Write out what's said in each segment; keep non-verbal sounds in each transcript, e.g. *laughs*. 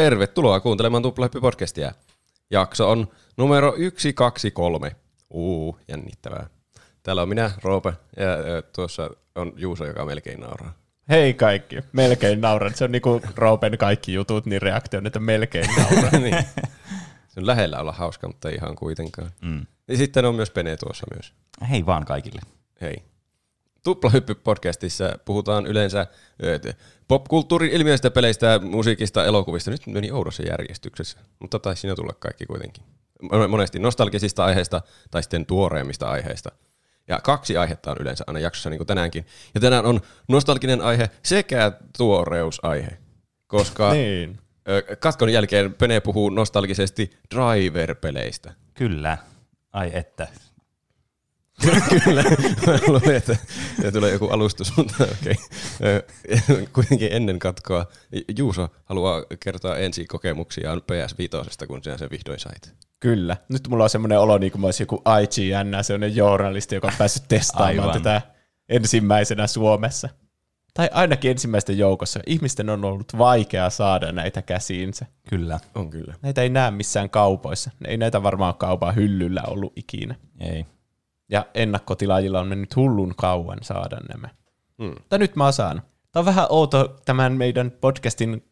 Tervetuloa kuuntelemaan Tuplahyppi-podcastia. Jakso on numero 123. Uu, jännittävää. Täällä on minä, Roope, ja, ja tuossa on Juuso, joka melkein nauraa. Hei kaikki, melkein nauran. Se on niinku Roopen kaikki jutut, niin reaktio että melkein nauran. *laughs* niin. Se on lähellä olla hauska, mutta ei ihan kuitenkaan. Mm. Ja sitten on myös Pene tuossa myös. Hei vaan kaikille. Hei. Tuplahyppy-podcastissa puhutaan yleensä popkulttuurin ilmiöistä, peleistä, musiikista, elokuvista. Nyt meni oudossa järjestyksessä, mutta taisi siinä tulla kaikki kuitenkin. Monesti nostalgisista aiheista tai sitten tuoreemmista aiheista. Ja kaksi aihetta on yleensä aina jaksossa, niin kuin tänäänkin. Ja tänään on nostalginen aihe sekä tuoreusaihe, koska niin. katkon jälkeen Pene puhuu nostalgisesti Driver-peleistä. Kyllä. Ai että. Kyllä, mä luulin, että tulee joku alustus, mutta okei. Okay. Kuitenkin ennen katkoa Juuso haluaa kertoa ensi kokemuksiaan PS5, kun sinä sen vihdoin sait. Kyllä. Nyt mulla on semmoinen olo, niin kuin mä olisin joku IGN, semmoinen journalisti, joka on päässyt testaamaan Aivan. tätä ensimmäisenä Suomessa. Tai ainakin ensimmäisten joukossa. Ihmisten on ollut vaikea saada näitä käsiinsä. Kyllä. On kyllä. Näitä ei näe missään kaupoissa. Ei näitä varmaan kaupan hyllyllä ollut ikinä. Ei. Ja ennakkotilaajilla on mennyt hullun kauan saada nämä. Hmm. Mutta nyt mä saan. Tämä on vähän outo tämän meidän podcastin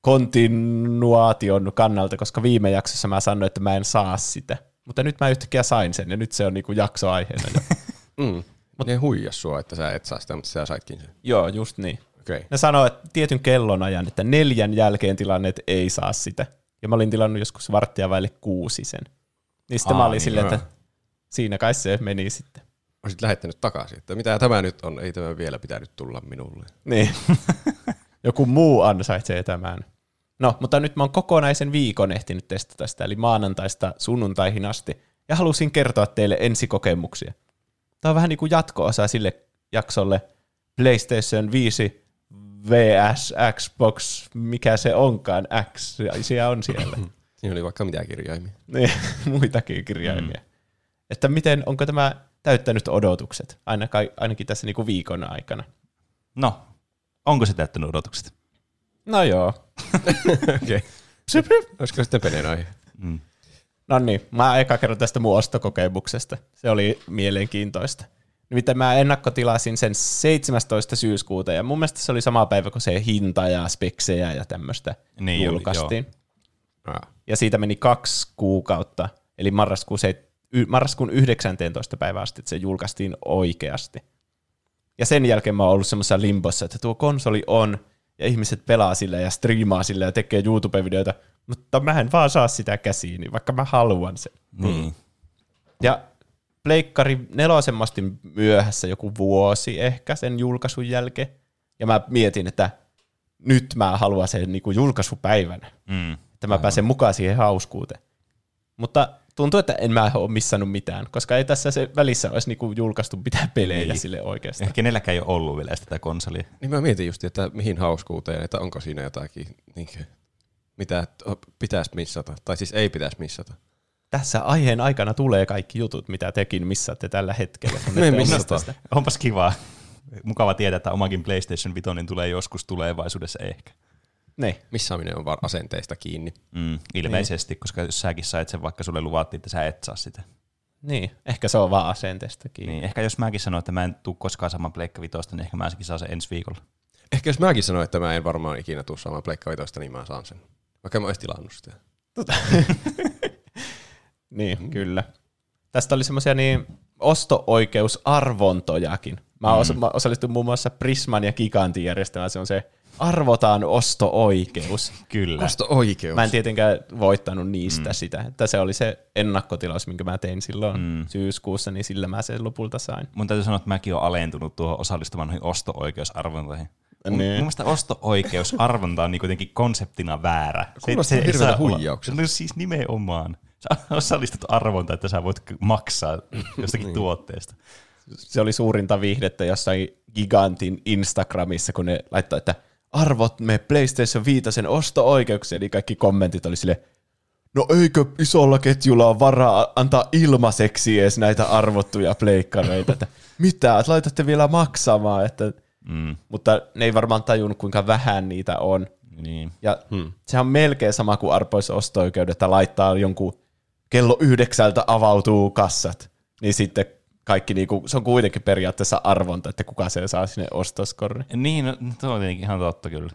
kontinuaation kannalta, koska viime jaksossa mä sanoin, että mä en saa sitä. Mutta nyt mä yhtäkkiä sain sen, ja nyt se on niinku jaksoaiheena. *laughs* mm. Mut ne huijas sua, että sä et saa sitä, mutta sä saitkin sen. Joo, just niin. Okay. Ne sanoi, että tietyn kellonajan, että neljän jälkeen tilanneet ei saa sitä. Ja mä olin tilannut joskus varttia vaille kuusi sen. Niin sitten Aa, mä olin niin silleen, että siinä kai se meni sitten. Olisit lähettänyt takaisin, että mitä tämä nyt on, ei tämä vielä pitänyt tulla minulle. Niin. *laughs* Joku muu ansaitsee tämän. No, mutta nyt mä oon kokonaisen viikon ehtinyt testata sitä, eli maanantaista sunnuntaihin asti, ja halusin kertoa teille ensikokemuksia. Tämä on vähän niin kuin jatko-osa sille jaksolle PlayStation 5 vs Xbox, mikä se onkaan, X, siellä on siellä. *clears throat* Siinä oli vaikka mitä kirjaimia. Niin, *laughs* muitakin kirjaimia. Mm. Että miten, onko tämä täyttänyt odotukset, ainakin, ainakin tässä niin kuin viikon aikana? No, onko se täyttänyt odotukset? No joo. *laughs* Okei. Olisiko sitten Penen aihe? Mm. No niin, mä eka kerron tästä mun ostokokemuksesta. Se oli mielenkiintoista. Nimittäin mä ennakkotilasin sen 17. syyskuuta, ja mun mielestä se oli sama päivä, kun se hinta ja speksejä ja tämmöistä niin, julkaistiin. Oli, ja siitä meni kaksi kuukautta, eli marraskuun, marraskuun 19. päivä asti, että se julkaistiin oikeasti. Ja sen jälkeen mä oon ollut semmoisessa limbossa, että tuo konsoli on, ja ihmiset pelaa sillä ja striimaa sillä ja tekee YouTube-videoita, mutta mä en vaan saa sitä käsiin, vaikka mä haluan sen. Niin. Ja Pleikkari nelosemasti myöhässä joku vuosi ehkä sen julkaisun jälkeen, ja mä mietin, että nyt mä haluan sen niin kuin julkaisupäivänä, mm. että mä pääsen mukaan siihen hauskuuteen. Mutta tuntuu, että en mä ole missannut mitään, koska ei tässä se välissä olisi niinku julkaistu mitään pelejä niin. sille oikeastaan. Ehkä kenelläkään ei ole ollut vielä tätä konsolia. Niin mä mietin just, että mihin hauskuuteen, että onko siinä jotakin, niin kuin, mitä pitäisi missata, tai siis ei pitäisi missata. Tässä aiheen aikana tulee kaikki jutut, mitä tekin missaatte tällä hetkellä. *laughs* Me missata. Onpas kiva. Mukava tietää, että omakin PlayStation 5 tulee joskus tulevaisuudessa ehkä. Ne. Missaaminen on vaan asenteista kiinni. Mm, ilmeisesti, niin. koska jos säkin sait sen, vaikka sulle luvattiin, että sä et saa sitä. Niin, ehkä se on vaan asenteesta kiinni. Niin, ehkä jos mäkin sanon, että mä en tule koskaan saamaan Pleikka Vitosta, niin ehkä mä saan sen ensi viikolla. Ehkä jos mäkin sanon, että mä en varmaan ikinä tule saamaan Pleikka Vitosta, niin mä saan sen. Vaikka mä olisin tilannut sitä. Tota. *laughs* niin, mm. kyllä. Tästä oli semmoisia niin osto-oikeusarvontojakin. Mä, mm. os- mä osallistuin muun muassa Prisman ja Gigantin järjestelmään. Se on se arvotaan osto-oikeus. Kyllä. Osto-oikeus. Mä en tietenkään voittanut niistä mm. sitä. Että se oli se ennakkotilaus, minkä mä tein silloin mm. syyskuussa, niin sillä mä sen lopulta sain. Mun täytyy sanoa, että mäkin olen alentunut tuohon osallistumaan noihin osto-oikeusarvontoihin. Niin. Mun mielestä osto-oikeusarvonta on niin kuitenkin konseptina väärä. Kuulostaa se, hirveänä huijaukselta. No siis nimenomaan. Sä osallistut arvonta, että sä voit maksaa jostakin niin. tuotteesta. Se oli suurinta viihdettä jossain gigantin Instagramissa, kun ne laittoi, että – arvot me PlayStation 5 osto-oikeuksia, niin kaikki kommentit oli sille, no eikö isolla ketjulla ole varaa antaa ilmaiseksi edes näitä arvottuja pleikkareita, että mitä, että laitatte vielä maksamaan, että, mm. mutta ne ei varmaan tajunnut kuinka vähän niitä on. Niin. Ja hmm. sehän on melkein sama kuin arpois osto-oikeudet, että laittaa jonkun kello yhdeksältä avautuu kassat, niin sitten kaikki, niinku, se on kuitenkin periaatteessa arvonta, että kuka se saa sinne ostoskorri. Niin, no, tuo on tietenkin ihan totta kyllä.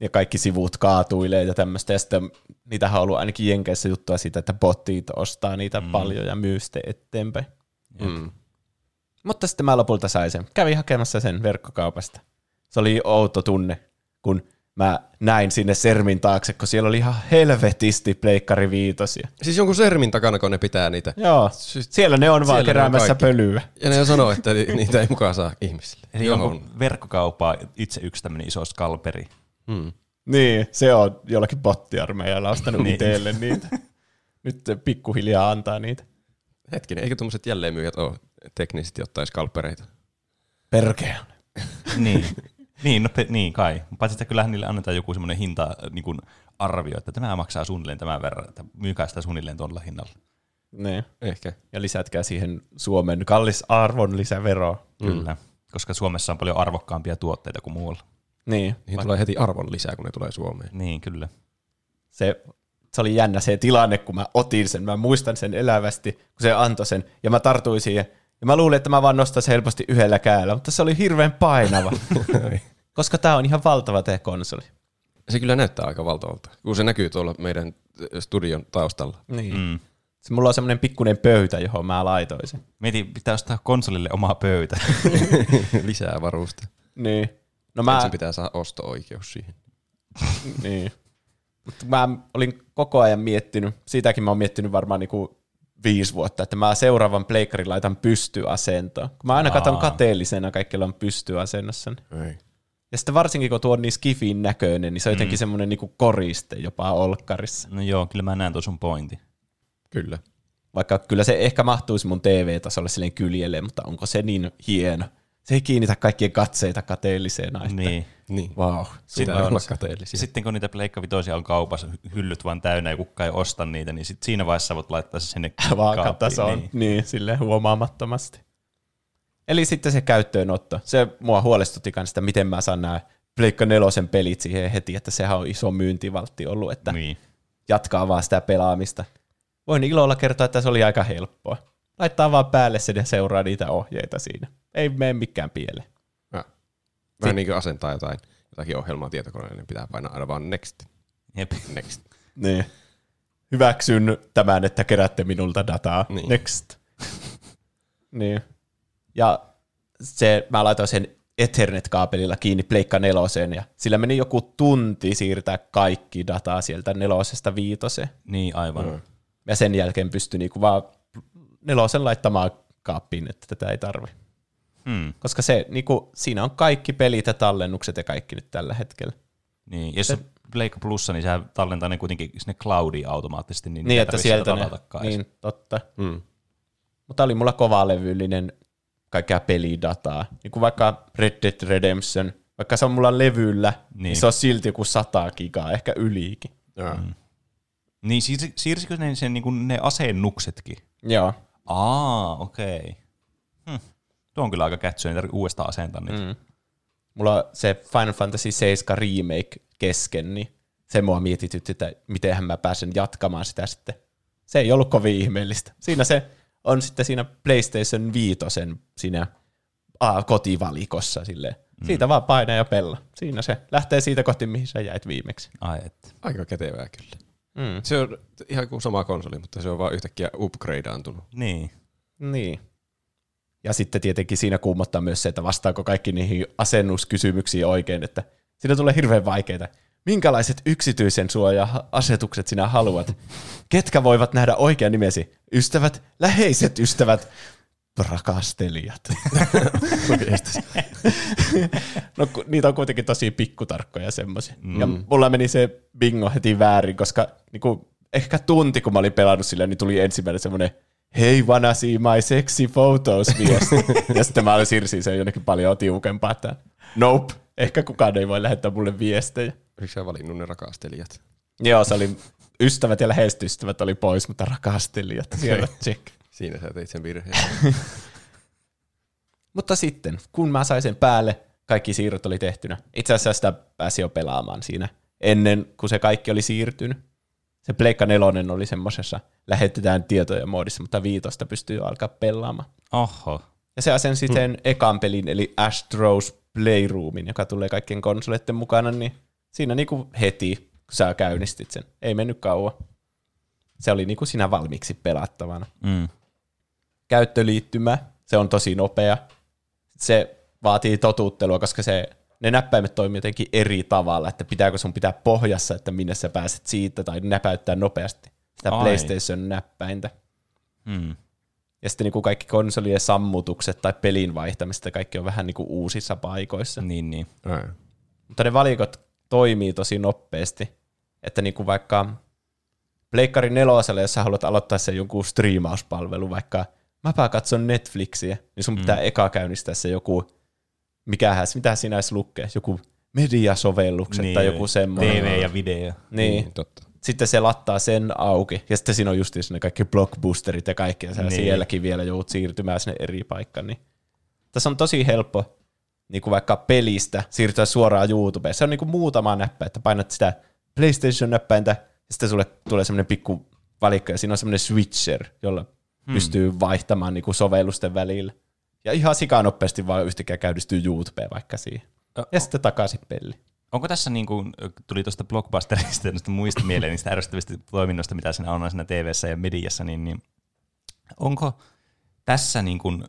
Ja kaikki sivut kaatuilee ja tämmöistä. Ja sitten niitähän on ollut ainakin Jenkeissä juttua siitä, että bottit ostaa niitä mm. paljon ja myy sitten eteenpäin. Mm. Mutta sitten mä lopulta sain sen. Kävin hakemassa sen verkkokaupasta. Se oli outo tunne, kun mä näin sinne sermin taakse, kun siellä oli ihan helvetisti pleikkari viitosia. Siis jonkun sermin takana, kun ne pitää niitä. Joo, siis siellä ne on vaan keräämässä pölyä. Ja ne sanoo, että niitä ei mukaan saa ihmisille. Eli Johon. verkkokaupaa itse yksi tämmöinen iso skalperi. Hmm. Niin, se on jollakin bottiarmeijalla ostanut *laughs* niin. itselle niitä. Nyt pikkuhiljaa antaa niitä. Hetkinen, eikö tuommoiset jälleenmyyjät ole teknisesti ottaisi skalpereita? Perkeä. niin. Niin, no, pe- niin kai. Paitsi että kyllähän niille annetaan joku semmoinen hinta niin kuin arvio, että tämä maksaa suunnilleen tämän verran, että myykää sitä suunnilleen tuolla hinnalla. Niin, ehkä. Ja lisätkää siihen Suomen kallis arvon lisävero. Kyllä, mm. koska Suomessa on paljon arvokkaampia tuotteita kuin muualla. Niin. Niihin Va- tulee heti arvon lisää, kun ne tulee Suomeen. Niin, kyllä. Se, se oli jännä se tilanne, kun mä otin sen. Mä muistan sen elävästi, kun se antoi sen. Ja mä tartuin siihen ja mä luulin, että mä vaan nostaisin helposti yhdellä kädellä, mutta se oli hirveän painava. *laughs* koska tää on ihan valtava tää konsoli. Se kyllä näyttää aika valtavalta, kun se näkyy tuolla meidän studion taustalla. Niin. Mm. Se mulla on semmoinen pikkuinen pöytä, johon mä laitoin sen. Mietin, pitää ostaa konsolille oma pöytä. *laughs* *laughs* Lisää varusta. Niin. No mä... Ensin pitää saada osto-oikeus siihen. *laughs* niin. Mutta mä olin koko ajan miettinyt, siitäkin mä oon miettinyt varmaan niinku viisi vuotta, että mä seuraavan pleikkarin laitan pystyasentoon. Kun mä aina katson kateellisena, kaikilla on pystyasennossa. Ei. Ja sitten varsinkin, kun tuo on niin skifin näköinen, niin se on jotenkin mm. semmoinen niinku koriste jopa olkkarissa. No joo, kyllä mä näen tuon sun pointti. Kyllä. Vaikka kyllä se ehkä mahtuisi mun TV-tasolle silleen kyljelle, mutta onko se niin hieno? Se ei kiinnitä kaikkien katseita kateellisena. Että niin. niin. Wow, Sitten, on, olla kateellisia. Sitten kun niitä Pleikka Vitoisia on kaupassa, hyllyt vaan täynnä ja kukaan ei osta niitä, niin sit siinä vaiheessa voit laittaa se sinne Vaakatasoon, niin. niin sille huomaamattomasti. Eli sitten se käyttöönotto. Se mua huolestutti sitä, miten mä saan nämä Pleikka nelosen pelit siihen heti, että sehän on iso myyntivaltti ollut, että niin. jatkaa vaan sitä pelaamista. Voin ilolla kertoa, että se oli aika helppoa. Laittaa vaan päälle sen ja seuraa niitä ohjeita siinä. Ei mene mikään pieleen. Vähän niin kuin asentaa jotain, jotakin ohjelmaa tietokoneelle, niin pitää painaa aina vaan next. Jep. Next. Niin. Hyväksyn tämän, että keräätte minulta dataa. Niin. Next. *laughs* niin. Ja se, mä laitoin sen Ethernet-kaapelilla kiinni Pleikka neloseen, ja sillä meni joku tunti siirtää kaikki dataa sieltä nelosesta viitoseen. Niin, aivan. Mm. Ja sen jälkeen pystyi niinku vaan nelosen laittamaan kaappiin, että tätä ei tarvi. Hmm. Koska se, niinku, siinä on kaikki pelit ja tallennukset ja kaikki nyt tällä hetkellä. Niin, jos se, on Pleikka Plussa, niin sehän tallentaa ne kuitenkin sinne cloudiin automaattisesti, niin, niin että sieltä ne, niin, totta. Hmm. Mutta oli mulla kovalevyllinen kaikkea pelidataa. Niin kuin vaikka Red Dead Redemption, vaikka se on mulla levyllä, niin, niin se on silti joku 100 gigaa, ehkä ylikin. Mm. Niin siir- siirsikö ne sen, niin kuin ne asennuksetkin? Joo. Aa, okei. Okay. Hm. Tuo on kyllä aika kätsy, ei tarvitse uudestaan asentaa niitä. Mm. Mulla on se Final Fantasy 7 remake kesken, niin se mua mietitytti, että mitenhän mä pääsen jatkamaan sitä sitten. Se ei ollut kovin ihmeellistä. Siinä se on sitten siinä PlayStation 5 siinä a, kotivalikossa silleen. Mm. Siitä vaan paina ja pella. Siinä se lähtee siitä kohti, mihin sä jäit viimeksi. Ai et. Aika kätevää kyllä. Mm. Se on ihan kuin sama konsoli, mutta se on vaan yhtäkkiä upgradeantunut. Niin. Niin. Ja sitten tietenkin siinä kuumottaa myös se, että vastaako kaikki niihin asennuskysymyksiin oikein, että siinä tulee hirveän vaikeita. Minkälaiset yksityisen suoja-asetukset sinä haluat? Ketkä voivat nähdä oikean nimesi? Ystävät, läheiset ystävät, rakastelijat. *laughs* no niitä on kuitenkin tosi pikkutarkkoja semmoisia. Mm. Ja mulla meni se bingo heti väärin, koska niinku, ehkä tunti kun mä olin pelannut sillä, niin tuli ensimmäinen semmoinen hei wanna see my sexy photos viesti. *laughs* ja sitten mä siirsin sen jonnekin paljon tiukempaa, että nope, ehkä kukaan ei voi lähettää mulle viestejä. Oliko sä valinnut ne rakastelijat? Joo, se oli ystävät ja läheiset ystävät oli pois, mutta rakastelijat siellä check. Siinä sä teit sen virheen. *laughs* mutta sitten, kun mä sain sen päälle, kaikki siirrot oli tehtynä. Itse asiassa sitä pääsi jo pelaamaan siinä ennen kuin se kaikki oli siirtynyt. Se Pleikka nelonen oli semmoisessa lähetetään tietoja moodissa, mutta viitosta pystyy jo alkaa pelaamaan. Oho. Ja se asensi sitten ekan pelin, eli Astro's Playroomin, joka tulee kaikkien konsoleiden mukana, niin siinä niinku heti, kun sä käynnistit sen. Ei mennyt kauan. Se oli niinku siinä valmiiksi pelattavana. Mm. Käyttöliittymä, se on tosi nopea. Se vaatii totuttelua, koska se, ne näppäimet toimii jotenkin eri tavalla, että pitääkö sun pitää pohjassa, että minne sä pääset siitä, tai näpäyttää nopeasti sitä Ai. PlayStation-näppäintä. Mm. Ja sitten niin kuin kaikki konsolien sammutukset tai pelin vaihtamista, kaikki on vähän niin kuin uusissa paikoissa. Niin, niin. Ai. Mutta ne valikot toimii tosi nopeasti. Että niin kuin vaikka Pleikkari neloselle, jos sä haluat aloittaa sen jonkun striimauspalvelu, vaikka mäpä katson Netflixiä, niin sun pitää eka käynnistää se joku, mikähän, mitä siinä edes lukee, joku mediasovellukset niin tai joku semmoinen. TV ja video. Niin. Totta. Sitten se lattaa sen auki, ja sitten siinä on just ne kaikki blockbusterit ja kaikki, ja Niin. sielläkin vielä joudut siirtymään sinne eri paikkaan. Niin. Tässä on tosi helppo niin kuin vaikka pelistä siirtyä suoraan YouTubeen. Se on niin kuin muutama näppä, että painat sitä PlayStation-näppäintä, ja sitten sulle tulee semmoinen pikku valikko, ja siinä on semmoinen switcher, jolla hmm. pystyy vaihtamaan niin kuin sovellusten välillä. Ja ihan sikanopeasti vaan yhtäkkiä käydistyy YouTubeen vaikka siihen. Ö, Ja sitten takaisin peli. Onko tässä, niin kuin, tuli tuosta blockbusterista ja muista mieleen niistä ärsyttävistä toiminnoista, mitä siinä on siinä tv ja mediassa, niin, niin onko tässä niin kuin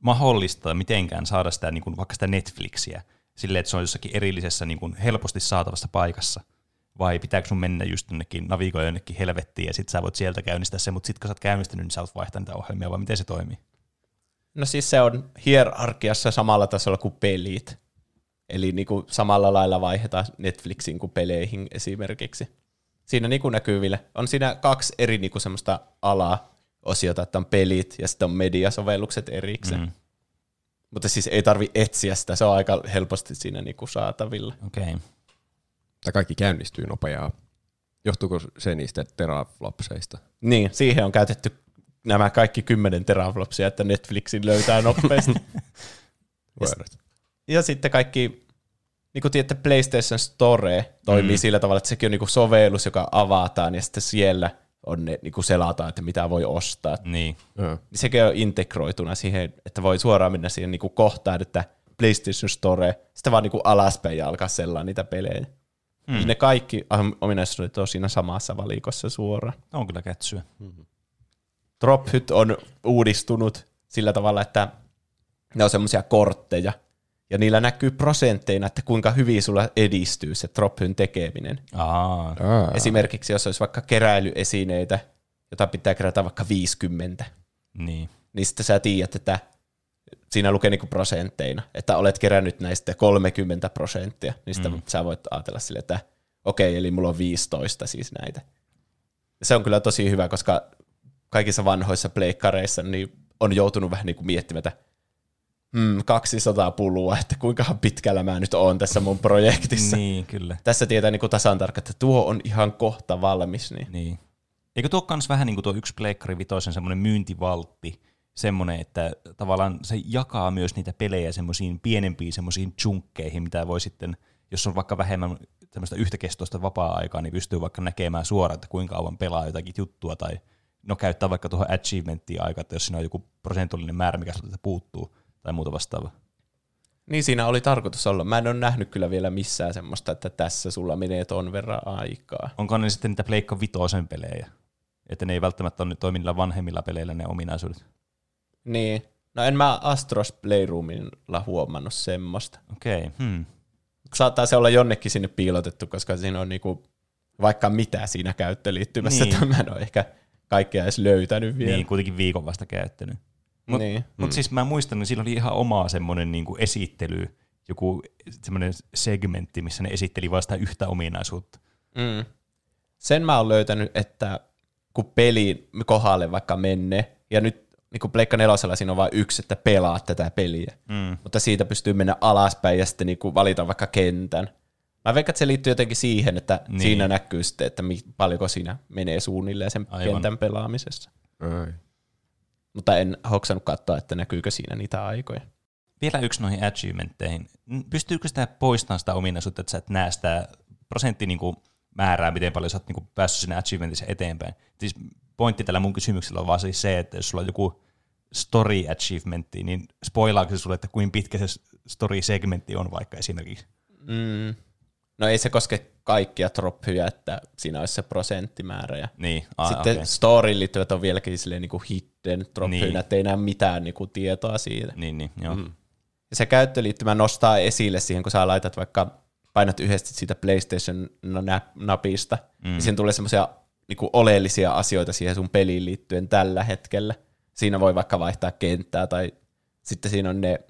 mahdollista mitenkään saada sitä, niin kuin, vaikka sitä Netflixiä silleen, että se on jossakin erillisessä niin kuin helposti saatavassa paikassa? Vai pitääkö sun mennä just jonnekin, navigoida jonnekin helvettiin ja sit sä voit sieltä käynnistää se, mutta sit kun sä oot käynnistänyt, niin sä voit vaihtaa niitä ohjelmia, vai miten se toimii? No siis se on hierarkiassa samalla tasolla kuin pelit. Eli niin kuin samalla lailla vaihdetaan Netflixin kuin peleihin esimerkiksi. Siinä niin kuin näkyvillä on siinä kaksi eri niin kuin semmoista ala-osiota, että on pelit ja sitten on mediasovellukset erikseen. Mm. Mutta siis ei tarvi etsiä sitä, se on aika helposti siinä niin kuin saatavilla. Okei. Okay. Tai kaikki käynnistyy nopeaa. Johtuuko se niistä teraflopseista? Niin, siihen on käytetty nämä kaikki kymmenen teraflopsia, että Netflixin löytää nopeasti. *laughs* Word. Ja sitten kaikki, niin kuin tiedätte, PlayStation Store toimii mm. sillä tavalla, että sekin on niin kuin sovellus, joka avataan ja sitten siellä on ne, niin kuin selataan, että mitä voi ostaa. Niin. Niin sekin on integroituna siihen, että voi suoraan mennä siihen niin kuin kohtaan, että PlayStation Store, sitten vaan niin kuin alaspäin ja alkaa selaa niitä pelejä. Mm. Ne kaikki ominaisuudet on siinä samassa valikossa suoraan. On kyllä kätsyä. Drophyt on uudistunut sillä tavalla, että ne on semmoisia kortteja, ja niillä näkyy prosentteina, että kuinka hyvin sulla edistyy se Drophyn tekeminen. Aa. Aa. Esimerkiksi jos olisi vaikka keräilyesineitä, jota pitää kerätä vaikka 50, Niin. niin sitten sä tiedät, että siinä lukee niinku prosentteina, että olet kerännyt näistä 30 prosenttia, niin sitten mm. sä voit ajatella sille, että okei, eli mulla on 15 siis näitä. Se on kyllä tosi hyvä, koska kaikissa vanhoissa pleikkareissa niin on joutunut vähän niin kuin miettimään, että hmm, 200 pulua, että kuinka pitkällä mä nyt oon tässä mun projektissa. Niin, kyllä. Tässä tietää niin kuin tasan tarkkaan, että tuo on ihan kohta valmis. Niin. Niin. Eikö tuo kans vähän niin kuin tuo yksi Pleikkari Vitoisen semmoinen myyntivaltti, semmoinen, että tavallaan se jakaa myös niitä pelejä semmoisiin pienempiin semmoisiin chunkkeihin, mitä voi sitten, jos on vaikka vähemmän tämmöistä yhtäkestoista vapaa-aikaa, niin pystyy vaikka näkemään suoraan, että kuinka kauan pelaa jotakin juttua, tai no käyttää vaikka tuohon achievementtiin aikaa, että jos siinä on joku prosentuaalinen määrä, mikä sulta puuttuu, tai muuta vastaavaa. niin siinä oli tarkoitus olla. Mä en ole nähnyt kyllä vielä missään semmoista, että tässä sulla menee ton verran aikaa. Onko ne sitten niitä Pleikka Vitoisen pelejä? Että ne ei välttämättä ole toimi niillä vanhemmilla peleillä ne ominaisuudet. Niin. No en mä Astros Playroomilla huomannut semmoista. Okei, okay. hmm. Saattaa se olla jonnekin sinne piilotettu, koska siinä on niinku vaikka mitä siinä käyttöliittymässä, Niin. mä en ole ehkä kaikkea edes löytänyt vielä. Niin, kuitenkin viikon vasta käyttänyt. Mutta Niin. mut siis mä muistan, että sillä oli ihan oma semmoinen niinku esittely, joku semmoinen segmentti, missä ne esitteli vain sitä yhtä ominaisuutta. Mm. Sen mä oon löytänyt, että kun peli kohdalle vaikka menne, ja nyt niin kuin Pleikka nelosella siinä on vain yksi, että pelaa tätä peliä, Mm. mutta siitä pystyy mennä alaspäin ja sitten niin kuin valita vaikka kentän. Mä veikkaan, että se liittyy jotenkin siihen, että Niin. niin. siinä näkyy sitten, että paljonko siinä menee suunnilleen sen Aivan. Aivan. kentän pelaamisessa. Ai. Mutta en hoksannut katsoa, että näkyykö siinä niitä aikoja. vielä yksi noihin achievementteihin. Pystyykö sitä poistamaan sitä ominaisuutta, että sä et näe sitä prosentti niin kuin, määrää, miten paljon sä oot niin kuin, päässyt sinne achievementissa eteenpäin? Siis pointti tällä mun kysymyksellä on vaan siis se, että jos sulla on joku story achievementti, niin spoilaako se sulle, että kuinka pitkä se story-segmentti on vaikka esimerkiksi? Mm. No ei se koske kaikkia trophyjä, että siinä olisi se prosenttimäärä. Ja Niin, ah, sitten okay. storyin liittyvät on vieläkin silleen niin kuin hidden trophyjä, Niin. että ei näe mitään niin kuin tietoa siitä. Niin, niin, joo. Mm. Ja se käyttöliittymä nostaa esille siihen, kun sä laitat vaikka, painat yhdesti siitä PlayStation-napista, mm. niin siihen tulee semmoisia niin oleellisia asioita siihen sun peliin liittyen tällä hetkellä. Siinä voi vaikka vaihtaa kenttää, tai sitten siinä on ne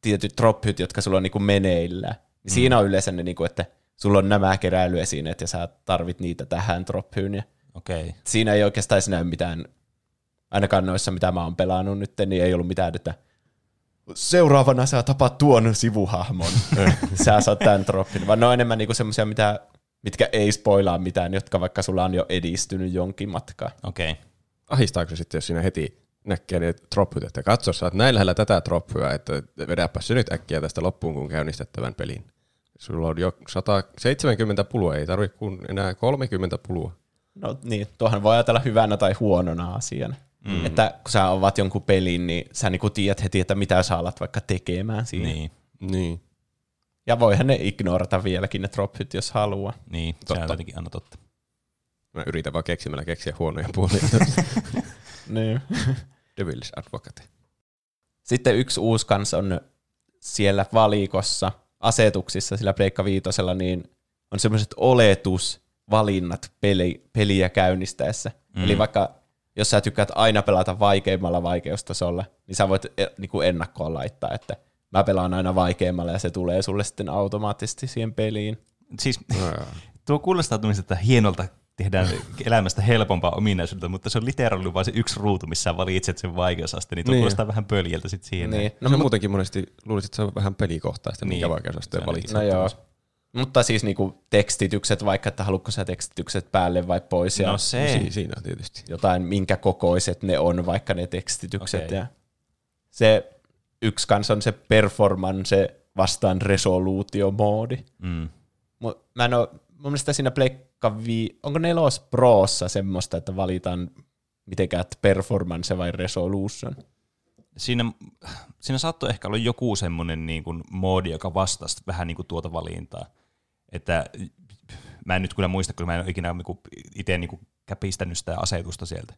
tietyt drophyt, jotka sulla on niin kuin meneillään. Niin mm. Siinä on yleensä ne, niin kuin, että sulla on nämä keräilyesineet, ja sä tarvit niitä tähän ja Okei. Okay. siinä ei oikeastaan näy mitään, ainakaan noissa, mitä mä oon pelannut nyt, niin ei ollut mitään, että seuraavana sä tapaat tuon sivuhahmon, *laughs* sä saat tämän droppin, vaan ne on enemmän niinku semmoisia, mitä, mitkä ei spoilaa mitään, jotka vaikka sulla on jo edistynyt jonkin matkaa. Okei. Okay. Ahistaako se sitten, jos siinä heti näkee ne droppyt, että katso, sä oot näin lähellä tätä droppyä, että vedäpä se nyt äkkiä tästä loppuun, kun käynnistettävän pelin. Sulla on jo 170 pulua, ei tarvitse kuin enää 30 pulua. No niin, tuohan voi ajatella hyvänä tai huonona asiana. Mm. Että kun sä avaat jonkun pelin, niin sä niinku tiedät heti, että mitä sä alat vaikka tekemään siinä. Niin, Niin. Ja voihan ne ignorata vieläkin ne drophyt, jos haluaa. niin. se Totta. on jotenkin aina totta. Mä yritän vaan keksimällä keksiä huonoja puolia. *laughs* Niin. *laughs* Devil's Advocate. Sitten yksi uusi kans on siellä valikossa, asetuksissa sillä Pleikka Viitosella, niin on semmoiset oletusvalinnat peli, peliä käynnistäessä. Mm. Eli vaikka jos sä tykkäät aina pelata vaikeimmalla vaikeustasolla, niin sä voit e- niinku ennakkoon laittaa, että mä pelaan aina vaikeimmalla ja se tulee sulle sitten automaattisesti siihen peliin. Siis No, *laughs* tuo kuulostaa että hienolta tehdään elämästä helpompaa ominaisuutta, mutta se on literally vain se yksi ruutu, missä sä valitset sen vaikeusaste, niin Niin. kuulostaa vähän pöljältä sitten siihen. Niin. No, se muutenkin monesti luulisit, että se on vähän pelikohtaista, niin. Niin. mikä vaikeusasteen Se valitset. No joo. Mutta siis niinku tekstitykset, vaikka että haluatko sä tekstitykset päälle vai pois ja No se. Si- siinä tietysti. jotain, minkä kokoiset ne on, vaikka ne tekstitykset. Okei. Ja se yksi kanssa on se performance vastaan resoluutiomoodi. Mm. Mä en oo, mun mielestä siinä Pleikka vi- onko nelos Prossa semmoista, että valitaan mitenkään performance vai resolution? Siinä, siinä saattoi ehkä olla joku semmoinen niin kuin moodi, joka vastasi vähän niin kuin tuota valintaa. Että mä en nyt kyllä muista, kun mä en ole ikinä niin itse niin käpistänyt sitä asetusta sieltä.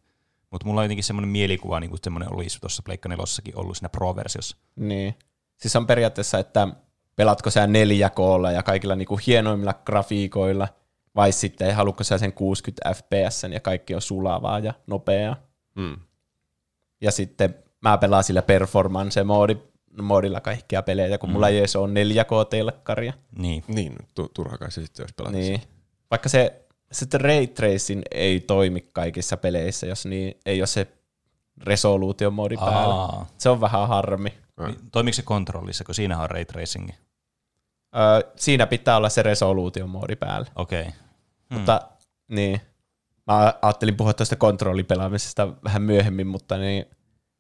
Mutta mulla on jotenkin semmoinen mielikuva, niin kuin semmoinen olisi tuossa Pleikka nelossakin ollut siinä Pro-versiossa. Niin. Siis on periaatteessa, että pelatko sä 4K ja kaikilla niinku hienoimmilla grafiikoilla, vai sitten haluatko sä sen 60 fps ja kaikki on sulavaa ja nopeaa. Mm. Ja sitten mä pelaan sillä performance-moodi, moodilla kaikkia pelejä, kun mm. mulla ei edes ole 4K-telkkaria. Niin. Niin, tu- turha kai se sitten olisi pelata. Niin. Vaikka se sitten ray tracing ei toimi kaikissa peleissä, jos niin ei ole se resoluutiomoodi päällä. Se on vähän harmi. Niin, Toimiiko se kontrollissa, kun siinä on ray tracing? Öö, siinä pitää olla se resoluutiomoodi päällä. Okei. Okay. Hmm. Mutta niin, mä ajattelin puhua tuosta kontrollipelaamisesta vähän myöhemmin, mutta niin,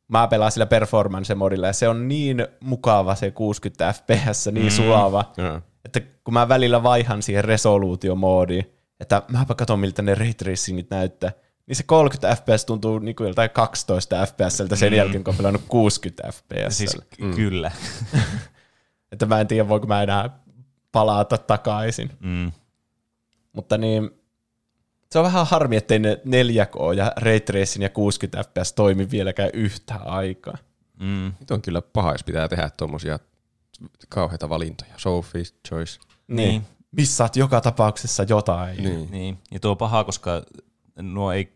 mä pelaan sillä performance-modilla ja se on niin mukava se 60 fps, niin mm. sulava, Joo. että kun mä välillä vaihan siihen resoluutiomoodiin, että mäpä katson miltä ne ray tracingit näyttää, niin se 30 fps tuntuu niin kuin joltain 12 fpsltä sen mm. jälkeen, kun on pelannut 60 fps. Siis mm. kyllä. *laughs* Että mä en tiedä, voiko mä enää palata takaisin. Mm. Mutta niin, se on vähän harmi, ettei ne 4K ja Ray Tracing ja 60 fps toimi vieläkään yhtä aikaa. Mm. Nyt on kyllä paha, jos pitää tehdä tuommoisia kauheita valintoja. Sophie's Choice. Niin. Niin. Missaat joka tapauksessa jotain. Niin. Niin, ja tuo on pahaa, koska nuo ei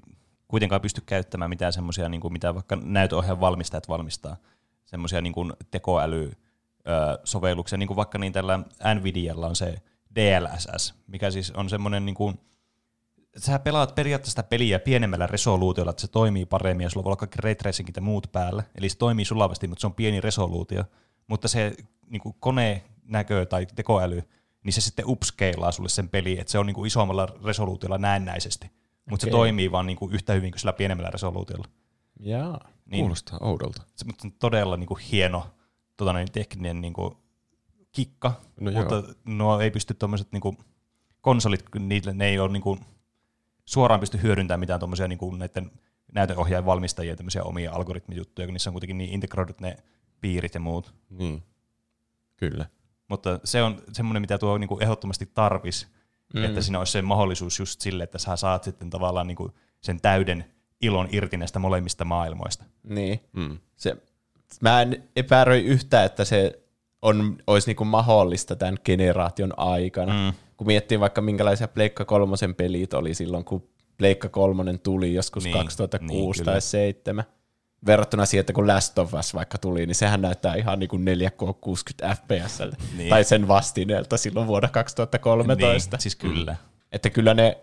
kuitenkaan pysty käyttämään mitään semmoisia, niin mitä vaikka näytöohjaajan valmistajat valmistaa, semmoisia niin tekoäly-sovelluksia, niin kuin vaikka niin tällä Nvidialla on se DLSS, mikä siis on semmoinen, niin kuin, sä pelaat periaatteessa peliä pienemmällä resoluutiolla, että se toimii paremmin, ja sulla voi olla kaikki ray tracingit ja muut päällä, eli se toimii sulavasti, mutta se on pieni resoluutio, mutta se niin kuin konenäkö tai tekoäly, niin se sitten upscalaa sulle sen peliin, että se on niin kuin isommalla resoluutiolla näennäisesti. Mutta se Okei. toimii vaan niin kuin yhtä hyvin kuin sillä pienemmällä resoluutiolla. Jaa. Niin, Kuulostaa oudolta. se mutta on todella niin kuin hieno tota, niin tekninen niin kuin, kikka, No no mutta joo. joo. nuo ei pysty tuommoiset niin konsolit, niille, ne ei ole niin kuin, suoraan pysty hyödyntämään mitään tuommoisia niin kuin, näiden näytönohjaajan valmistajien tämmöisiä omia algoritmijuttuja, kun niissä on kuitenkin niin integroidut ne piirit ja muut. Niin. Kyllä. Mutta se on semmoinen, mitä tuo niin kuin ehdottomasti tarvis, mm. että siinä olisi se mahdollisuus just sille, että sä saat sitten tavallaan niin kuin sen täyden ilon irti näistä molemmista maailmoista. Niin. Mm. Se, mä en epäröi yhtään, että se on, olisi niinku mahdollista tämän generaation aikana. Mm. Kun miettii vaikka minkälaisia Pleikka kolmosen pelit oli silloin, kun Pleikka kolmonen tuli joskus Niin, niin, 2006 niin, niin, kyllä. tai 2007. Verrattuna siihen, että kun Last of Us vaikka tuli, niin sehän näyttää ihan niin kuin 4K 60 FPS. Niin. Niin. Tai sen vastineelta silloin vuonna 2013. Niin, siis kyllä. Että kyllä ne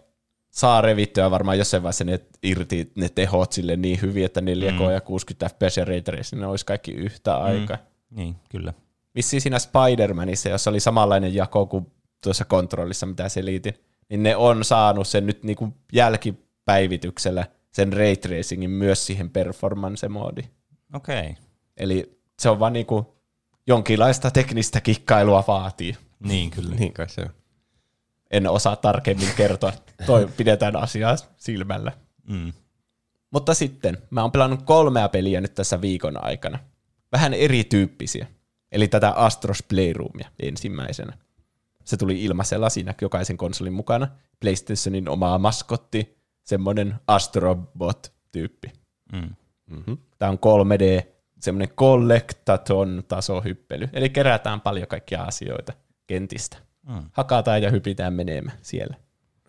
saa revittyä varmaan jossain vaiheessa ne irti ne tehot sille niin hyvin, että 4K mm. ja 60 FPS ja Ray Tracing, ne olisi kaikki yhtä aikaa. Mm. Niin, kyllä. Vissiin siinä Spider-Manissa, jossa oli samanlainen jako kuin tuossa kontrollissa, mitä selitin, niin ne on saanut sen nyt niinku jälkipäivityksellä sen Ray Tracingin myös siihen performance-moodiin. Okei. Okay. Eli se on vaan niinku jonkinlaista teknistä kikkailua vaatii. Niin, kyllä. Niin kai se on. En osaa tarkemmin kertoa. Toi *laughs* pidetään asiaa silmällä. Mm. Mutta sitten, mä oon pelannut kolmea peliä nyt tässä viikon aikana. Vähän erityyppisiä. Eli tätä Astros Playroomia ensimmäisenä. Se tuli ilmaisella siinä jokaisen konsolin mukana. PlayStationin omaa maskotti, semmoinen Astrobot-tyyppi. Mm. Mm-hmm. Tämä on 3D, semmoinen collectathon tasohyppely. Eli kerätään paljon kaikkia asioita kentistä. Mm. Hakataan ja hypitään menemään siellä.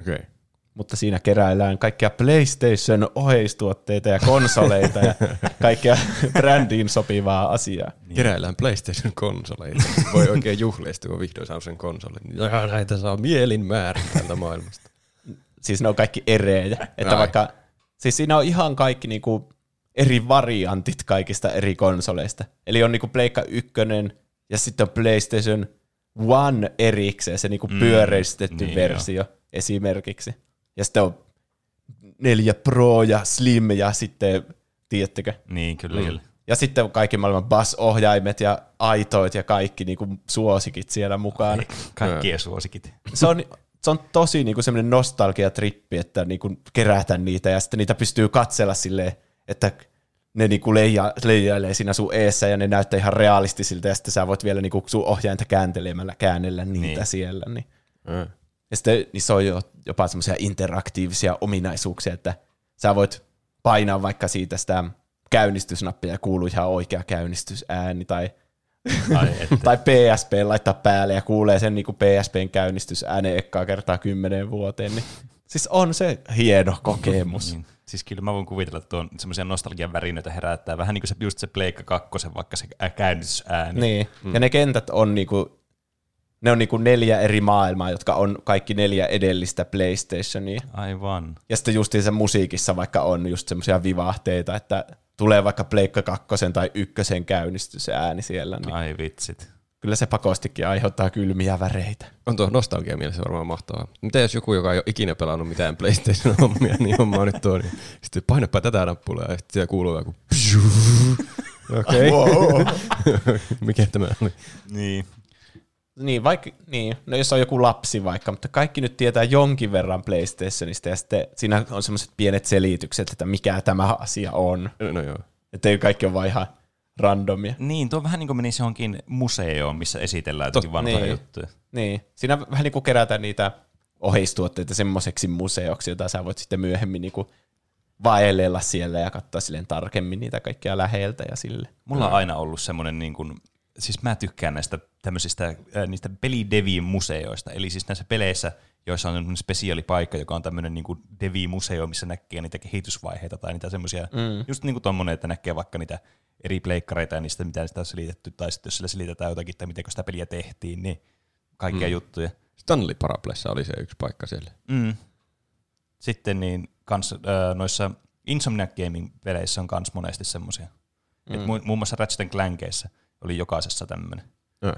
Okei. Okay. mutta siinä keräillään kaikkia PlayStation oheistuotteita ja konsoleita ja *laughs* kaikkea brändiin sopivaa asiaa. Niin. Keräillään PlayStation-konsoleita. Voi oikein juhlisti, kun vihdoin saa sen konsolin. Ja näitä saa mielin määrin tältä maailmasta. Siis ne on kaikki erejä. Että Ai. vaikka, siis siinä on ihan kaikki niinku eri variantit kaikista eri konsoleista. Eli on niinku Pleikka 1 ja sitten on PlayStation One erikseen, se niinku Mm, pyöreistetty niin versio esimerkiksi. Ja sitten on 4 Pro ja Slim ja sitten, tiedättekö, Niin, kyllä, kyllä. Ja sitten on kaikki maailman bass-ohjaimet ja aitoit ja kaikki niinku suosikit siellä mukana. Kaikkien suosikit. Se on, se on tosi niinku semmoinen nostalgiatrippi, että niinku kerätä niitä ja sitten niitä pystyy katsella silleen, että ne niinku leija, leijailee siinä sun eessä ja ne näyttää ihan realistisilta ja sitten sä voit vielä niinku sun ohjainta kääntelemällä käännellä niitä Niin. siellä. Niin. Mm. Ja sitten niissä on jo, jopa semmoisia interaktiivisia ominaisuuksia, että sä voit painaa vaikka siitä sitä käynnistysnappia ja kuuluu ihan oikea käynnistysääni tai. *laughs* tai PSP laittaa päälle ja kuulee sen niin kuin PSPn käynnistysäänen ekkaa kertaa kymmeneen vuoteen. Niin, siis on se hieno kokemus. Niin. Siis kyllä mä voin kuvitella, että tuon semmoisia nostalgian värinöitä herättää. Vähän niin kuin se, just se Pleikka 2, vaikka se ä- käynnistysääni. Niin. Mm. Ja ne kentät on niinku, ne on niinku neljä eri maailmaa, jotka on kaikki neljä edellistä PlayStationia. Aivan. Ja sitten justiinsa musiikissa vaikka on just semmoisia vivahteita, että tulee vaikka Pleikka kakkosen tai ykkösen käynnistysääni siellä, niin Ai vitsit. kyllä se pakostikin aiheuttaa kylmiä väreitä. On tuo nostalgia mielessä varmaan mahtavaa. Mitä jos joku, joka ei ole ikinä pelannut mitään PlayStation-hommia, niin homma nyt tuo, niin sitten painapa tätä nappulaa ja sitten siellä kuuluu joku Okei. Okay. Mikä tämä oli? Niin. Niin, vaikka, niin, no jos on joku lapsi vaikka, mutta kaikki nyt tietää jonkin verran PlayStationista ja sitten siinä on semmoiset pienet selitykset, että mikä tämä asia on. No, no joo. Että ei kaikki on vaan ihan randomia. Niin, tuo on vähän niin kuin menisi johonkin museoon, missä esitellään Tot- jotakin vanhoja niin. juttuja. Niin, siinä vähän niin kuin kerätään niitä oheistuotteita semmoiseksi museoksi, jota sä voit sitten myöhemmin niin kuin vaellella siellä ja katsoa silleen tarkemmin niitä kaikkia läheltä ja sille. Mulla on aina ollut semmoinen, niin kuin, siis mä tykkään näistä tämmöisistä, äh, niistä pelidevin museoista, eli siis näissä peleissä, joissa on spesiaalipaikka, joka on tämmöinen niin kuin devi-museo, missä näkee niitä kehitysvaiheita tai niitä semmoisia, mm. just niin kuin tommonen, että näkee vaikka niitä eri pleikkareita ja niistä, mitä sitä on selitetty, tai sitten jos sillä selitetään jotakin, että miten sitä peliä tehtiin, niin kaikkia mm. juttuja. Stanley Paraplessa oli se yksi paikka siellä. Mm. Sitten niin kans, äh, noissa Insomniac Gaming-peleissä on kans monesti semmoisia. Mm. Et mu- muun muassa Ratchet Clankeissä oli jokaisessa tämmöinen. Ja.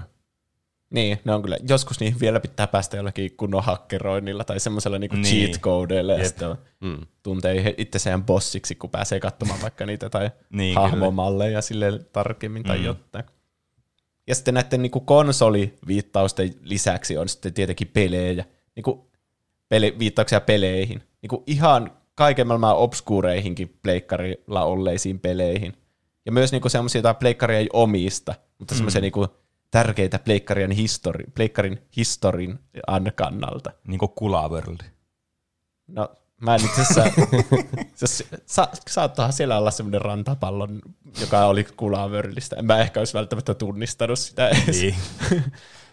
Niin, ne on kyllä, joskus niihin vielä pitää päästä jollakin kunnon hakkeroinnilla tai semmoisella niinku Niin. cheat codeilla ja sitten Mm. tuntee itseään bossiksi, kun pääsee katsomaan *laughs* vaikka niitä tai Niin, hahmomalleja sille tarkemmin tai Mm. jotain. Ja sitten näiden niin kuin konsoliviittausten lisäksi on sitten tietenkin pelejä, niin kuin peli, viittauksia peleihin. Niin kuin ihan kaiken maailman obskureihinkin pleikkarilla olleisiin peleihin. Ja myös niin semmoisia, joita pleikkari ei omista, mutta semmoisia mm. niin tärkeitä pleikkarien histori, pleikkarin historin kannalta. Niin kuin Kula World. No, mä en itse asiassa, siis, sa, saattaa siellä olla semmoinen rantapallon, joka oli Kula Worldista. En mä ehkä olisi välttämättä tunnistanut sitä edes. Niin. *laughs*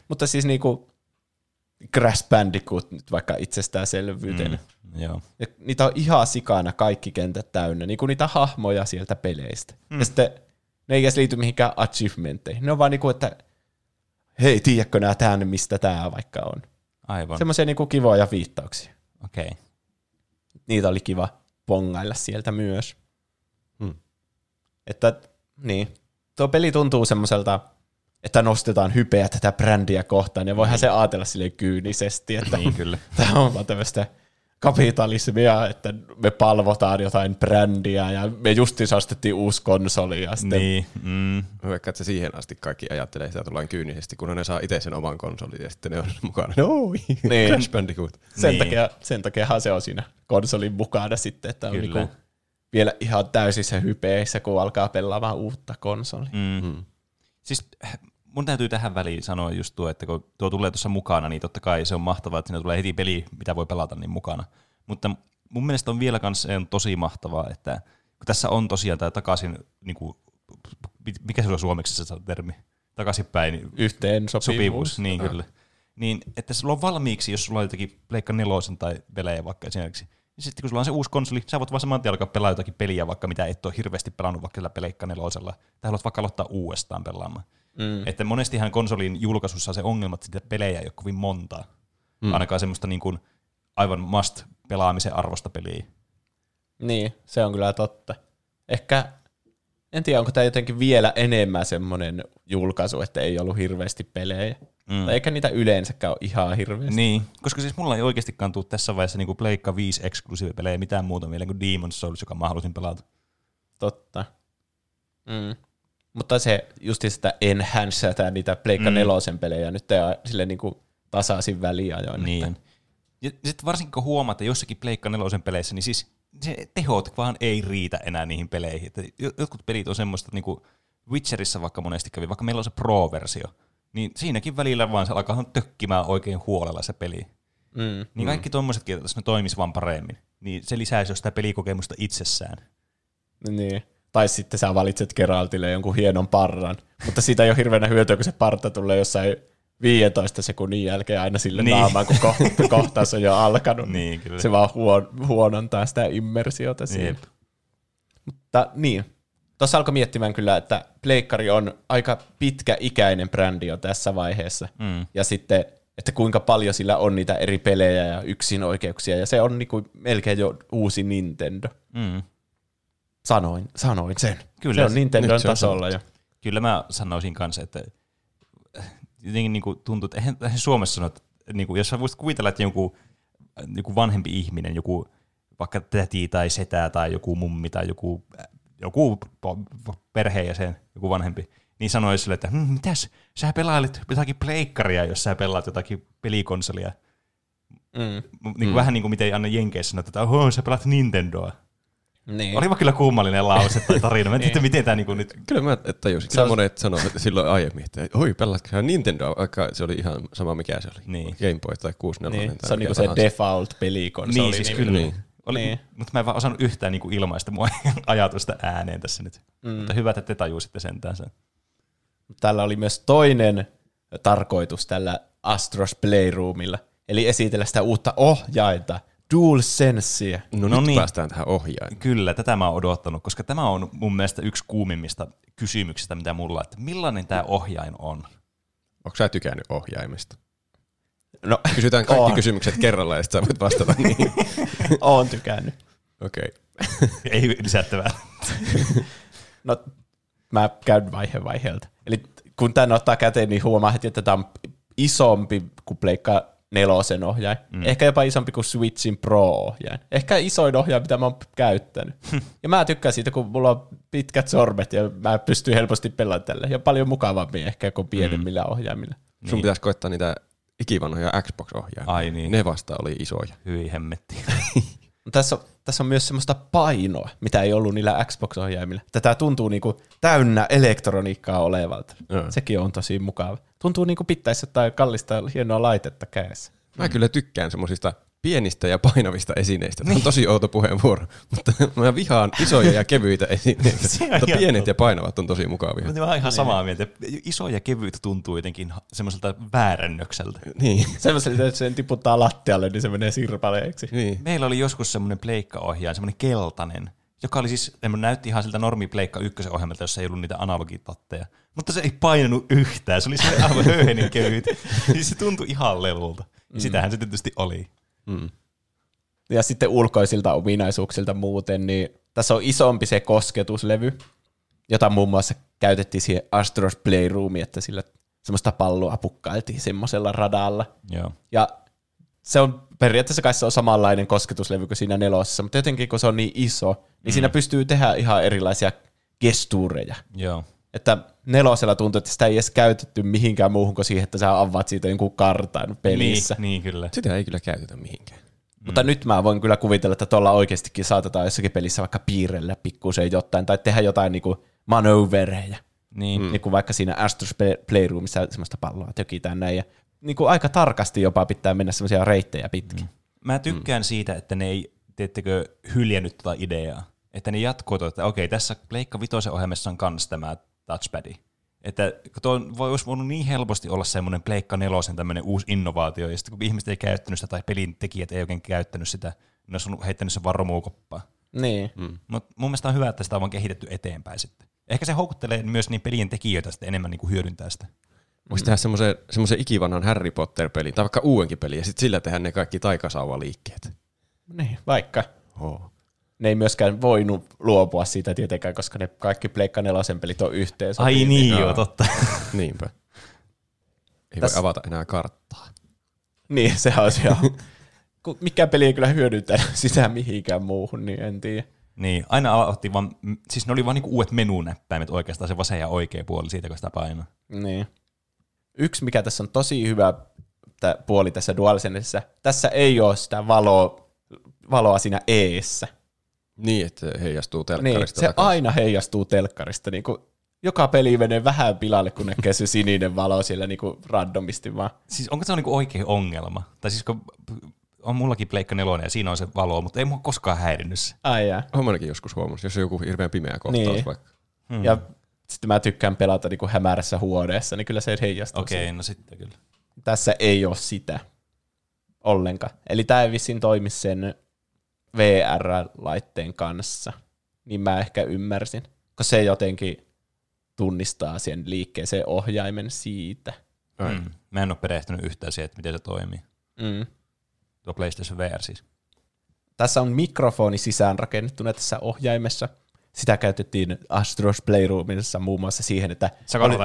mutta siis niinku Crash Bandicoot nyt vaikka itsestäänselvyyteen. Mm, joo. Ja niitä on ihan sikana kaikki kentät täynnä, niin kuin niitä hahmoja sieltä peleistä. Mm. Ja sitten ne ei edes liity mihinkään achievementteihin. Ne on vaan niinku, että hei, tiedätkö nää tämän, mistä tämä vaikka on. Aivan. Semmoisia niinku kivoja viittauksia. Okei. Okay. Niitä oli kiva pongailla sieltä myös. Hmm. Että, niin. Tuo peli tuntuu semmoiselta, että nostetaan hypeä tätä brändiä kohtaan, ja voihan niin. se ajatella sille kyynisesti, että niin, kyllä. *laughs* tämä on vaan tämmöistä kapitalismia, että me palvotaan jotain brändiä ja me justiin saastettiin uusi konsoli. Ja sitten... Niin. Mm. Vaikka että siihen asti kaikki ajattelee sitä tullaan kyynisesti, kun ne saa itse sen oman konsolin ja sitten ne on mukana. No, niin. Crash Bandicoot. Sen, niin. takia, sen takiahan se on siinä konsolin mukana sitten, että on niinku vielä ihan täysissä hypeissä, kun alkaa pelaamaan uutta konsolia. Mm. Mm. Siis mun täytyy tähän väliin sanoa just tuo, että kun tuo tulee tuossa mukana, niin totta kai se on mahtavaa, että siinä tulee heti peli, mitä voi pelata, niin mukana. Mutta mun mielestä on vielä kans, on tosi mahtavaa, että kun tässä on tosiaan tämä takaisin, niin kuin, mikä se on suomeksi se termi? Takaisinpäin. Yhteen sopivuus. sopivuus niin kyllä. Niin, että sulla on valmiiksi, jos sulla on jotakin Pleikka nelosen tai pelejä vaikka esimerkiksi, niin sitten kun sulla on se uusi konsoli, sä voit vaan saman tien alkaa pelaa jotakin peliä, vaikka mitä et ole hirveästi pelannut vaikka sillä Pleikka nelosella, tai haluat vaikka aloittaa uudestaan pelaamaan. Mm. Että monestihan konsolin julkaisussa se ongelma, että sitä pelejä ei ole kovin montaa. Mm. Ainakaan semmoista niin kuin aivan must pelaamisen arvosta peliä. Niin, se on kyllä totta. Ehkä, en tiedä, onko tämä jotenkin vielä enemmän semmoinen julkaisu, että ei ollut hirveästi pelejä. Mm. Tai eikä niitä yleensäkään ole ihan hirveästi. Niin, koska siis mulla ei oikeastikaan tule tässä vaiheessa niin Pleikka 5 eksklusiivipelejä mitään muuta vielä kuin Demon's Souls, joka mä halusin pelata. Totta. Mm. Mutta se just sitä enhancetä niitä Pleikka mm. nelosen pelejä nyt sille niin kuin tasaisin väliajoin. Niin. Että. Ja sitten varsinkin kun huomaat, että jossakin Pleikka nelosen peleissä, niin siis se tehot vaan ei riitä enää niihin peleihin. Että jotkut pelit on semmoista, niin kuin Witcherissa vaikka monesti kävi, vaikka meillä on se Pro-versio, niin siinäkin välillä vaan se alkaa tökkimään oikein huolella se peli. Mm, niin kaikki mm. tuommoisetkin, että ne toimisi vaan paremmin, niin se lisäisi jo sitä pelikokemusta itsessään. Niin. Tai sitten sä valitset Geraltille jonkun hienon parran, mutta siitä ei ole hirveänä hyötyä, kun se parta tulee jossain 15 sekunnin jälkeen aina sille niin. naamaan, kun ko- kohtaus on jo alkanut. niin, kyllä. Se vaan huon- huonontaa sitä immersiota siihen. Mutta niin, tuossa alkoi miettimään kyllä, että Pleikkari on aika pitkäikäinen brändi jo tässä vaiheessa. Mm. Ja sitten, että kuinka paljon sillä on niitä eri pelejä ja yksin oikeuksia. Ja se on niinku melkein jo uusi Nintendo. Mm. Sanoin, sanoin sen. Kyllä, se on Nintendon tasolla jo. Kyllä mä sanoisin kanssa, että jotenkin niin kuin tuntuu, että eihän, eihän Suomessa sano, että niin kuin, jos sä voisit kuvitella, että joku, joku vanhempi ihminen, joku vaikka täti tai setä tai joku mummi tai joku, joku perheenjäsen, joku vanhempi, niin sanoisi sille, että hm, mitäs, sä pelailet jotakin pleikkaria, jos sä pelaat jotakin pelikonsolia. Mm. Niin kuin mm. Vähän niin kuin miten Anna Jenkeissä sanoi, että oho, sä pelaat Nintendoa. Niin. Olipa kyllä kummallinen lause tai tarina. Mä en *laughs* tiedä, niin. miten tämä niinku nyt... Kyllä mä tajusin. Kyllä monet sanoivat silloin aiemmin, että oi, pelatko Nintendo, vaikka se oli ihan sama mikä se oli. Niin. Game Boy tai 64. Niin. Se on niinku se default pelikonsoli. Niin, siis kyllä. Niin. Oli, niin. Mutta mä en vaan osannut yhtään niinku ilmaista mua *laughs* ajatusta ääneen tässä nyt. Mm. Mutta hyvä, että te tajusitte sentään sen. Tällä oli myös toinen tarkoitus tällä Astros Playroomilla. Eli esitellä sitä uutta ohjainta, DualSensea. No, no nyt niin. päästään tähän ohjaimeen. Kyllä, tätä mä oon odottanut, koska tämä on mun mielestä yksi kuumimmista kysymyksistä, mitä mulla on, että millainen tämä ohjain on? Onko sä tykännyt ohjaimesta? No, Kysytään kaikki on. kysymykset kerralla ja sitten sä voit vastata *laughs* niihin. Oon tykännyt. Okei. Okay. *laughs* Ei lisättävää. *laughs* no, mä käyn vaihe vaiheelta. Eli kun tämän ottaa käteen, niin huomaa heti, että tämä on isompi kuin Pleikka nelosen ohjain. Mm. Ehkä jopa isompi kuin Switchin Pro-ohjain. Ehkä isoin ohjain, mitä mä oon käyttänyt. *laughs* ja mä tykkään siitä, kun mulla on pitkät sormet ja mä pystyn helposti pelaamaan tällä. Ja paljon mukavammin ehkä kuin pienemmillä mm. ohjaimilla. Sun niin. pitäisi koittaa niitä ikivanhoja Xbox-ohjaimia. Ai niin. Ne vasta oli isoja. Hyi hemmetti. *laughs* tässä, on, tässä on myös semmoista painoa, mitä ei ollut niillä Xbox-ohjaimilla. Tätä tuntuu niinku täynnä elektroniikkaa olevalta. Mm. Sekin on tosi mukava. Tuntuu niinku pitäisi jotain kallista hienoa laitetta kädessä. Mä mm. kyllä tykkään semmoisista pienistä ja painavista esineistä. Tämä on tosi outo puheenvuoro, mutta mä vihaan isoja ja kevyitä esineitä. *laughs* mutta pienet ja painavat on tosi mukavia. Mä oon ihan samaa mieltä. Iso ja kevyt tuntuu jotenkin semmoiselta väärännökseltä. Niin. Semmoiselta, että sen tiputtaa lattialle, niin se menee sirpaleeksi. Niin. Meillä oli joskus semmoinen pleikkaohjaaja, semmoinen keltainen, joka oli siis, näytti ihan siltä normi pleikka ykkösen ohjelmalta, jossa ei ollut niitä analogitatteja. Mutta se ei painanut yhtään, se oli se aivan höyhenin kevyt. niin se tuntui ihan lelulta. Ja mm. sitähän se tietysti oli. Mm. Ja sitten ulkoisilta ominaisuuksilta muuten, niin tässä on isompi se kosketuslevy, jota muun muassa käytettiin siihen Astros Playroomiin, että sillä semmoista palloa pukkailtiin semmoisella radalla. Joo. Ja se on periaatteessa kai se on samanlainen kosketuslevy kuin siinä nelosessa, mutta jotenkin kun se on niin iso, niin mm. siinä pystyy tehdä ihan erilaisia gestuureja. Joo. Että nelosella tuntuu, että sitä ei edes käytetty mihinkään muuhun kuin siihen, että sä avaat siitä jonkun kartan pelissä. Niin, niin kyllä. Sitä ei kyllä käytetä mihinkään. Mm. Mutta nyt mä voin kyllä kuvitella, että tuolla oikeastikin saatetaan jossakin pelissä vaikka piirrellä pikkusen jotain, tai tehdä jotain niinku manövereja. Niin. Mm. niin kuin vaikka siinä Astros Playroomissa semmoista palloa tökitään näin, ja niin kuin aika tarkasti jopa pitää mennä semmoisia reittejä pitkin. Mm. Mä tykkään mm. siitä, että ne ei, teettekö, hyljännyt tuota ideaa. Että ne jatkuu, että okei, tässä Pleikka Vitoisen ohjelmassa on kans tämä touchpadi. Että tuo voi, olisi voinut niin helposti olla semmoinen Pleikka nelosen tämmöinen uusi innovaatio, ja sitten kun ihmiset ei käyttänyt sitä tai pelin tekijät ei oikein käyttänyt sitä, ne olisi heittänyt sen vaan. Niin. Mm. Mutta mun mielestä on hyvä, että sitä on vaan kehitetty eteenpäin sitten. Ehkä se houkuttelee myös niin pelien tekijöitä sitten enemmän niin kuin hyödyntää sitä. Voisi tehdä semmoisen, semmoisen ikivanhan Harry Potter-pelin, tai vaikka uudenkin pelin, ja sitten sillä tehdä ne kaikki taikasauva-liikkeet. Niin, vaikka. Oh ne ei myöskään voinut luopua siitä tietenkään, koska ne kaikki Pleikka nelosen pelit on yhteensä. Ai niin, niin joo, totta. *laughs* Niinpä. Ei Täs... voi avata enää karttaa. Niin, se olisi ihan... *laughs* Mikä peli ei kyllä hyödyntää *laughs* sitä mihinkään muuhun, niin en tiedä. Niin, aina aloitti vaan, siis ne oli vaan niinku uudet menunäppäimet oikeastaan, se vasen ja oikea puoli siitä, kun sitä painaa. Niin. Yksi, mikä tässä on tosi hyvä puoli tässä DualSenseissa, tässä ei ole sitä valoa, valoa siinä eessä. Niin, että se heijastuu telkkarista. Niin, se takaisin. aina heijastuu telkkarista. Niin kuin joka peli menee vähän pilalle, kun näkee se *laughs* sininen valo siellä niin kuin randomisti vaan. Siis onko se on niin oikea ongelma? Tai siis kun on mullakin Pleikka nelonen ja siinä on se valo, mutta ei mua koskaan häirinnyt se. Ai jää. Olen joskus huomannut, jos on joku hirveän pimeä kohtaus niin. vaikka. Hmm. Ja sitten mä tykkään pelata niin kuin hämärässä huoneessa, niin kyllä se heijastuu. Okei, okay, no sitten kyllä. Tässä ei ole sitä ollenkaan. Eli tämä ei vissiin toimi sen VR-laitteen kanssa, niin mä ehkä ymmärsin, koska se jotenkin tunnistaa sen liikkeeseen ohjaimen siitä. Mm. Mä en ole perehtynyt yhtään siihen, että miten se toimii. Mm. Tuo PlayStation VR siis. Tässä on mikrofoni sisäänrakennettuna tässä ohjaimessa. Sitä käytettiin Astros Playroomissa muun muassa siihen, että... Sä oli...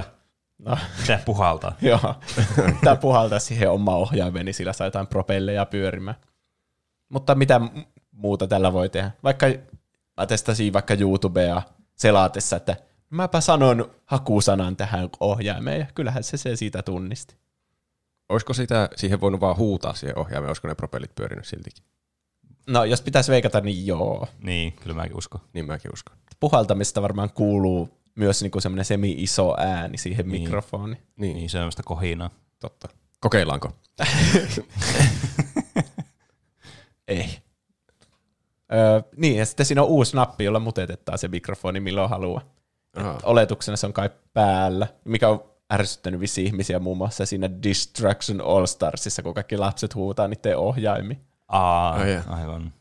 No. Se puhaltaa. *laughs* Joo. Tämä puhaltaa siihen oma ohjaimeen, niin sillä saa jotain propelleja pyörimään. Mutta mitä muuta tällä voi tehdä. Vaikka mä testasin vaikka YouTubea selaatessa, että mäpä sanon hakusanan tähän ohjaimeen, ja kyllähän se, se siitä tunnisti. Olisiko sitä, siihen voinut vaan huutaa siihen ohjaimeen, olisiko ne propellit pyörinyt siltikin? No, jos pitäisi veikata, niin joo. Niin, kyllä mäkin uskon. Niin mäkin uskon. Puhaltamista varmaan kuuluu myös niinku semmoinen semi-iso ääni siihen niin. mikrofoniin. Niin, niin semmoista kohinaa. Totta. Kokeillaanko? *laughs* Ei. Öö, niin, ja sitten siinä on uusi nappi, jolla mutetetaan se mikrofoni milloin haluaa. Oletuksena se on kai päällä, mikä on ärsyttänyt vissi ihmisiä muun muassa siinä Distraction All Starsissa, kun kaikki lapset huutaa niiden ohjaimi. Aa, oh, yeah. aivan.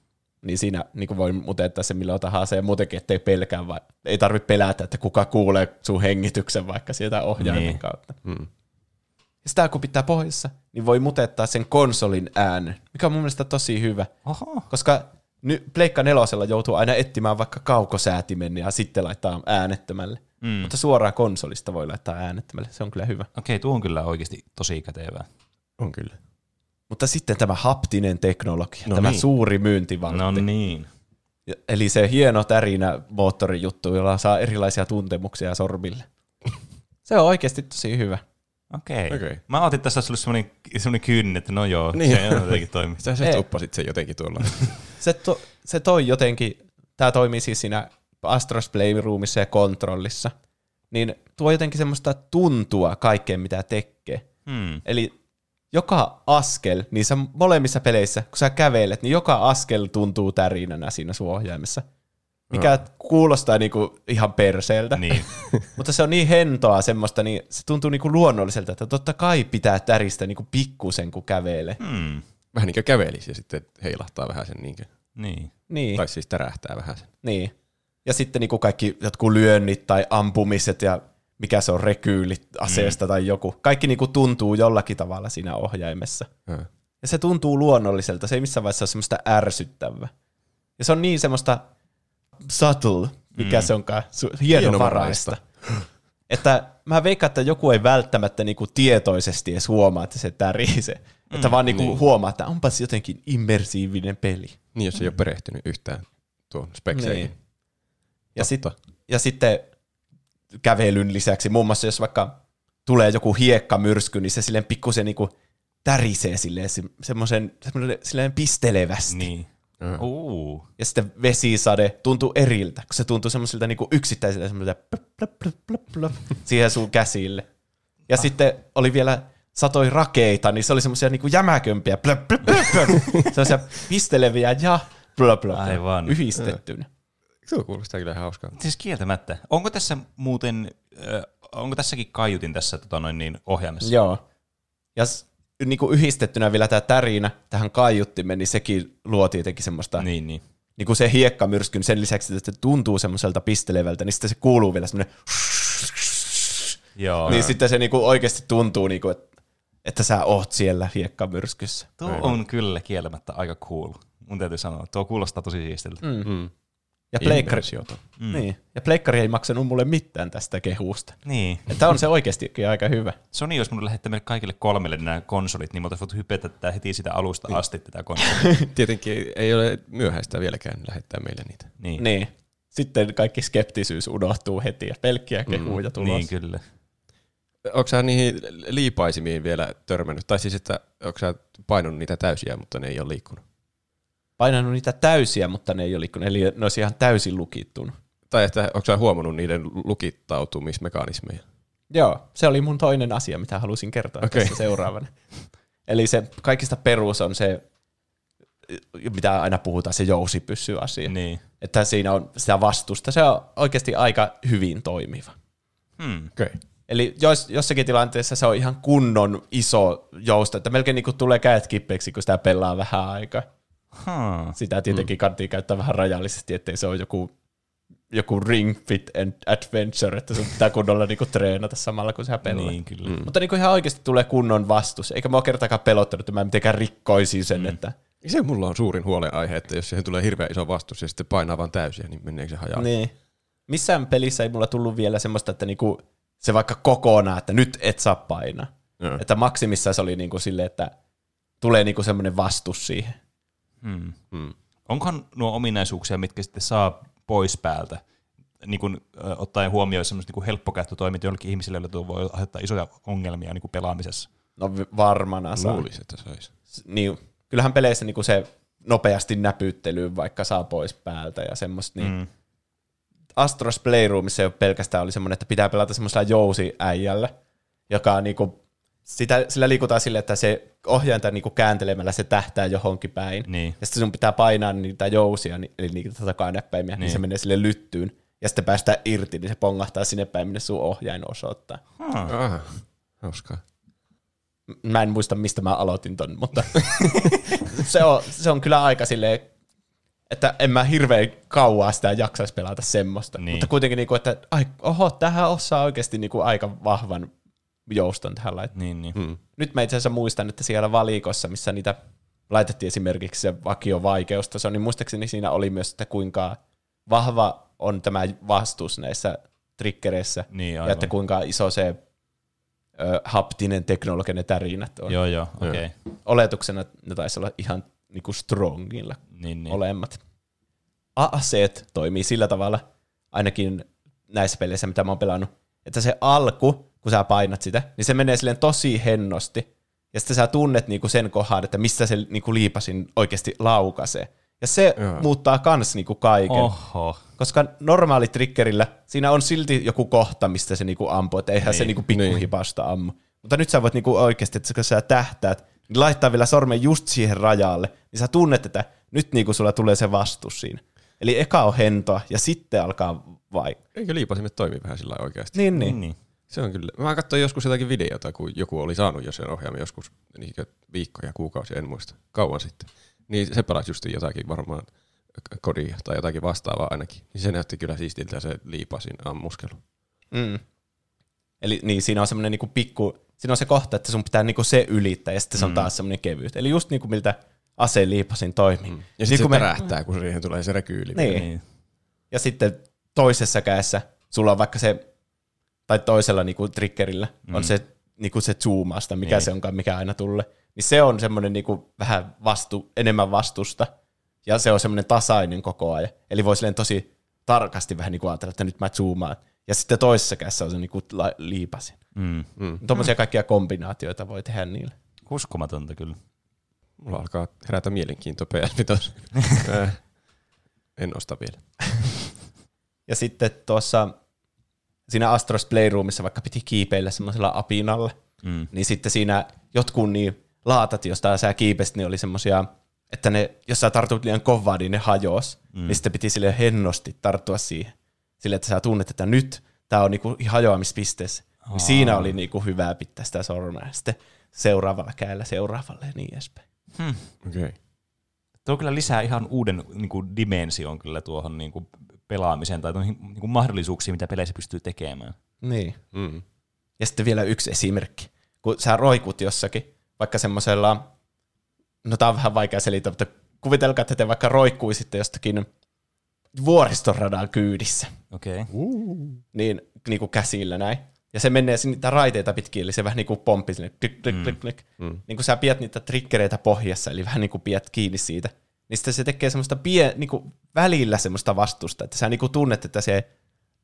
Niin siinä niin voi mutettaa se milloin tahansa ja muutenkin, ettei pelkää, vai, ei tarvitse pelätä, että kuka kuulee sun hengityksen vaikka sieltä ohjaimen niin. kautta. Hmm. Ja sitä kun pitää pohjassa, niin voi mutettaa sen konsolin äänen, mikä on mun mielestä tosi hyvä. Oho. Koska nyt Pleikka nelosella joutuu aina etsimään vaikka kaukosäätimen ja sitten laittaa äänettömälle. Mm. Mutta suoraan konsolista voi laittaa äänettömälle. Se on kyllä hyvä. Okei, tuo on kyllä oikeasti tosi kätevää. On kyllä. Mutta sitten tämä haptinen teknologia, No tämä niin. suuri myyntivaltti. No niin. Eli se hieno tärinä moottorijuttu, jolla saa erilaisia tuntemuksia sormille. Se on oikeasti tosi hyvä. Okei. Okei. Okay. Mä otin tässä olisi ollut semmoinen, semmoinen kyynni, että no joo, Niin. se jotenkin toimii. Sä, Ei. tuppasit sen jotenkin tuolla. *laughs* Se, to, se toi jotenkin, tämä toimii siis siinä Astros Playroomissa ja kontrollissa, niin tuo jotenkin semmoista tuntua kaikkeen, mitä tekee. Hmm. Eli joka askel niissä molemmissa peleissä, kun sä kävelet, niin joka askel tuntuu tärinänä siinä sun ohjaimessa. Mikä kuulostaa niinku ihan perseeltä. Niin. *laughs* Mutta se on niin hentoa semmoista, niin se tuntuu niinku luonnolliselta, että totta kai pitää täristä niinku pikkusen, kun kävelee. Hmm. Vähän niin kuin kävelisi ja sitten heilahtaa vähän sen niin kuin, Niin. Niin, tai siis tärähtää vähän sen. niin. Ja sitten niinku kaikki jotkut lyönnit tai ampumiset ja mikä se on, rekyylit aseesta mm. tai joku. Kaikki niinku tuntuu jollakin tavalla siinä ohjaimessa. Ja. Ja se tuntuu luonnolliselta, se ei missään vaiheessa ole semmoista ärsyttävää. Ja se on niin semmoista subtle, mikä mm. se onkaan, su- hienovaraista. että mä veikkaan, että joku ei välttämättä niinku tietoisesti edes huomaa, että se tärisee. Mm, että vaan niinku niin. huomaa, että onpas jotenkin immersiivinen peli. Niin, jos ei ole perehtynyt yhtään tuon spekseihin. Niin. Ja, sit, ja sitten kävelyn lisäksi, muun muassa jos vaikka tulee joku hiekkamyrsky, niin se silleen pikkusen niinku tärisee silleen se, semmoisen, semmoinen silleen pistelevästi. Niin. Ja. Uh. Ja sitten vesisade tuntuu eriltä, kun se tuntuu semmoisilta niinku yksittäisiltä semmoisilta plöp, plöp, plöp, plöp, plöp, *laughs* siihen sun käsille. Ja ah. sitten oli vielä satoi rakeita, niin se oli semmoisia niinku jämäkömpiä, plöp, plöp, plöp, plöp, *laughs* semmoisia pisteleviä ja plöp, plöp, Aivan. yhdistettynä. Se kuulostaa kyllä ihan hauskaa. Siis kieltämättä. Onko tässä muuten, äh, onko tässäkin kaiutin tässä tota noin niin, ohjaimessa? Joo. Ja s- niinku yhdistettynä vielä tämä tärinä tähän kaiuttimeen, niin sekin luo tietenkin semmoista, niin. Niin, niin. niinku se hiekkamyrskyn sen lisäksi, että se tuntuu semmoiselta pistelevältä, niin sitten se kuuluu vielä semmoinen, Joo. niin sitten se niinku oikeasti tuntuu, niinku, että, että sä oot siellä hiekkamyrskyssä. Tuo on kyllä kieltämättä aika cool. Mun täytyy sanoa. Tuo kuulostaa tosi siistiltä. Mm. Mm. Ja pleikkari, mm. niin. ja pleikkari ei maksanut mulle mitään tästä kehusta. Niin. Että on se oikeastikin aika hyvä. Sony olisi mun lähettää meille kaikille kolmelle nämä konsolit, niin me oltaisiin hypetä tätä heti sitä alusta niin. asti tätä konsolia. *laughs* Tietenkin ei ole myöhäistä vieläkään lähettää meille niitä. niin. Niin. Sitten kaikki skeptisyys unohtuu heti ja pelkkiä kehuja tulos. niin, kyllä. Onko sä niihin liipaisimiin vielä törmännyt? Tai siis, että onko sä painunut niitä täysiä, mutta ne ei ole liikkunut? Painanut niitä täysiä, mutta ne ei ole liikkunut, eli ne olisi ihan täysin lukittunut. Tai että onko sä huomannut niiden lukittautumismekanismeja? Joo, se oli mun toinen asia, mitä halusin kertoa okay. Tässä seuraavana. Eli se kaikista perus on se, mitä aina puhutaan, se jousipyssy-asia. Niin. Että siinä on sitä vastusta. Se on oikeasti aika hyvin toimiva. Hmm. Okay. Eli jos, jossakin tilanteessa se on ihan kunnon iso jousto, että melkein niin tulee kädet kipeäksi, kun sitä pelaa vähän aikaa. Huh. Sitä tietenkin mm. kannattaa käyttää vähän rajallisesti, ettei se ole joku, joku Ring Fit and Adventure, että sun pitää kunnolla niinku treenata samalla, kun sä pelaa. Niin, kyllä. Mm. Mutta niinku ihan oikeasti tulee kunnon vastus. Eikä mua kertaakaan pelottanut, että mä mitenkään rikkoisin sen, mm. että Se mulla on suurin huolenaihe, että jos siihen tulee hirveän iso vastus ja sitten painaa vaan täysiä, niin meneekö se hajaa? niin. Missään pelissä ei mulla tullut vielä semmoista, että niinku se vaikka kokonaan, että nyt et saa painaa. Joo. Että maksimissaan se oli niinku silleen, että tulee niinku semmoinen vastus siihen. Hmm. Mm. Onkohan nuo ominaisuuksia, mitkä sitten saa pois päältä, niin kun, ö, ottaen huomioon semmoista niin helppokäyttötoiminta jollekin ihmisille, joille tuo voi aiheuttaa isoja ongelmia niin kuin pelaamisessa? No varmana saa. Luulisi, että sais. S- Niin, kyllähän peleissä niinku se nopeasti näpyttely vaikka saa pois päältä ja semmoista. Niin. Mm. Astros Playroomissa ole pelkästään oli semmoinen, että pitää pelata semmoisella jousiäijällä, joka on niinku, sitä, sillä liikutaan sille, että se ohjainta niinku kääntelemällä se tähtää johonkin päin. Niin. Ja sitten sun pitää painaa niitä jousia, eli niitä takanäppäimiä, niin. niin se menee sille lyttyyn. Ja sitten päästään irti, niin se pongahtaa sinne päin, minne sun ohjain osoittaa. Aha, hauskaa. Mä en muista, mistä mä aloitin ton, mutta *laughs* se, on, se on kyllä aika silleen, että en mä hirveän kauaa sitä jaksaisi pelata semmoista. Niin. Niin. Mutta kuitenkin, niinku, että ai, oho, tähän osaa oikeasti niinku aika vahvan jouston tähän laittaa. Niin, niin. Mm. Nyt mä itse asiassa muistan, että siellä valikossa, missä niitä laitettiin esimerkiksi se vakio vaikeustaso, niin muistaakseni siinä oli myös, että kuinka vahva on tämä vastus näissä triggereissä, Niin, ja että kuinka iso se ö, haptinen teknologinen tärinät on. Joo, joo, okei. Okay. Oletuksena ne taisi olla ihan niinku strongilla Niin, niin. molemmat. Aseet toimii sillä tavalla, ainakin näissä peleissä, mitä mä oon pelannut, että se alku, kun sä painat sitä, niin se menee silleen tosi hennosti. Ja sitten sä tunnet niinku sen kohdan, että mistä se niinku liipasin oikeasti laukaisee. Ja se Joo. muuttaa kans niinku kaiken. Oho. Koska normaali triggerillä siinä on silti joku kohta, mistä se niinku ampuu, että eihän niin. se niinku pikkuhipasta ammu. Mutta nyt sä voit niinku oikeasti, että kun sä tähtäät, niin laittaa vielä sormen just siihen rajalle, niin sä tunnet, että nyt niinku sulla tulee se vastus siinä. Eli eka on hentoa ja sitten alkaa vai. Eikö liipasimet toimi vähän sillä oikeasti? Niin, Niin, niin. Se on kyllä. Mä katsoin joskus jotakin videota, kun joku oli saanut jo sen ohjaamme joskus viikkoja, kuukausia, en muista, kauan sitten. Niin se pelasi just jotakin varmaan kodia tai jotakin vastaavaa ainakin. Niin se näytti kyllä siistiltä se liipasin ammuskelu. Mm. Eli niin, siinä on semmoinen niinku pikku, siinä on se kohta, että sun pitää niinku se ylittää ja sitten se on taas semmoinen kevyt. Eli just niinku miltä aseen liipasin toimii. Ja Niin sitten se kun me- tärähtää, kun siihen tulee se rekyyli. Niin. niin. Ja sitten toisessa kädessä sulla on vaikka se, tai toisella niinku triggerillä mm. on se, niinku se zoomasta, mikä Niin. se onkaan, mikä aina tulee. Niin se on semmoinen niinku vähän vastu, enemmän vastusta, ja se on semmoinen tasainen koko ajan. Eli voi silleen tosi tarkasti vähän niinku ajatella, että nyt mä zoomaan. Ja sitten toisessa kädessä on se niinku la- liipasin. Mm. Mm. Tuommoisia kaikkia kombinaatioita voi tehdä niillä. Uskomatonta kyllä. Mulla alkaa herätä mielenkiintoa PS5. *laughs* Äh, en osta vielä. Ja sitten tuossa siinä Astros Playroomissa vaikka piti kiipeillä semmoisella apinalla, Mm. niin sitten siinä jotkut niin laatat, josta sä kiipesit, niin oli semmoisia, että ne, jos sä tartut liian kovaa, niin ne hajos. Mm. Niin sitten piti sille hennosti tarttua siihen. Sille, että sä tunnet, että nyt tää on niinku hajoamispisteessä. Niin siinä oli niinku hyvä pitää sitä sormea. Sitten seuraavalla kädellä seuraavalle ja niin edespäin. Okei. Okay. Tuo kyllä lisää ihan uuden niin kuin, dimension kyllä tuohon niin kuin, pelaamiseen tai niin kuin, mahdollisuuksiin, mitä peleissä pystyy tekemään. Niin. Mm. Ja sitten vielä yksi esimerkki. Kun sä roikut jossakin, vaikka semmoisella, no tää on vähän vaikea selittää, mutta kuvitelkaa, että te vaikka roikkuisitte jostakin vuoristoradan kyydissä, Okei. Okay. niin, niin kuin käsillä näin. Ja se menee sinne niitä raiteita pitkin, eli se vähän niin kuin pomppi sinne, klik, klik, klik, klik. Mm. Niin kuin sä pidät niitä triggereitä pohjassa, eli vähän niin kuin pidät kiinni siitä. Niin sitten se tekee semmoista pie, niin kuin välillä semmoista vastusta, että sä niin kuin tunnet, että se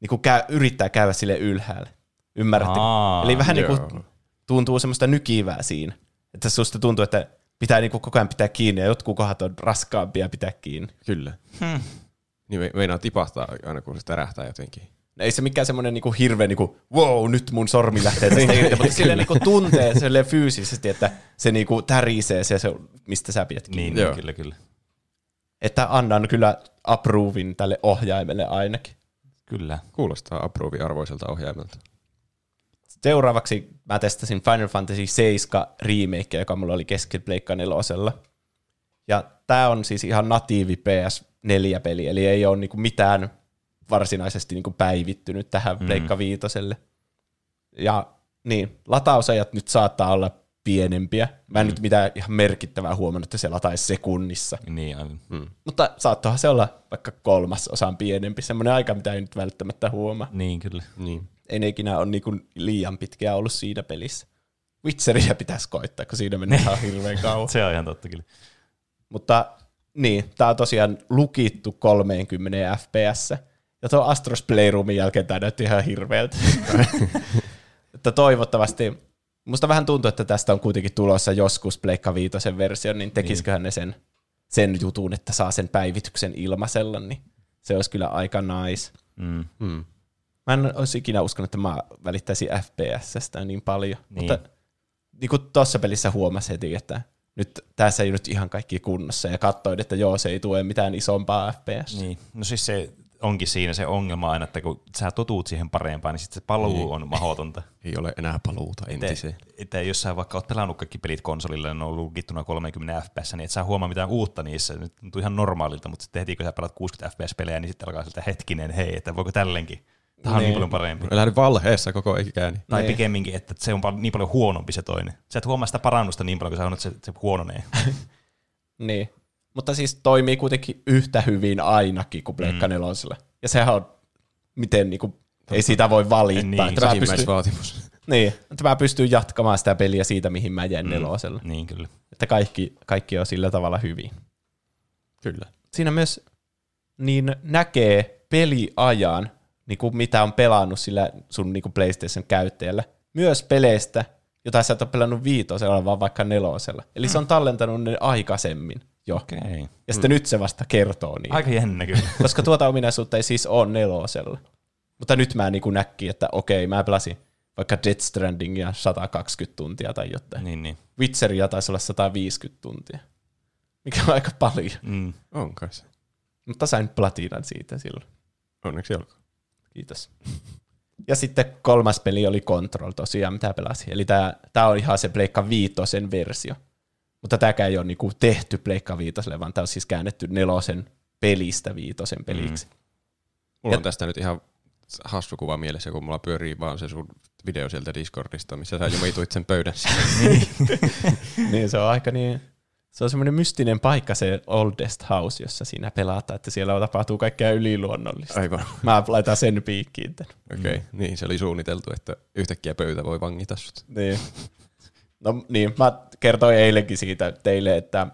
niin kuin käy, yrittää käydä sille ylhäälle. Ymmärrätte? Aa, eli vähän niin joo. kuin tuntuu semmoista nykivää siinä. Että susta tuntuu, että pitää niin kuin koko ajan pitää kiinni, ja jotkut kohdat on raskaampia pitää kiinni. Kyllä. Hmm. Niin me, meinaa tipahtaa aina, kun se tärähtää jotenkin. No ei se mikään semmoinen niinku hirveä, niinku, wow, nyt mun sormi lähtee tästä irti, mutta silleen niinku tuntee silleen fyysisesti, että se niinku tärisee se, se, mistä sä pidät kiinni. Niin, Joo. niin, kyllä, kyllä. Että annan kyllä approvein tälle ohjaimelle ainakin. Kyllä. Kuulostaa approve-arvoiselta ohjaimelta. Seuraavaksi mä testasin Final Fantasy 7 remake, joka mulla oli kesken Pleikka 4. Ja tää on siis ihan natiivi PS4-peli, eli ei ole niinku mitään varsinaisesti niinku päivittynyt tähän mm. Pleikka Viitoselle. Ja niin, latausajat nyt saattaa olla pienempiä. Mä en mm. nyt mitään ihan merkittävää huomannut, että se lataisi sekunnissa. Niin, aivan. Mm. Mutta saattohan se olla vaikka kolmas osaan pienempi. Semmoinen aika, mitä ei nyt välttämättä huomaa. Niin, kyllä. Niin. Ei ne ikinä ole niinku liian pitkiä ollut siinä pelissä. Witcheria pitäisi koittaa, kun siinä menee ihan hirveän *laughs* kauan. Se on ihan totta kyllä. Mutta niin, tää on tosiaan lukittu 30 fps. Ja tuo Astros Playroomin jälkeen tää näytti ihan hirveältä. *laughs* että toivottavasti, musta vähän tuntuu, että tästä on kuitenkin tulossa joskus Pleikka Viitosen versio, niin tekisiköhän ne sen, sen jutun, että saa sen päivityksen ilmaisella, niin se olisi kyllä aika nice. Mm. Mm. Mä en olisi ikinä uskonut, että mä välittäisin FPSstä niin paljon. Niin. Mutta niin kuin tuossa pelissä huomasi heti, että nyt tässä ei nyt ihan kaikki kunnossa. Ja katsoin, että joo, se ei tue mitään isompaa FPS. Niin. No siis se onkin siinä se ongelma aina, että kun sä totuut siihen parempaan, niin sitten se paluu Niin. on mahdotonta. *laughs* Ei ole enää paluuta entiseen. Että, että jos sä vaikka oot pelannut kaikki pelit konsolilla, ne on ollut lukittuna 30 fps, niin et sä huomaa mitään uutta niissä. Nyt tuntuu ihan normaalilta, mutta sitten heti kun sä pelaat 60 fps-pelejä, niin sitten alkaa siltä hetkinen, hei, että voiko tällenkin? Tämä on niin Niin. paljon parempi. Nyt valheessa koko ikäni. Tai Niin. pikemminkin, että se on niin paljon huonompi se toinen. Sä et huomaa sitä parannusta niin paljon, kun sä sanot, että se, se huononee. *laughs* Niin. Mutta siis toimii kuitenkin yhtä hyvin ainakin kuin Pleikka mm. Ja sehän on, miten niinku, ei siitä voi valittaa. Niin. että mä pystyn, Vähimmäisvaatimus. *laughs* Niin, että mä pystyn jatkamaan sitä peliä siitä, mihin mä jäin mm. nelosella. Niin kyllä. Että kaikki, kaikki on sillä tavalla hyvin. Kyllä. Siinä myös niin näkee peliajan, niin kuin mitä on pelannut sillä sun niin kuin PlayStation käyttäjällä, myös peleistä, jota sä et ole pelannut viitosella, vaan vaikka nelosella. Eli mm. se on tallentanut ne aikaisemmin jo. Okei. Okay. Ja sitten mm. nyt se vasta kertoo niin. Aika jännä kyllä. *laughs* Koska tuota ominaisuutta ei siis ole nelosella. Mutta nyt mä niin näkki, että okei, mä pelasin vaikka Death Strandingia 120 tuntia tai jotain. Niin, niin. Witcheria taisi olla 150 tuntia. Mikä on aika paljon. Mm. On kai se. Mutta sain platinan siitä silloin. Onneksi olkoon. Kiitos. Ja sitten kolmas peli oli Control tosiaan, mitä pelasin. Eli tämä, tämä on ihan se Pleikka viitosen versio. Mutta tämäkään ei ole niinku tehty Pleikka viitoselle, vaan tämä on siis käännetty nelosen pelistä viitosen peliksi. Mm. Mulla Ja- on tästä nyt ihan hassu kuva mielessä, kun mulla pyörii vaan se sun video sieltä Discordista, missä sä jumituit sen pöydän siihen. *laughs* *laughs* niin se on aika niin, se on semmoinen mystinen paikka se Oldest House, jossa siinä pelataan, että siellä tapahtuu kaikkea yliluonnollista. Aivan. Mä laitan sen piikkiin. Okei, okay. niin se oli suunniteltu, että yhtäkkiä pöytä voi vangita sut. Niin. No niin, mä kertoin eilenkin siitä teille, että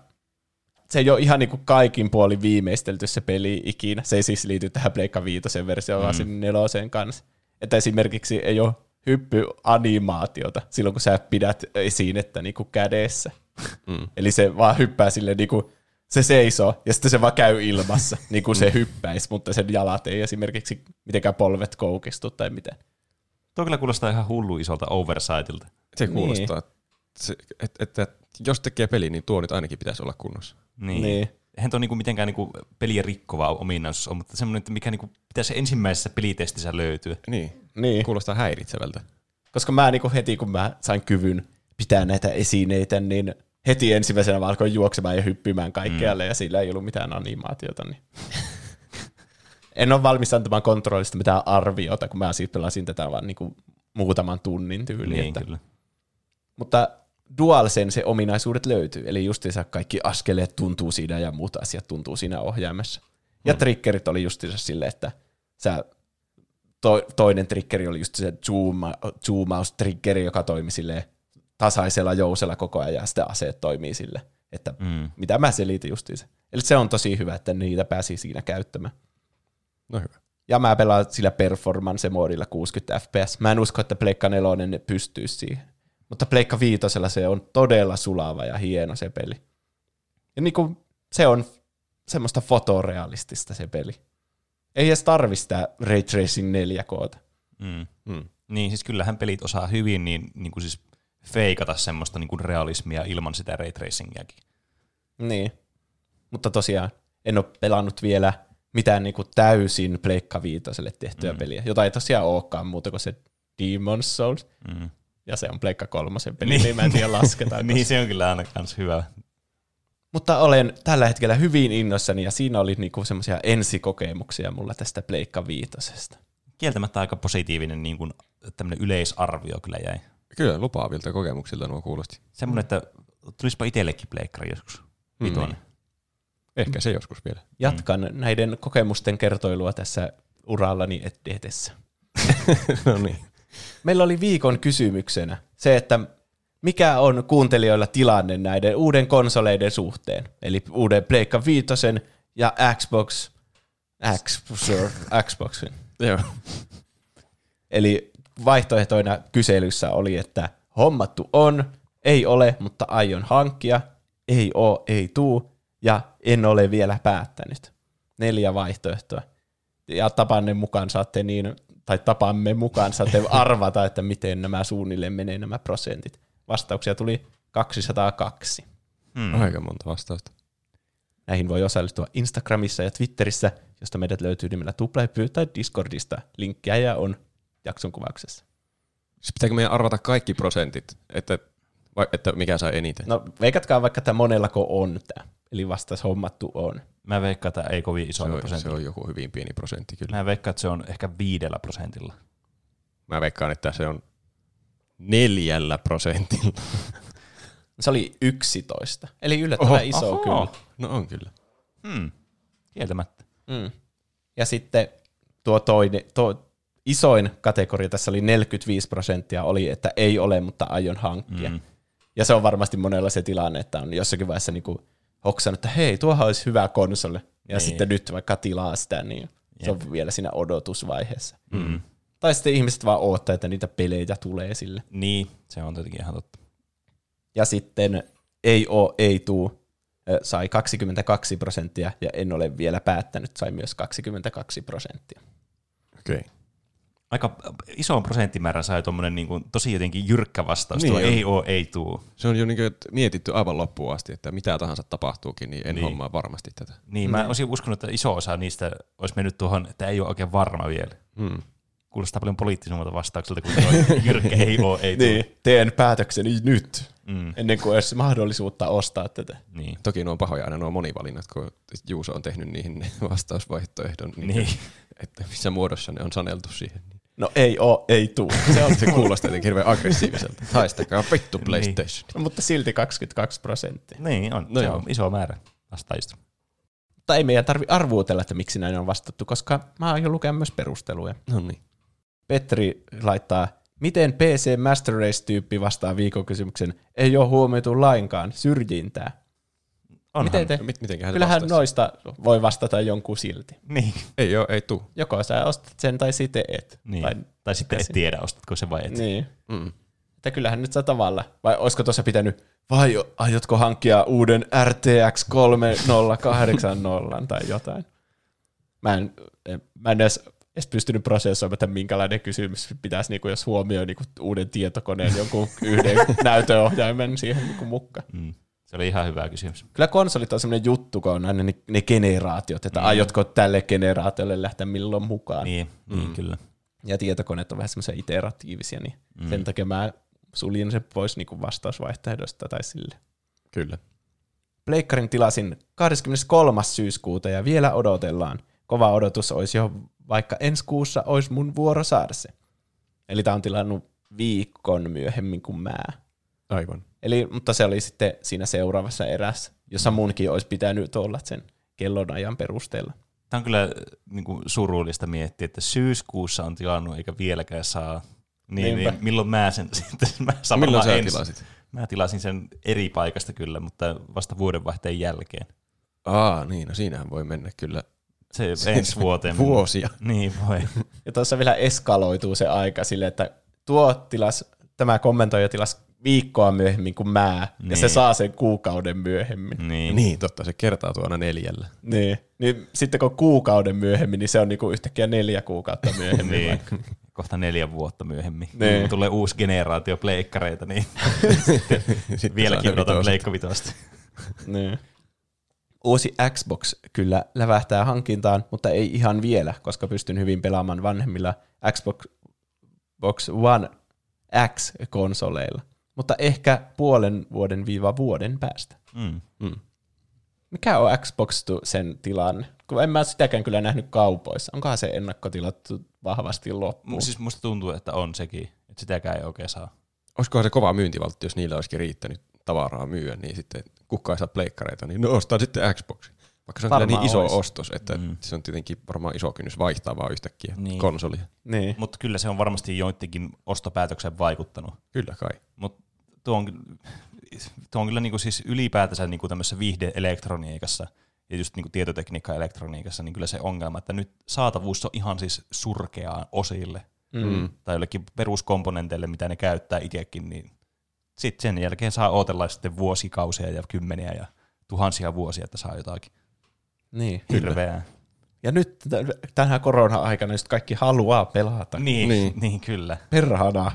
se ei ole ihan niin kuin kaikin puolin viimeistelty se peli ikinä. Se ei siis liity tähän Pleikka Viitosen versioon, mm. vaan sinne neloseen kanssa. Että esimerkiksi ei ole hyppyanimaatiota silloin, kun sä pidät esinettä niin kuin kädessä. Mm. *laughs* Eli se vaan hyppää sille niin kuin, se seisoo ja sitten se vaan käy ilmassa, *laughs* niin kuin se hyppäisi, mutta sen jalat ei esimerkiksi mitenkään polvet koukistu tai miten. Tuo kyllä kuulostaa ihan hullu isolta oversightilta. Se Niin. Että, että, että jos tekee peli, niin tuo nyt ainakin pitäisi olla kunnossa. Niin. Niin. Eihän tuo niinku mitenkään niinku peliä rikkova ominaisuus ole, mutta semmoinen, että mikä niinku pitäisi ensimmäisessä pelitestissä löytyä. Niin, Niin. kuulostaa häiritsevältä. Koska mä niinku heti, kun mä sain kyvyn pitää näitä esineitä, niin heti ensimmäisenä mä alkoin juoksemaan ja hyppimään kaikkealle, mm. ja sillä ei ollut mitään animaatiota. Niin. *laughs* en ole valmis antamaan kontrollista mitään arviota, kun mä siis pelasin tätä vaan niinku muutaman tunnin tyyliin. Niin, että. kyllä. Mutta DualSense ominaisuudet löytyy, eli justiinsa kaikki askeleet tuntuu siinä ja muut asiat tuntuu siinä ohjaimessa. Ja Mm. triggerit oli justiinsa silleen, että sä, to, toinen triggeri oli just se zooma, zoomaus-triggeri, joka toimi silleen tasaisella jousella koko ajan, ja sitten aseet toimii sille, että Mm. mitä mä selitin justiinsa. Eli se on tosi hyvä, että niitä pääsi siinä käyttämään. No hyvä. Ja mä pelaan sillä performance-moodilla 60 fps. Mä en usko, että Pleikka 4 pystyisi siihen. Mutta Pleikka 5 se on todella sulava ja hieno se peli. Ja niinku, se on semmoista fotorealistista se peli. Ei edes tarvi sitä Ray Tracing 4 koota. Mm. Mm. Niin, siis kyllähän pelit osaa hyvin niin, niin kuin siis feikata semmoista niin kuin realismia ilman sitä ray tracingiakin. Niin. Mutta tosiaan, en ole pelannut vielä mitään niinku täysin Pleikka 5 tehtyä mm. peliä, jota ei tosiaan olekaan muuta kuin se Demon's Souls. Mm. Ja se on Pleikka kolmosen peli, niin, niin mä en tiedä lasketaanko *laughs* niin, se on kyllä aina kans hyvä. Mutta olen tällä hetkellä hyvin innoissani ja siinä oli niinku semmoisia ensikokemuksia mulla tästä Pleikka viitosesta. Kieltämättä aika positiivinen niin kuin, tämmöinen yleisarvio kyllä jäi. Kyllä, lupaavilta kokemuksilta nuo kuulosti. Semmoinen, että tulispa itsellekin pleikkari joskus. Vitoinen. Ehkä se joskus vielä. Jatkan mm. näiden kokemusten kertoilua tässä urallani edetessä. *laughs* no niin. Meillä oli viikon kysymyksenä se, että mikä on kuuntelijoilla tilanne näiden uuden konsoleiden suhteen, eli uuden Pleikka viitosen ja Xbox, Xbox, Xboxin. Joo. Eli vaihtoehtoina kyselyssä oli, että hommattu on, ei ole, mutta aion hankkia, ei oo, ei tuu, ja en ole vielä päättänyt. Neljä vaihtoehtoa. Ja tapanne mukaan saatte niin, tai tapamme mukaan saatte *laughs* arvata, että miten nämä suunnilleen menee nämä prosentit. Vastauksia tuli 202. Mm. Aika monta vastausta. Näihin voi osallistua Instagramissa ja Twitterissä, josta meidät löytyy nimellä Tuplepy tai Discordista. Linkkejä on jakson kuvauksessa. Siis pitääkö meidän arvata kaikki prosentit, että, vai, että mikä sai eniten? No veikatkaa vaikka, että monellako on tämä. Eli vastaus hommattu on. Mä veikkaan, että ei kovin isolla on, se on joku hyvin pieni prosentti kyllä. Mä veikkaan, että se on ehkä viidellä prosentilla. Mä veikkaan, että se on neljällä prosentilla. *laughs* Se oli 11. Eli yllättävän Oho. iso Oho. kyllä. No on kyllä. Hmm. Kieltämättä. Mm. Ja sitten tuo toinen, tuo isoin kategoria tässä oli 45 prosenttia, oli, että ei ole, mutta aion hankkia. Mm. Ja se on varmasti monella se tilanne, että on jossakin vaiheessa niinku hoksannut, että hei, tuohan olisi hyvä konsoli. Ja niin. sitten nyt vaikka tilaa sitä, niin Jep. se on vielä siinä odotusvaiheessa. Mm. Tai sitten ihmiset vaan odottaa, että niitä pelejä tulee sille. Niin, se on tietenkin ihan totta. Ja sitten ei oo, ei tuu, sai 22 prosenttia, ja en ole vielä päättänyt, sai myös 22 prosenttia. Okei. Okay. Aika iso prosenttimäärän sai tuommoinen niin kuin, tosi jotenkin jyrkkä vastaus, niin tuo ei oo, ei tuu. Se on jo niin kuin, mietitty aivan loppuun asti, että mitä tahansa tapahtuukin, niin en niin. hommaa varmasti tätä. Niin, mä olisin uskonut, että iso osa niistä olisi mennyt tuohon, että ei ole oikein varma vielä. Hmm. Kuulostaa paljon poliittisemmalta vastaukselta kuin tuo *laughs* jyrkkä ei oo, ei tuu. Niin, teen päätökseni nyt, mm. ennen kuin olisi mahdollisuutta ostaa tätä. Niin. Toki nuo on pahoja aina nuo monivalinnat, kun Juuso on tehnyt niihin *laughs* vastausvaihtoehdon, niin, Niin. *laughs* että missä muodossa ne on saneltu siihen. No ei oo, ei tuu. Se, on, se kuulostaa jotenkin hirveän aggressiiviselta. Haistakaa vittu PlayStation. No, mutta silti 22 prosenttia. Niin on, No no se joo. on iso määrä vastaajista. Mutta ei meidän tarvi arvuutella, että miksi näin on vastattu, koska mä aion lukea myös perusteluja. No niin. Petri laittaa, miten PC Master Race-tyyppi vastaa viikon kysymyksen, ei ole huomioitu lainkaan syrjintää. Onhan. Miten te? No, mit, mitenköhän se Kyllähän vastaisi? noista voi vastata jonkun silti. Niin, Ei oo, ei tuu. Joko sä ostat sen tai sitten et. niin. Tai, Tai, tai sitten et tiedä, ostatko se vai et. niin. Mm. Että kyllähän nyt saa tavalla. Vai olisiko tuossa pitänyt, vai aiotko hankkia uuden RTX 3080 tai jotain? Mä en, mä en edes, edes pystynyt prosessoimaan, että minkälainen kysymys pitäisi, niin jos huomioi niin uuden tietokoneen jonkun yhden *laughs* näytöohjaimen siihen niin mukaan. Mm. Se oli ihan hyvä kysymys. Kyllä konsolit on semmoinen juttu, kun on aina ne, ne generaatiot, että mm. aiotko tälle generaatiolle lähteä milloin mukaan. Niin, mm. niin kyllä. Ja tietokoneet on vähän semmoisia iteratiivisia, niin mm. sen takia mä suljin sen pois niin vastausvaihtoehdosta tai sille. Kyllä. Pleikkarin tilasin 23. syyskuuta ja vielä odotellaan. Kova odotus olisi jo, vaikka ensi kuussa olisi mun vuoro saada se. Eli tää on tilannut viikon myöhemmin kuin mä. Aivan. Eli, mutta se oli sitten siinä seuraavassa erässä, jossa munkin olisi pitänyt olla sen kellonajan perusteella. Tämä on kyllä niin kuin surullista miettiä, että syyskuussa on tilannut eikä vieläkään saa. Niin, Niinpä. niin milloin mä sen *laughs* sitten, mä saan Milloin sä ensi- tilasit? Mä tilasin sen eri paikasta kyllä, mutta vasta vuodenvaihteen jälkeen. Aa, niin, no siinähän voi mennä kyllä Se *laughs* ensi vuoteen. vuosia. Niin voi. Ja tuossa vielä eskaloituu se aika sille, että tuo tilas, tämä kommentoija tilas viikkoa myöhemmin kuin mä, niin. ja se Niin. saa sen kuukauden myöhemmin. Niin. Niin, totta, se kertautuu aina neljällä. Niin. niin sitten kun kuukauden myöhemmin, niin se on niinku yhtäkkiä neljä kuukautta myöhemmin. niin. vaikka. *laughs* Kohta neljä vuotta myöhemmin. Niin. Kun tulee uusi generaatio pleikkareita, niin *laughs* Sitten vieläkin saa ne odotan vitoset. pleikkavitosta. niin. Uusi Xbox kyllä lävähtää hankintaan, mutta ei ihan vielä, koska pystyn hyvin pelaamaan vanhemmilla Xbox Box One X-konsoleilla. Mutta ehkä puolen vuoden viiva vuoden päästä. Mm. Mm. Mikä on Xbox tu- sen tilanne? Kun en mä sitäkään kyllä nähnyt kaupoissa. Onkohan se ennakkotilattu vahvasti loppuun? Siis musta tuntuu, että on sekin, että sitäkään ei oikein saa. Olisikohan se kova myyntivaltti, jos niillä olisikin riittänyt tavaraa myyä, niin sitten kukaan ei saa pleikkareita, niin no ostaa sitten Xbox. Vaikka se on kyllä niin iso ois. ostos, että Mm. mm. se on tietenkin varmaan iso kynnys vaihtaa vaan yhtäkkiä Niin. konsolia. Niin. Mutta kyllä se on varmasti joidenkin ostopäätökseen vaikuttanut. Kyllä kai. Mutta tuo on, tuo on kyllä niinku siis ylipäätänsä niinku tämmöisessä viihde-elektroniikassa ja just niinku tietotekniikka-elektroniikassa, niin kyllä se ongelma, että nyt saatavuus on ihan siis surkeaa osille Mm. tai jollekin peruskomponenteille, mitä ne käyttää itsekin, niin sitten sen jälkeen saa odotella sitten vuosikausia ja kymmeniä ja tuhansia vuosia, että saa jotakin niin. hirveää. Ja nyt tänä korona-aikana just kaikki haluaa pelata. Niin, niin. Niin. niin kyllä. Perhana.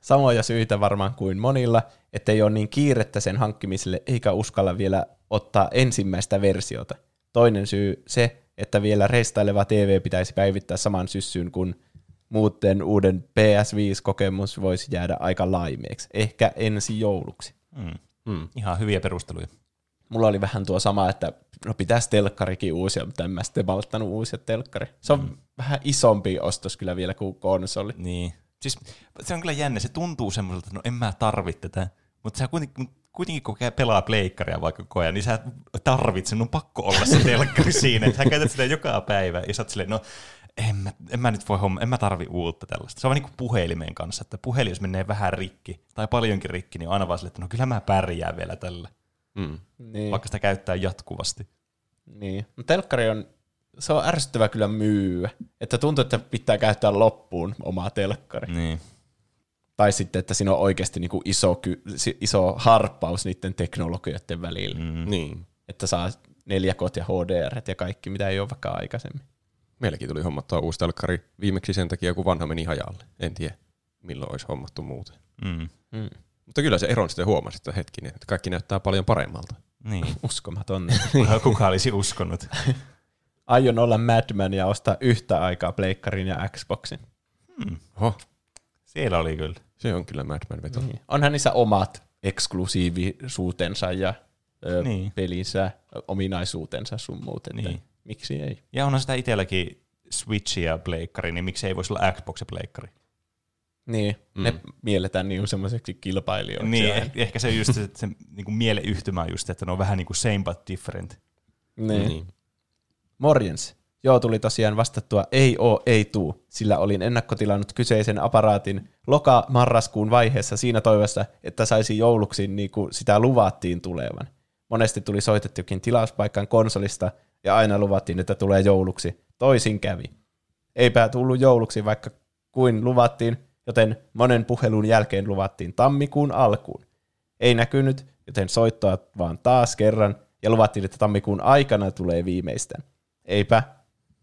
Samoja syitä varmaan kuin monilla, ettei ole niin kiirettä sen hankkimiselle eikä uskalla vielä ottaa ensimmäistä versiota. Toinen syy se, että vielä reistaileva TV pitäisi päivittää saman syssyyn, kun muuten uuden PS5-kokemus voisi jäädä aika laimeeksi. Ehkä ensi jouluksi. Mm. Mm. Ihan hyviä perusteluja. Mulla oli vähän tuo sama, että no pitäisi telkkarikin uusia, mutta en mä sitten malttanut uusia telkkari. Se on mm. vähän isompi ostos kyllä vielä kuin konsoli. Niin. Siis se on kyllä jännä, se tuntuu semmoiselta, että no en mä tarvitse tätä, mutta sä kuitenkin, kuitenkin kun pelaa pleikkaria vaikka koko ajan, niin sä tarvit sen, on pakko olla se telkkari *laughs* siinä, että sä käytät sitä joka päivä, ja sä oot silleen, no en mä, en mä nyt voi homma, en mä tarvi uutta tällaista. Se on vaan niin kuin puhelimen kanssa, että puhelin jos menee vähän rikki tai paljonkin rikki, niin on aina vaan sille, että no kyllä mä pärjään vielä tällä, Mm. Niin. vaikka sitä käyttää jatkuvasti. Niin. No telkkari on, se on ärsyttävä kyllä myyä. Että tuntuu, että pitää käyttää loppuun omaa telkkari. Niin. Tai sitten, että siinä on oikeasti niinku iso, ky- si- iso harppaus niiden teknologioiden välillä. Mm. Mm. Niin. Että saa 4K ja HDR ja kaikki, mitä ei ole vaikka aikaisemmin. Meilläkin tuli hommattua uusi telkkari viimeksi sen takia, kun vanha meni hajalle. En tiedä, milloin olisi hommattu muuten. Mm. Mm. Mutta kyllä se eron sitten huomasi, että hetkinen, että kaikki näyttää paljon paremmalta. Niin. *laughs* Uskomaton. *laughs* Kuka olisi uskonut? *laughs* Aion olla Madman ja ostaa yhtä aikaa Pleikkarin ja Xboxin. Hmm. Oho, Siellä oli kyllä. se on kyllä Madman veto. Niin. Onhan niissä omat eksklusiivisuutensa ja ö, Niin. niin. pelinsä, ominaisuutensa sun muut. Että Niin. Miksi ei? Ja onhan sitä itselläkin Switch ja Pleikkari, niin miksei ei voisi olla Xbox ja Pleikkari? Niin, mm. ne mielletään niin semmoiseksi kilpailijoiksi. Niin, aina. eh- ehkä se just se, se niin kuin mieleyhtymä on just, että ne on vähän niin kuin same but different. Niin. Niin. Morjens. Joo, tuli tosiaan vastattua ei oo, ei tuu, sillä olin ennakkotilannut kyseisen aparaatin loka-marraskuun vaiheessa siinä toivossa, että saisi jouluksi niin kuin sitä luvattiin tulevan. Monesti tuli soitettukin tilauspaikkaan konsolista ja aina luvattiin, että tulee jouluksi. Toisin kävi. Eipä tullut jouluksi, vaikka kuin luvattiin, joten monen puhelun jälkeen luvattiin tammikuun alkuun. Ei näkynyt, joten soittoa vaan taas kerran ja luvattiin, että tammikuun aikana tulee viimeistään. Eipä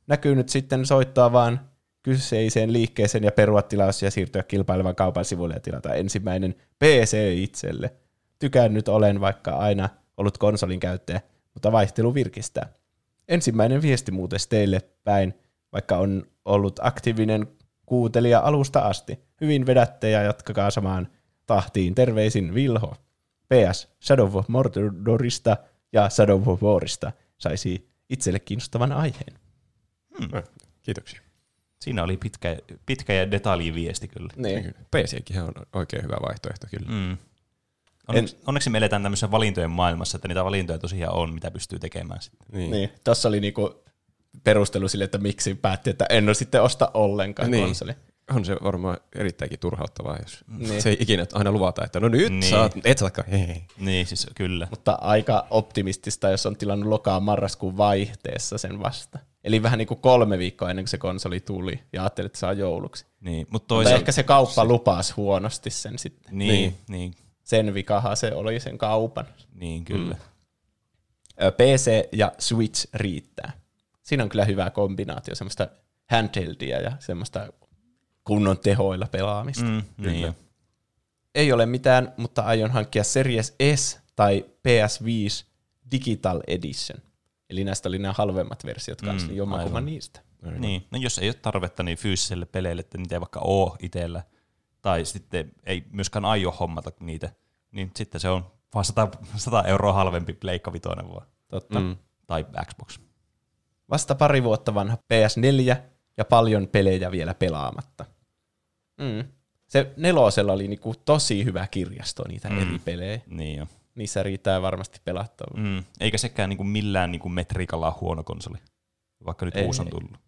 näkynyt sitten soittaa vaan kyseiseen liikkeeseen ja perua tilaus ja siirtyä kilpailevan kaupan sivuille ja tilata ensimmäinen PC itselle. Tykännyt olen vaikka aina ollut konsolin käyttäjä, mutta vaihtelu virkistää. Ensimmäinen viesti muuten teille päin, vaikka on ollut aktiivinen kuuntelija alusta asti. Hyvin vedätte ja jatkakaa samaan tahtiin. Terveisin Vilho. PS Shadow of Mordorista ja Shadow of Warista saisi itselle kiinnostavan aiheen. Eh, Kiitoksia. Siinä oli pitkä, pitkä ja detaljiviesti kyllä. Niin. PCkin on oikein hyvä vaihtoehto kyllä. Mm. Onneksi, onneksi me eletään tämmöisessä valintojen maailmassa, että niitä valintoja tosiaan on, mitä pystyy tekemään sitten. Niin. Niin, tossa oli niinku perustelu sille, että miksi päätti, että en ole sitten osta ollenkaan Niin. konsoli. On se varmaan erittäinkin turhauttavaa, jos Niin. se ei ikinä aina luvata, että no nyt Niin. saat, et saakaan, hei. Niin, siis kyllä. Mutta aika optimistista, jos on tilannut lokaan marraskuun vaihteessa sen vasta. Eli vähän niin kuin kolme viikkoa ennen kuin se konsoli tuli ja ajattelin, että saa jouluksi. Niin, mutta Mutta toisaalta... ehkä se kauppa lupasi huonosti sen sitten. Niin, niin, niin, Sen vikaha se oli sen kaupan. niin kyllä. Mm. PC ja Switch riittää. Siinä on kyllä hyvä kombinaatio, semmoista handheldia ja semmoista kunnon tehoilla pelaamista. Mm, niin. Ei ole mitään, mutta aion hankkia Series S tai PS5 Digital Edition. Eli näistä oli nämä halvemmat versiot kanssa, Mm, niin aivan. niistä. Niin, no jos ei ole tarvetta niin fyysiselle peleille, että niitä ei vaikka ole itsellä, tai sitten ei myöskään aio hommata niitä, niin sitten se on vaan 100, 100 euroa halvempi Pleikka Vitoinen vaan, Totta. Mm. Mm. tai Xbox. Vasta pari vuotta vanha PS4 ja paljon pelejä vielä pelaamatta. Mm. Se nelosella oli niinku tosi hyvä kirjasto niitä Mm. eri pelejä. Niin jo. Niissä riittää varmasti pelattavaa. Mm. Eikä sekään niinku millään niinku metriikalla huono konsoli, vaikka nyt Ei, uusi on ei. tullut.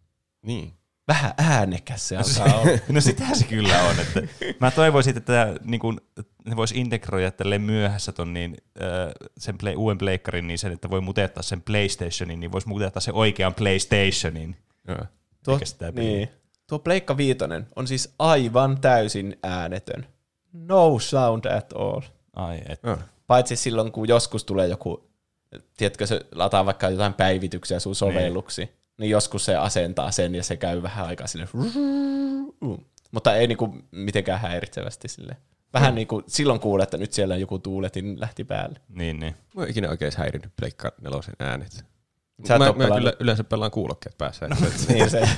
Niin. Vähän äänekäs se alkaa olla. No sitähän se kyllä on. Että mä toivoisin, että niin kun, ne vois integroida tälleen myöhässä ton niin, sen play, uuden pleikkarin niin sen, että voi mutettaa sen PlayStationin, niin voisi mutettaa sen oikean PlayStationin. Joo. Tuo, niin. Tuo Pleikka Viitonen on siis aivan täysin äänetön. No sound at all. Ai, et. Joo. Paitsi silloin, kun joskus tulee joku, tiedätkö, se lataa vaikka jotain päivityksiä sun sovelluksi, niin, niin joskus se asentaa sen ja se käy vähän aikaa sille. Mutta ei niinku mitenkään häiritsevästi sille. Vähän niin kuin silloin kuulee, että nyt siellä joku tuuletin lähti päälle. Niin, niin. Mä oon ikinä oikein häirinnyt Pleikka nelosen äänet. Sä mä, mä kyllä yleensä pelaan kuulokkeet päässä. No, Niin se,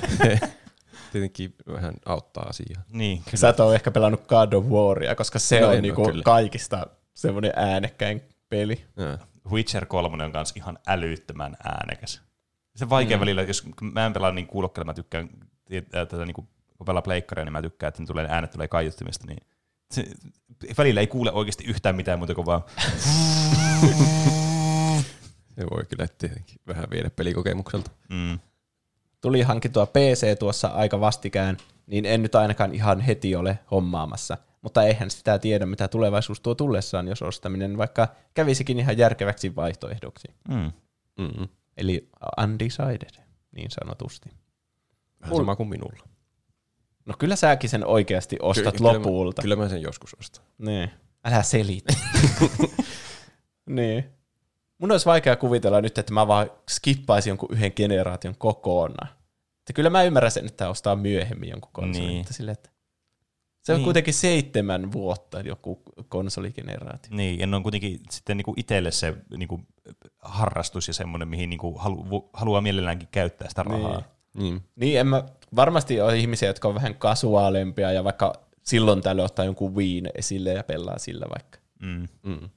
tietenkin vähän auttaa asiaa. Niin, kyllä. sä et ole ehkä pelannut God of Waria, koska se No on niinku kyllä. kaikista semmoinen äänekkäin peli. Joo. Witcher 3 on myös ihan älyttömän äänekäs. Se vaikea mm. välillä, jos mä en pelaa niin kuulokkeella, mä tykkään, tätä, niin kun pelaa pleikkaria, niin mä tykkään, että tulee, äänet tulee kaiuttimista, niin se, välillä ei kuule oikeasti yhtään mitään muuta kuin vaan Se voi kyllä tietenkin vähän viedä pelikokemukselta. mm, tuli hankittua PC tuossa aika vastikään, niin en nyt ainakaan ihan heti ole hommaamassa. Mutta eihän sitä tiedä, mitä tulevaisuus tuo tullessaan, jos ostaminen vaikka kävisikin ihan järkeväksi vaihtoehdoksi. Mm. Mm-hmm. Eli undecided, niin sanotusti. Vähän sama kuin minulla. No kyllä säkin sen oikeasti ostat Kyllä- lopulta. Kyllä mä, kyllä mä sen joskus ostan. Niin. Älä selitä. *laughs* niin. Mun olisi vaikea kuvitella nyt, että mä vaan skippaisin jonkun yhden generaation kokonaan. Että kyllä mä ymmärrän sen, että ostaa myöhemmin jonkun konsolin. Niin. Mutta sille, että se on Niin. kuitenkin seitsemän vuotta joku konsoligeneraatio. Niin, ja ne on kuitenkin sitten niinku itselle se niinku harrastus ja semmoinen, mihin niinku halu, haluaa mielelläänkin käyttää sitä rahaa. Niin. Niin, en mä, varmasti on ihmisiä, jotka on vähän kasuaalempia ja vaikka silloin tällöin ottaa jonkun Wiin esille ja pelaa sillä vaikka. Mm. Mm.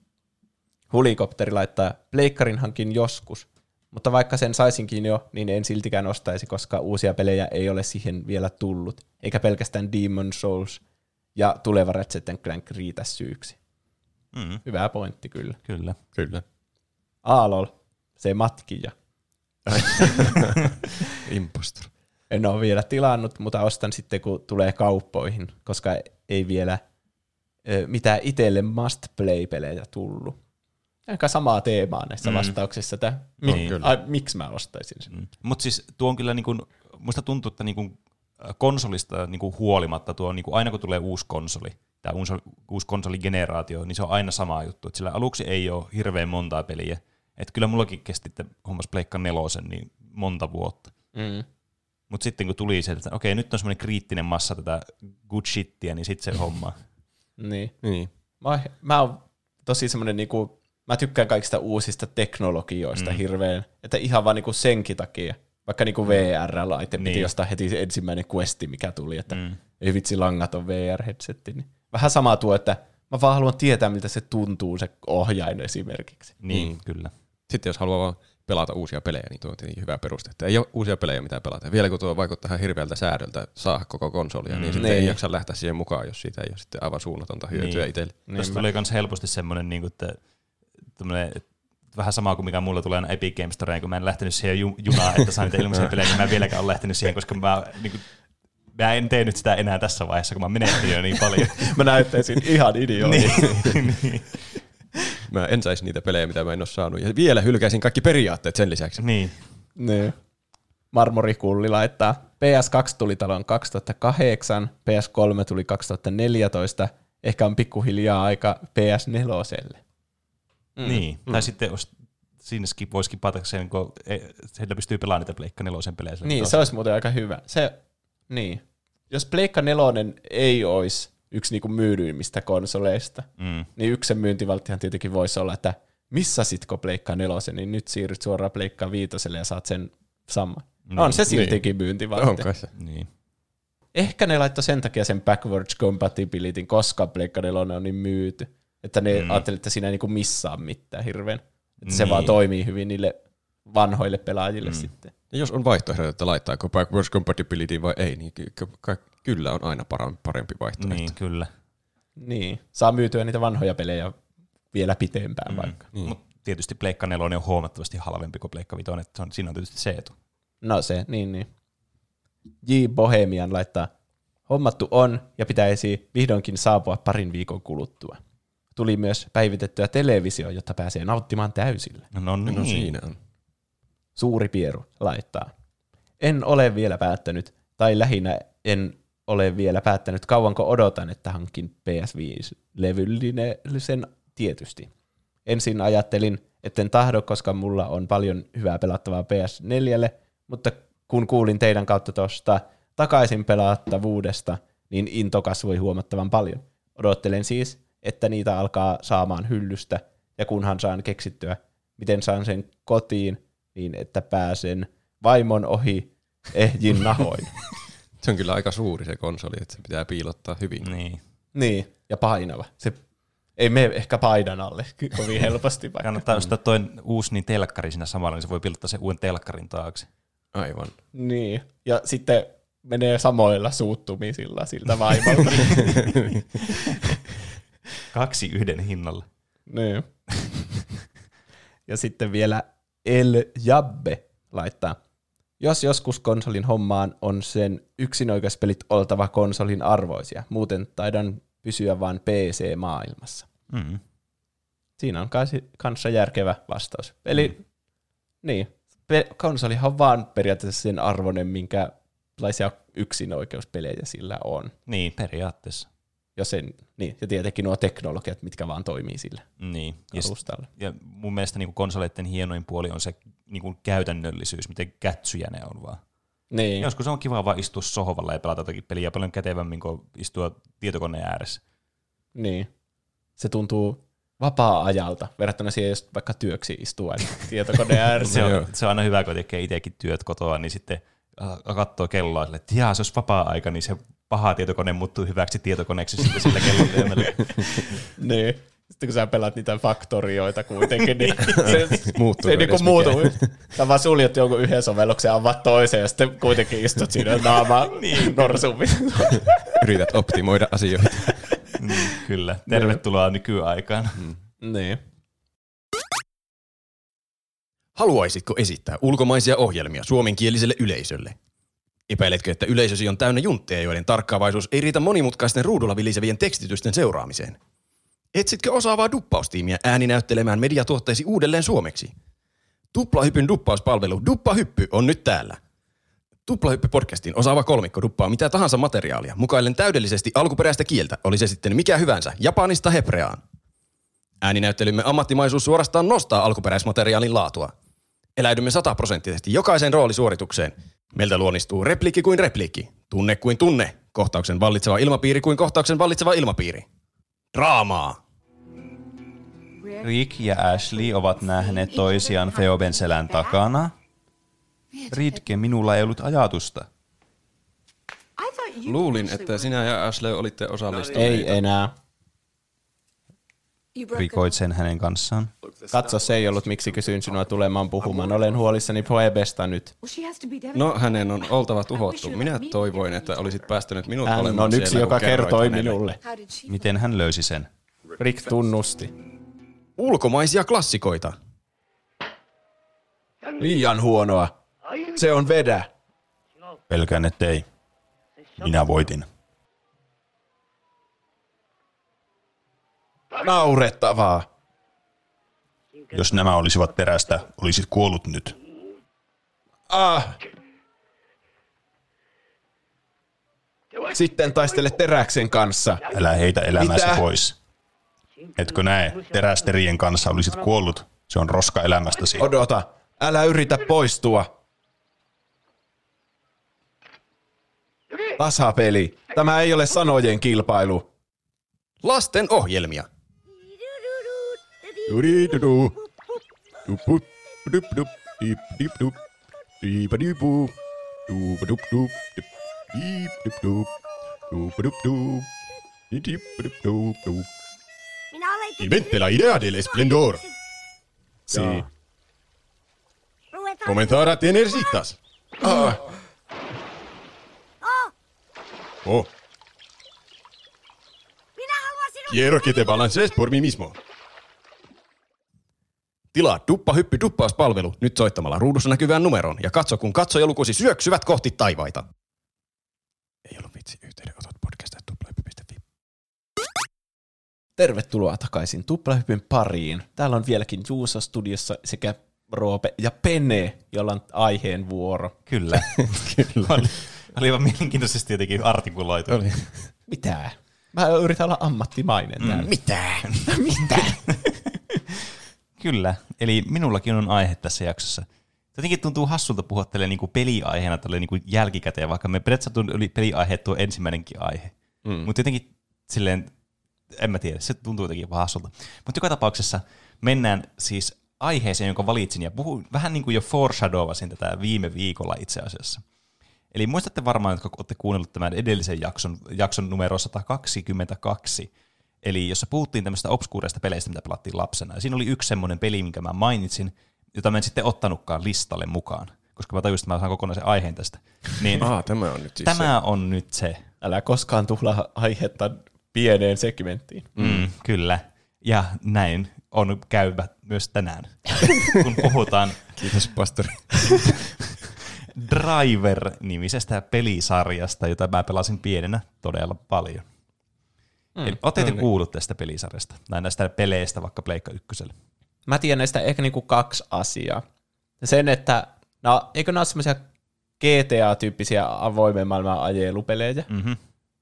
Hulikopteri laittaa, pleikkarin hankin joskus, mutta vaikka sen saisinkin jo, niin en siltikään ostaisi, koska uusia pelejä ei ole siihen vielä tullut, eikä pelkästään Demon Souls ja tuleva Ratchet Clank riitä syyksi. Mm. Hyvä pointti kyllä. Kyllä. Kyllä. Aalol, se matkija. *laughs* Impostor. En ole vielä tilannut, mutta ostan sitten, kun tulee kauppoihin, koska ei vielä ö, mitään itselle must play-pelejä tullut. Aika samaa teemaa näissä Mm. vastauksissa, että Niin. mi- ai, miksi mä ostaisin sen. Mm. Mutta siis tuo on kyllä, niin kuin, musta tuntuu, että niin kuin konsolista niin kuin huolimatta, tuo on niin kuin aina kun tulee uusi konsoli, tämä uusi, uusi konsoligeneraatio, niin se on aina sama juttu. Et sillä aluksi ei ole hirveän montaa peliä. Et kyllä mullakin kesti, että hommas Pleikka nelosen niin monta vuotta. Mm. Mutta sitten kun tuli se, että okei, nyt on semmoinen kriittinen massa tätä good shittiä, niin sitten se homma. *laughs* Niin. Niin. Mä, mä oon tosi semmoinen, niinku, mä tykkään kaikista uusista teknologioista mm. hirveän, että ihan vaan niinku senkin takia. Vaikka niinku VR-laite niin. piti Niin. jostain heti se ensimmäinen questi, mikä tuli, että Mm. mm. ei vitsi langaton VR-headsetti. Niin. Vähän sama tuo, että mä vaan haluan tietää, miltä se tuntuu, se ohjain esimerkiksi. Niin, Mm. kyllä. Sitten jos haluaa vaan pelata uusia pelejä, niin tuo on tietenkin hyvä peruste. Että ei ole uusia pelejä, mitä pelata. Ja Vielä kun tuo vaikuttaa ihan hirveältä säädöltä saada koko konsolia, mm. niin sitten ei Niin. jaksa lähteä siihen mukaan, jos siitä ei ole sitten aivan suunnatonta hyötyä Niin. itselle. Niin Tuossa tulee myös helposti semmoinen, niin kuin, että vähän sama kuin mikä mulla tulee Epic Games Storeen, kun mä en lähtenyt siihen ju- junaan, että saan niitä ilmaisia *laughs* pelejä, niin mä en vieläkään ole lähtenyt siihen, koska mä, niin kuin, mä en tee nyt sitä enää tässä vaiheessa, kun mä menettin jo niin paljon. *laughs* Mä näyttäisin ihan idiootti. niin. *laughs* Mä en saisi niitä pelejä, mitä mä en ole saanut. Ja vielä hylkäisin kaikki periaatteet sen lisäksi. niin. Niin. Marmorikulli laittaa. PS2 tuli talon 2008, PS3 tuli 2014, ehkä on pikkuhiljaa aika PS4. Mm. niin. Tai sitten jos siinä skip, voi skipata sen, kun sillä pystyy pelaamaan niitä Pleikka nelosen pelejä. Niin, se olisi muuten aika hyvä. Se, niin. Jos Pleikka 4 ei olisi yksi niinku myydyimmistä konsoleista, Mm. niin yksi sen myyntivalttihan tietenkin voisi olla, että missä sitko Pleikka 4, niin nyt siirryt suoraan Pleikka 5 ja saat sen saman. Niin, on se siltikin myyntivaltti. On kai se. Niin. Ehkä ne laittoi sen takia sen backwards compatibilityn, koska Pleikka 4 on niin myyty. Että ne Mm. mm. ajattelivat, että siinä ei niinku missaa mitään hirveän. Että se Niin. vaan toimii hyvin niille vanhoille pelaajille Mm. mm. sitten. Ja jos on vaihtoehto, että laittaako backwards compatibility vai ei, niin ky- ky- kyllä on aina parempi vaihtoehto. niin, kyllä. Niin. Saa myytyä niitä vanhoja pelejä vielä pitempään mm. vaikka. Niin. Mutta tietysti Pleikka nelonen on huomattavasti halvempi kuin Pleikka vitonen, että se on, siinä on tietysti se etu. No se, niin niin. J. Bohemian laittaa, hommattu on ja pitäisi vihdoinkin saapua parin viikon kuluttua. Tuli myös päivitettyä televisio, jotta pääsee nauttimaan täysillä. No, no, niin. No siinä on. Suuri Pieru laittaa. En ole vielä päättänyt, tai lähinnä en ole vielä päättänyt, kauanko odotan, että hankin PS5-levyllisen tietysti. Ensin ajattelin, etten tahdo, koska mulla on paljon hyvää pelattavaa PS4, mutta kun kuulin teidän kautta tuosta takaisin pelattavuudesta, niin into kasvoi huomattavan paljon. Odottelen siis, että niitä alkaa saamaan hyllystä, ja kunhan saan keksittyä, miten saan sen kotiin, niin että pääsen vaimon ohi ehjin *laughs* nahoin. Se on kyllä aika suuri se konsoli, että se pitää piilottaa hyvin. niin. niin, ja painava. Se ei mene ehkä paidan alle kovin helposti vaikka. Kannattaa ostaa toinen uusi niin telkkari siinä samalla, niin se voi pilottaa sen uuden telkkarin taakse. Aivan. Niin, ja sitten menee samoilla suuttumisilla siltä vaimolta. *laughs* Kaksi yhden hinnalla. niin. *laughs* Ja sitten vielä El Jabbe laittaa. Jos joskus konsolin hommaan, on sen yksinoikeuspelit oltava konsolin arvoisia. Muuten taidan pysyä vain PC-maailmassa. Mm. Siinä on kanssa järkevä vastaus. Eli mm. niin, konsolihan on vaan periaatteessa sen arvoinen, minkälaisia yksinoikeuspelejä sillä on. Niin, periaatteessa. Jos sen, niin, ja tietenkin nuo teknologiat, mitkä vaan toimii sillä Niin. Ja, alustalla. ja mun mielestä niin konsoleiden hienoin puoli on se niin kuin käytännöllisyys, miten kätsyjä ne on vaan. Niin, Joskus on kiva vaan istua sohvalla ja pelata jotakin peliä paljon kätevämmin kuin istua tietokoneen ääressä. niin. Se tuntuu vapaa-ajalta verrattuna siihen, jos vaikka työksi istuu aina tietokoneen *laughs* ääressä. Se on, se on aina hyvä, kun tekee itsekin työt kotoa, niin sitten katsoo kelloa sille, että jaa, se olisi vapaa-aika, niin se paha tietokone muuttuu hyväksi tietokoneeksi sitten sillä kellotyömällä. *laughs* niin. Sitten kun sä pelaat niitä faktorioita kuitenkin, niin *laughs* se, Muuttuu se ei niinku muutu. Sä vaan suljet jonkun yhden sovelluksen avaat toisen ja sitten kuitenkin istut siinä naama *laughs* niin. norsummin. Yrität optimoida asioita. niin, kyllä. Tervetuloa nykyaikaan. niin. Haluaisitko esittää ulkomaisia ohjelmia suomenkieliselle yleisölle? Epäiletkö, että yleisösi on täynnä juntteja, joiden tarkkaavaisuus ei riitä monimutkaisten ruudulla vilisevien tekstitysten seuraamiseen? Etsitkö osaavaa duppaustiimiä ääninäyttelemään mediatuotteisi uudelleen suomeksi? Tuplahypyn duppauspalvelu Duppahyppy on nyt täällä. Tuplahyppy-podcastin osaava kolmikko duppaa mitä tahansa materiaalia, mukaillen täydellisesti alkuperäistä kieltä, oli se sitten mikä hyvänsä, japanista hebreaan. Ääninäyttelymme ammattimaisuus suorastaan nostaa alkuperäismateriaalin laatua. Eläydymme sataprosenttisesti jokaiseen roolisuoritukseen. Meiltä luonnistuu repliikki kuin repliikki, tunne kuin tunne, kohtauksen vallitseva ilmapiiri kuin kohtauksen vallitseva ilmapiiri. Draamaa! Rick ja Ashley ovat nähneet toisiaan Feoben selän takana. Ridke, minulla ei ollut ajatusta. Luulin, että sinä ja Ashley olitte osallistuneita. Ei enää. Rikoit sen hänen kanssaan. Katso, se ei ollut miksi kysyin sinua tulemaan puhumaan. Olen huolissani Phoebesta nyt. No, hänen on oltava tuhottu. Minä toivoin, että olisit päästänyt minut Hän olemaan on yksi, siellä, joka kertoi hänelle. minulle. Miten hän löysi sen? Rick tunnusti. Ulkomaisia klassikoita. Liian huonoa. Se on vedä. Pelkään, ettei. Minä voitin. Naurettavaa. Jos nämä olisivat terästä, olisit kuollut nyt. Ah. Sitten taistele teräksen kanssa. Älä heitä elämäsi Mitä? pois. Etkö näe, terästerien kanssa olisit kuollut. Se on roska elämästäsi. Odota. Älä yritä poistua. Tasapeli. Tämä ei ole sanojen kilpailu. Lasten ohjelmia. Invente la idea del esplendor. Si. Comenzar a tener citas. Oh, quiero que te balances por mí mismo. Tilaa Duppa Hyppy duppauspalvelu nyt soittamalla ruudussa näkyvään numeroon ja katso kun katsojalukusi syöksyvät kohti taivaita. Ei ollut vitsi yhteydenotot podcast.tuplahyppy.fi. Tervetuloa takaisin Tuplahypyn pariin. Täällä on vieläkin Juuso studiossa sekä Roope ja Pene, jolla on aiheen vuoro. Kyllä. *laughs* Kyllä. Oli, oli vaan mielenkiintoisesti jotenkin artikuloitu. Oli. Mitä? Mä yritän olla ammattimainen täällä. Mitä? *laughs* Mitä? Kyllä. Eli minullakin on aihe tässä jaksossa. Jotenkin tuntuu hassulta puhua tälle niinku peliaiheena tälle niinku jälkikäteen, vaikka me periaatteessa oli peliaihe tuo ensimmäinenkin aihe. Mm. Mutta jotenkin silleen, en mä tiedä, se tuntuu jotenkin vähän hassulta. Mutta joka tapauksessa mennään siis aiheeseen, jonka valitsin, ja puhun vähän niin kuin jo foreshadowasin tätä viime viikolla itse asiassa. Eli muistatte varmaan, jotka olette kuunnellut tämän edellisen jakson, jakson numero 122, eli jossa puhuttiin tämmöistä obskuureista peleistä, mitä pelattiin lapsena. Ja siinä oli yksi semmoinen peli, minkä mä mainitsin, jota mä en sitten ottanutkaan listalle mukaan, koska mä tajusin, että mä saan kokonaisen aiheen tästä. Niin Ah, tämä on nyt siis tämä on nyt se. Älä koskaan tuhlaa aihetta pieneen segmenttiin. Mm, kyllä. Ja näin on käyvä myös tänään, *laughs* kun puhutaan se. Kiitos, pastori. *laughs* Driver-nimisestä pelisarjasta, jota mä pelasin pienenä todella paljon. Mm, Eli no niin. kuullut tästä pelisarjasta, tai näistä peleistä vaikka Pleikka ykkösellä? Mä tiedän näistä ehkä niinku kaksi asiaa. Sen, että no, eikö nämä ole semmoisia GTA-tyyppisiä avoimen maailman ajelupelejä? Mm-hmm.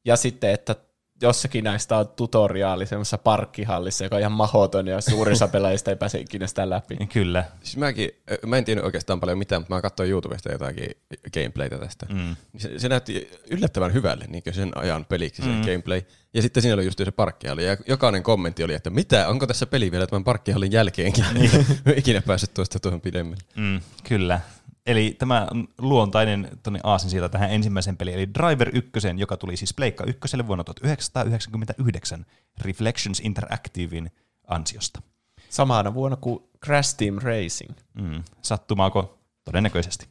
Ja sitten, että jossakin näistä on tutoriaali semmoisessa parkkihallissa, joka on ihan mahoton ja suurissa pelaajista ei pääse ikinä sitä läpi. Kyllä. Siis mäkin, mä en tiennyt oikeastaan paljon mitään, mutta mä katsoin YouTubesta jotakin gameplaytä tästä. Mm. Se, se, näytti yllättävän hyvälle niin sen ajan peliksi se mm. gameplay. Ja sitten siinä oli just se parkkihalli. Ja jokainen kommentti oli, että mitä, onko tässä peli vielä tämän parkkihallin jälkeenkin? Niin. *laughs* ikinä päässyt tuosta tuohon pidemmälle. Mm, kyllä. Eli tämä on luontainen aasin siitä tähän ensimmäisen peliin, eli Driver 1, joka tuli siis Pleikka 1 vuonna 1999 Reflections Interactivein ansiosta. Samana vuonna kuin Crash Team Racing. Mm, sattumaako? Todennäköisesti.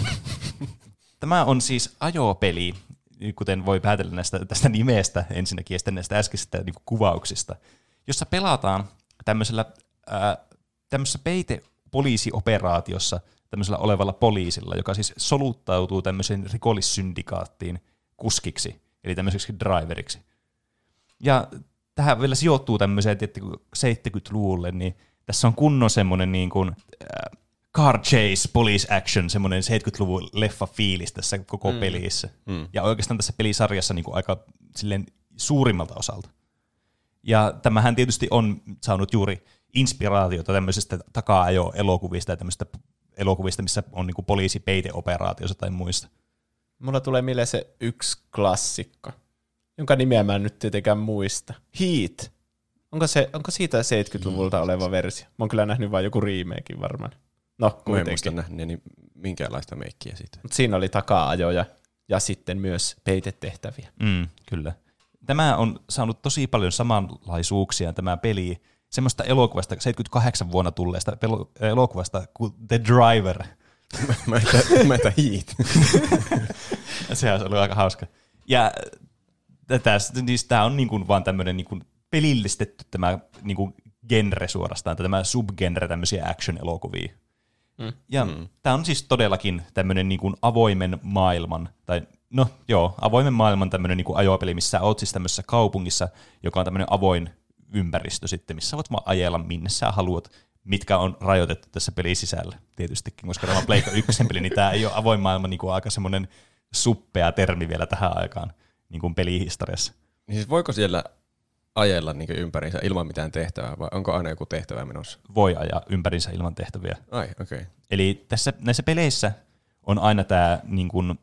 *laughs* tämä on siis ajopeli, kuten voi päätellä näistä, tästä nimestä ensinnäkin ja sitten näistä äskeisistä niin kuvauksista, jossa pelataan tämmöisellä, ää, tämmöisessä peite-poliisioperaatiossa tämmöisellä olevalla poliisilla, joka siis soluttautuu tämmöiseen rikollissyndikaattiin kuskiksi, eli tämmöiseksi driveriksi. Ja tähän vielä sijoittuu tämmöiseen, että 70-luvulle, niin tässä on kunnon semmoinen niin kuin, äh, car chase, police action, semmoinen 70-luvun leffa fiilis tässä koko mm. pelissä. Mm. Ja oikeastaan tässä pelisarjassa niin kuin aika silleen suurimmalta osalta. Ja tämähän tietysti on saanut juuri inspiraatiota tämmöisestä taka-ajo-elokuvista ja tämmöistä elokuvista, missä on niin poliisipeiteoperaatiossa tai muista. Mulla tulee mieleen se yksi klassikko, jonka nimeä mä en nyt tietenkään muista. Heat. Onko, se, onko siitä 70-luvulta Heat. oleva versio? Mä oon kyllä nähnyt vain joku remakein varmaan. No, kuitenkin. Mä en muista niin minkäänlaista meikkiä siitä. Mut siinä oli taka-ajoja ja sitten myös peitetehtäviä. Mm, kyllä. Tämä on saanut tosi paljon samanlaisuuksia tämä peli semmoista elokuvasta, 78 vuonna tulleesta elokuvasta kuin The Driver. mä että Heat. *laughs* Se olisi ollut aika hauska. Ja tässä, niin tämä on niin kuin vaan tämmöinen niin kuin pelillistetty tämä niin kuin genre suorastaan, tämä subgenre tämmöisiä action-elokuvia. Mm. Ja mm. tämä on siis todellakin tämmöinen niin kuin avoimen maailman, tai no joo, avoimen maailman tämmöinen niin kuin ajopeli, missä oot siis tämmöisessä kaupungissa, joka on tämmöinen avoin ympäristö sitten, missä voit vaan ajella minne sä haluat, mitkä on rajoitettu tässä pelin sisällä tietystikin, koska tämä on Pleikka 1 peli, niin tämä ei ole avoin maailma niin kuin aika semmoinen suppea termi vielä tähän aikaan niin kuin pelihistoriassa. Niin siis voiko siellä ajella niin ympärinsä ilman mitään tehtävää, vai onko aina joku tehtävä menossa? Voi ajaa ympärinsä ilman tehtäviä. Ai, okei. Okay. Eli tässä, näissä peleissä on aina tämä, niin kuin,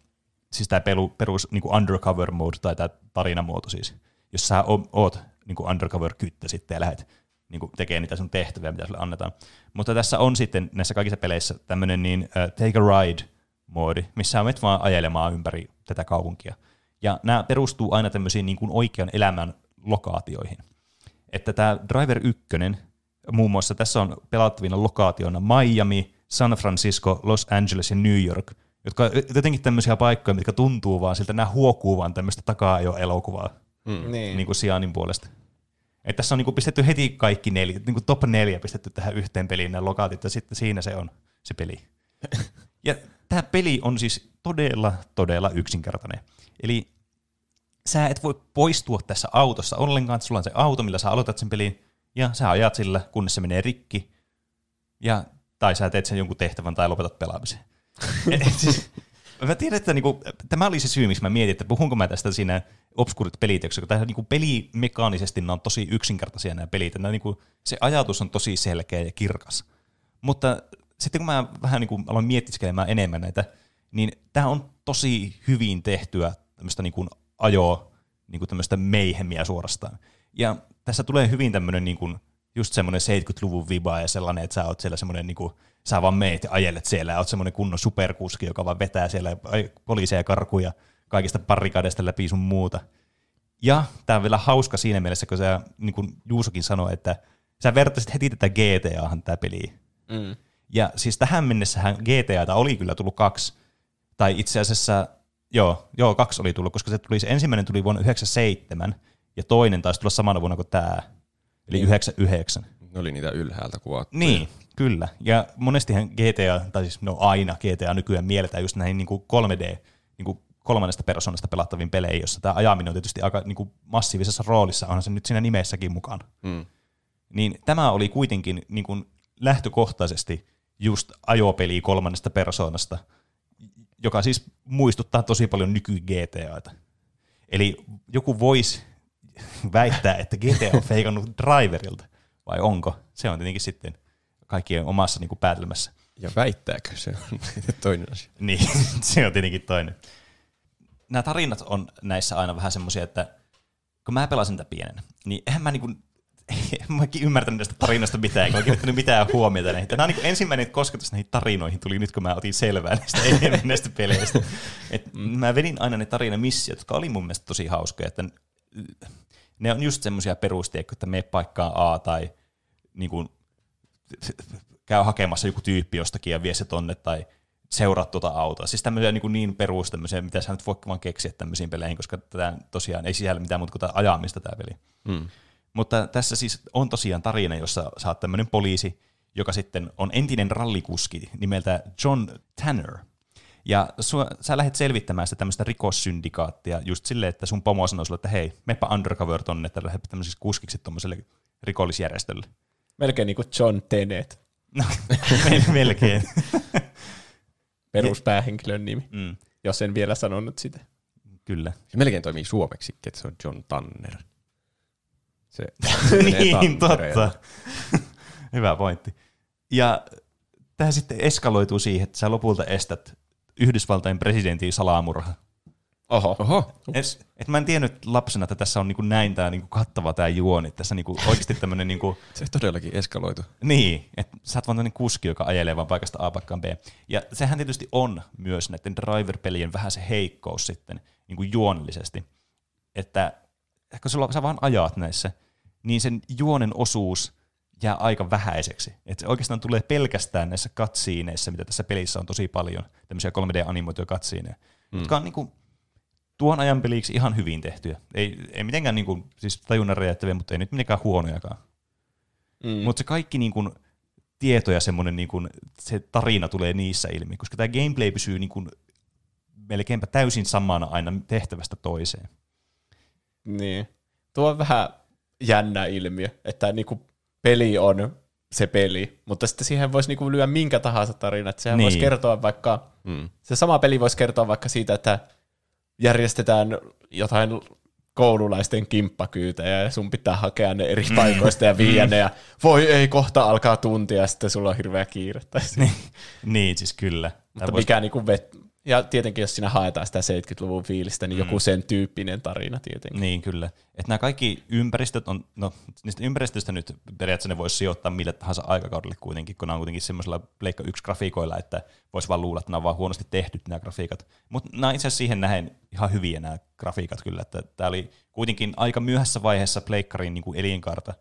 siis tämä perus niin kuin undercover mode, tai tämä tarinamuoto siis, jos sä oot niin kuin undercover-kyttä sitten ja lähdet niin kuin tekemään niitä sun tehtäviä, mitä sulle annetaan. Mutta tässä on sitten näissä kaikissa peleissä tämmöinen niin, uh, take a ride-moodi, missä menet vaan ajelemaan ympäri tätä kaupunkia. Ja nämä perustuu aina tämmöisiin niin kuin oikean elämän lokaatioihin. Että tämä Driver 1, muun muassa tässä on pelattavina lokaationa Miami, San Francisco, Los Angeles ja New York, jotka on jotenkin tämmöisiä paikkoja, mitkä tuntuu vaan siltä, nämä huokuu vaan tämmöistä takaa jo elokuvaa mm. niin. niin kuin Sianin puolesta. Et tässä on niin pistetty heti kaikki neljä, niin top neljä pistetty tähän yhteen peliin nämä lokaatit, ja sitten siinä se on se peli. *laughs* ja tämä peli on siis todella, todella yksinkertainen. Eli sä et voi poistua tässä autossa ollenkaan, sulla on se auto, millä sä aloitat sen pelin, ja sä ajat sillä, kunnes se menee rikki, ja, tai sä teet sen jonkun tehtävän tai lopetat pelaamisen. *laughs* siis, Mä tiedän, että niinku, tämä oli se syy, miksi mä mietin, että puhunko mä tästä siinä obskurit pelit, koska tämä niinku pelimekaanisesti nämä on tosi yksinkertaisia nämä pelit. Nämä, niinku, se ajatus on tosi selkeä ja kirkas. Mutta sitten kun mä vähän niinku aloin miettiskelemään enemmän näitä, niin tämä on tosi hyvin tehtyä tämmöistä niinku ajoa, niinku tämmöistä meihemmiä suorastaan. Ja tässä tulee hyvin tämmöinen niinku, just semmoinen 70-luvun viba ja sellainen, että sä oot siellä semmoinen niinku, sä vaan meet ja ajelet siellä ja oot semmoinen kunnon superkuski, joka vaan vetää siellä poliiseja karkuja kaikista parikadeista läpi sun muuta. Ja tämä on vielä hauska siinä mielessä, kun sä, niin kuin Juusokin sanoi, että sä vertaisit heti tätä GTAhan tämä peli. Mm. Ja siis tähän mennessähän GTAta oli kyllä tullut kaksi, tai itse asiassa, joo, joo, kaksi oli tullut, koska se, tuli, se ensimmäinen tuli vuonna 97, ja toinen taisi tulla samana vuonna kuin tämä, eli niin. 99. Ne oli niitä ylhäältä kuvattuja. Niin, Kyllä, ja monestihan GTA, tai siis no aina GTA nykyään mielletään just näihin niin kuin 3D, niin kuin kolmannesta persoonasta pelattaviin peleihin, jossa tämä ajaminen on tietysti aika niin kuin massiivisessa roolissa, onhan se nyt siinä nimessäkin mukaan. Mm. Niin tämä oli kuitenkin niin kuin lähtökohtaisesti just ajopeli kolmannesta persoonasta, joka siis muistuttaa tosi paljon nyky GTAta. Eli joku voisi *laughs* väittää, että GTA on feikannut driverilta, vai onko? Se on tietenkin sitten kaikkien omassa niin kuin päätelmässä. Ja väittääkö se on *laughs* toinen asia. Niin, *laughs* se on tietenkin toinen. Nämä tarinat on näissä aina vähän semmoisia, että kun mä pelasin tätä pienen, niin eihän mä niinku, en mäkin ymmärtänyt näistä tarinoista mitään, enkä kiinnittänyt mitään huomiota näihin. Nämä on niin ensimmäinen kosketus näihin tarinoihin tuli nyt, kun mä otin selvää näistä enemmän näistä peleistä. Et mä vedin aina ne tarinamissiot, jotka oli mun mielestä tosi hauskoja, että ne on just semmoisia perusteita, että me paikkaa A tai niin kuin, käy hakemassa joku tyyppi jostakin ja vie se tonne tai seuraa tuota autoa. Siis tämmöisiä niin, niin perus, tämmöisiä, mitä sä nyt voi vaan keksiä tämmöisiin peleihin, koska tämä tosiaan ei sisällä mitään muuta kuin tämä ajamista tämä peli. Mm. Mutta tässä siis on tosiaan tarina, jossa sä oot tämmöinen poliisi, joka sitten on entinen rallikuski nimeltä John Tanner. Ja sua, sä lähdet selvittämään sitä tämmöistä rikossyndikaattia just silleen, että sun pomo sanoo sulle, että hei, meppä undercover tonne, että lähdet tämmöisessä kuskiksi tuommoiselle rikollisjärjestölle. Melkein niin kuin John Tenet, No, mel- melkein. *laughs* peruspäähenkilön nimi, Mm, jos en vielä sanonut sitä. kyllä. Se melkein toimii suomeksi, että se on John Tanner. Se *laughs* niin, totta. Hyvä pointti. Ja tämä sitten eskaloituu siihen, että sä lopulta estät Yhdysvaltain presidentin salamurha. Oho. Oho, Et, et mä en tiennyt lapsena, että tässä on niinku näin tää niinku kattava tämä juoni. Tässä niinku oikeasti tämmöinen niinku, *laughs* se todellakin eskaloitu. niin, että sä oot vaan tämmöinen kuski, joka ajelee vaan paikasta A paikkaan B. Ja sehän tietysti on myös näiden driver-pelien vähän se heikkous sitten niinku juonellisesti. Että kun sulla, sä vaan ajat näissä, niin sen juonen osuus jää aika vähäiseksi. Että se oikeastaan tulee pelkästään näissä katsiineissa, mitä tässä pelissä on tosi paljon, tämmöisiä 3D-animoituja katsiineja, mm. jotka on niinku tuon ajan peliksi ihan hyvin tehtyjä. Ei, ei mitenkään niinku, siis tajunnan räjäyttäviä, mutta ei nyt mitenkään huonojakaan. Mm. Mutta se kaikki niinku, tieto ja semmoinen niinku, se tarina tulee niissä ilmi, koska tämä gameplay pysyy niinku, melkeinpä täysin samana aina tehtävästä toiseen. Niin. Tuo on vähän jännä ilmiö, että niinku peli on se peli, mutta sitten siihen voisi niinku lyödä minkä tahansa tarina. Että sehän niin. voisi Niin. kertoa vaikka, Mm. se sama peli voisi kertoa vaikka siitä, että järjestetään jotain koululaisten kimppakyytejä ja sun pitää hakea ne eri paikoista ja viiä ne ja *laughs* voi ei, kohta alkaa tuntia ja sitten sulla on hirveä kiire. Niin. Niin, siis kyllä. Mutta Tää vois- mikä niinku vet... Ja tietenkin, jos siinä haetaan sitä 70-luvun fiilistä, niin joku sen tyyppinen tarina tietenkin. Niin, kyllä. Että nämä kaikki ympäristöt on, no niistä ympäristöistä nyt periaatteessa ne voisi sijoittaa mille tahansa aikakaudelle kuitenkin, kun nämä on kuitenkin semmoisella Pleikka 1 grafiikoilla, että voisi vaan luulla, että nämä on vaan huonosti tehdyt nämä grafiikat. Mutta nämä itse asiassa siihen nähen ihan hyviä nämä grafiikat kyllä, että tämä oli kuitenkin aika myöhässä vaiheessa Pleikkarin niin kuin elinkaarta,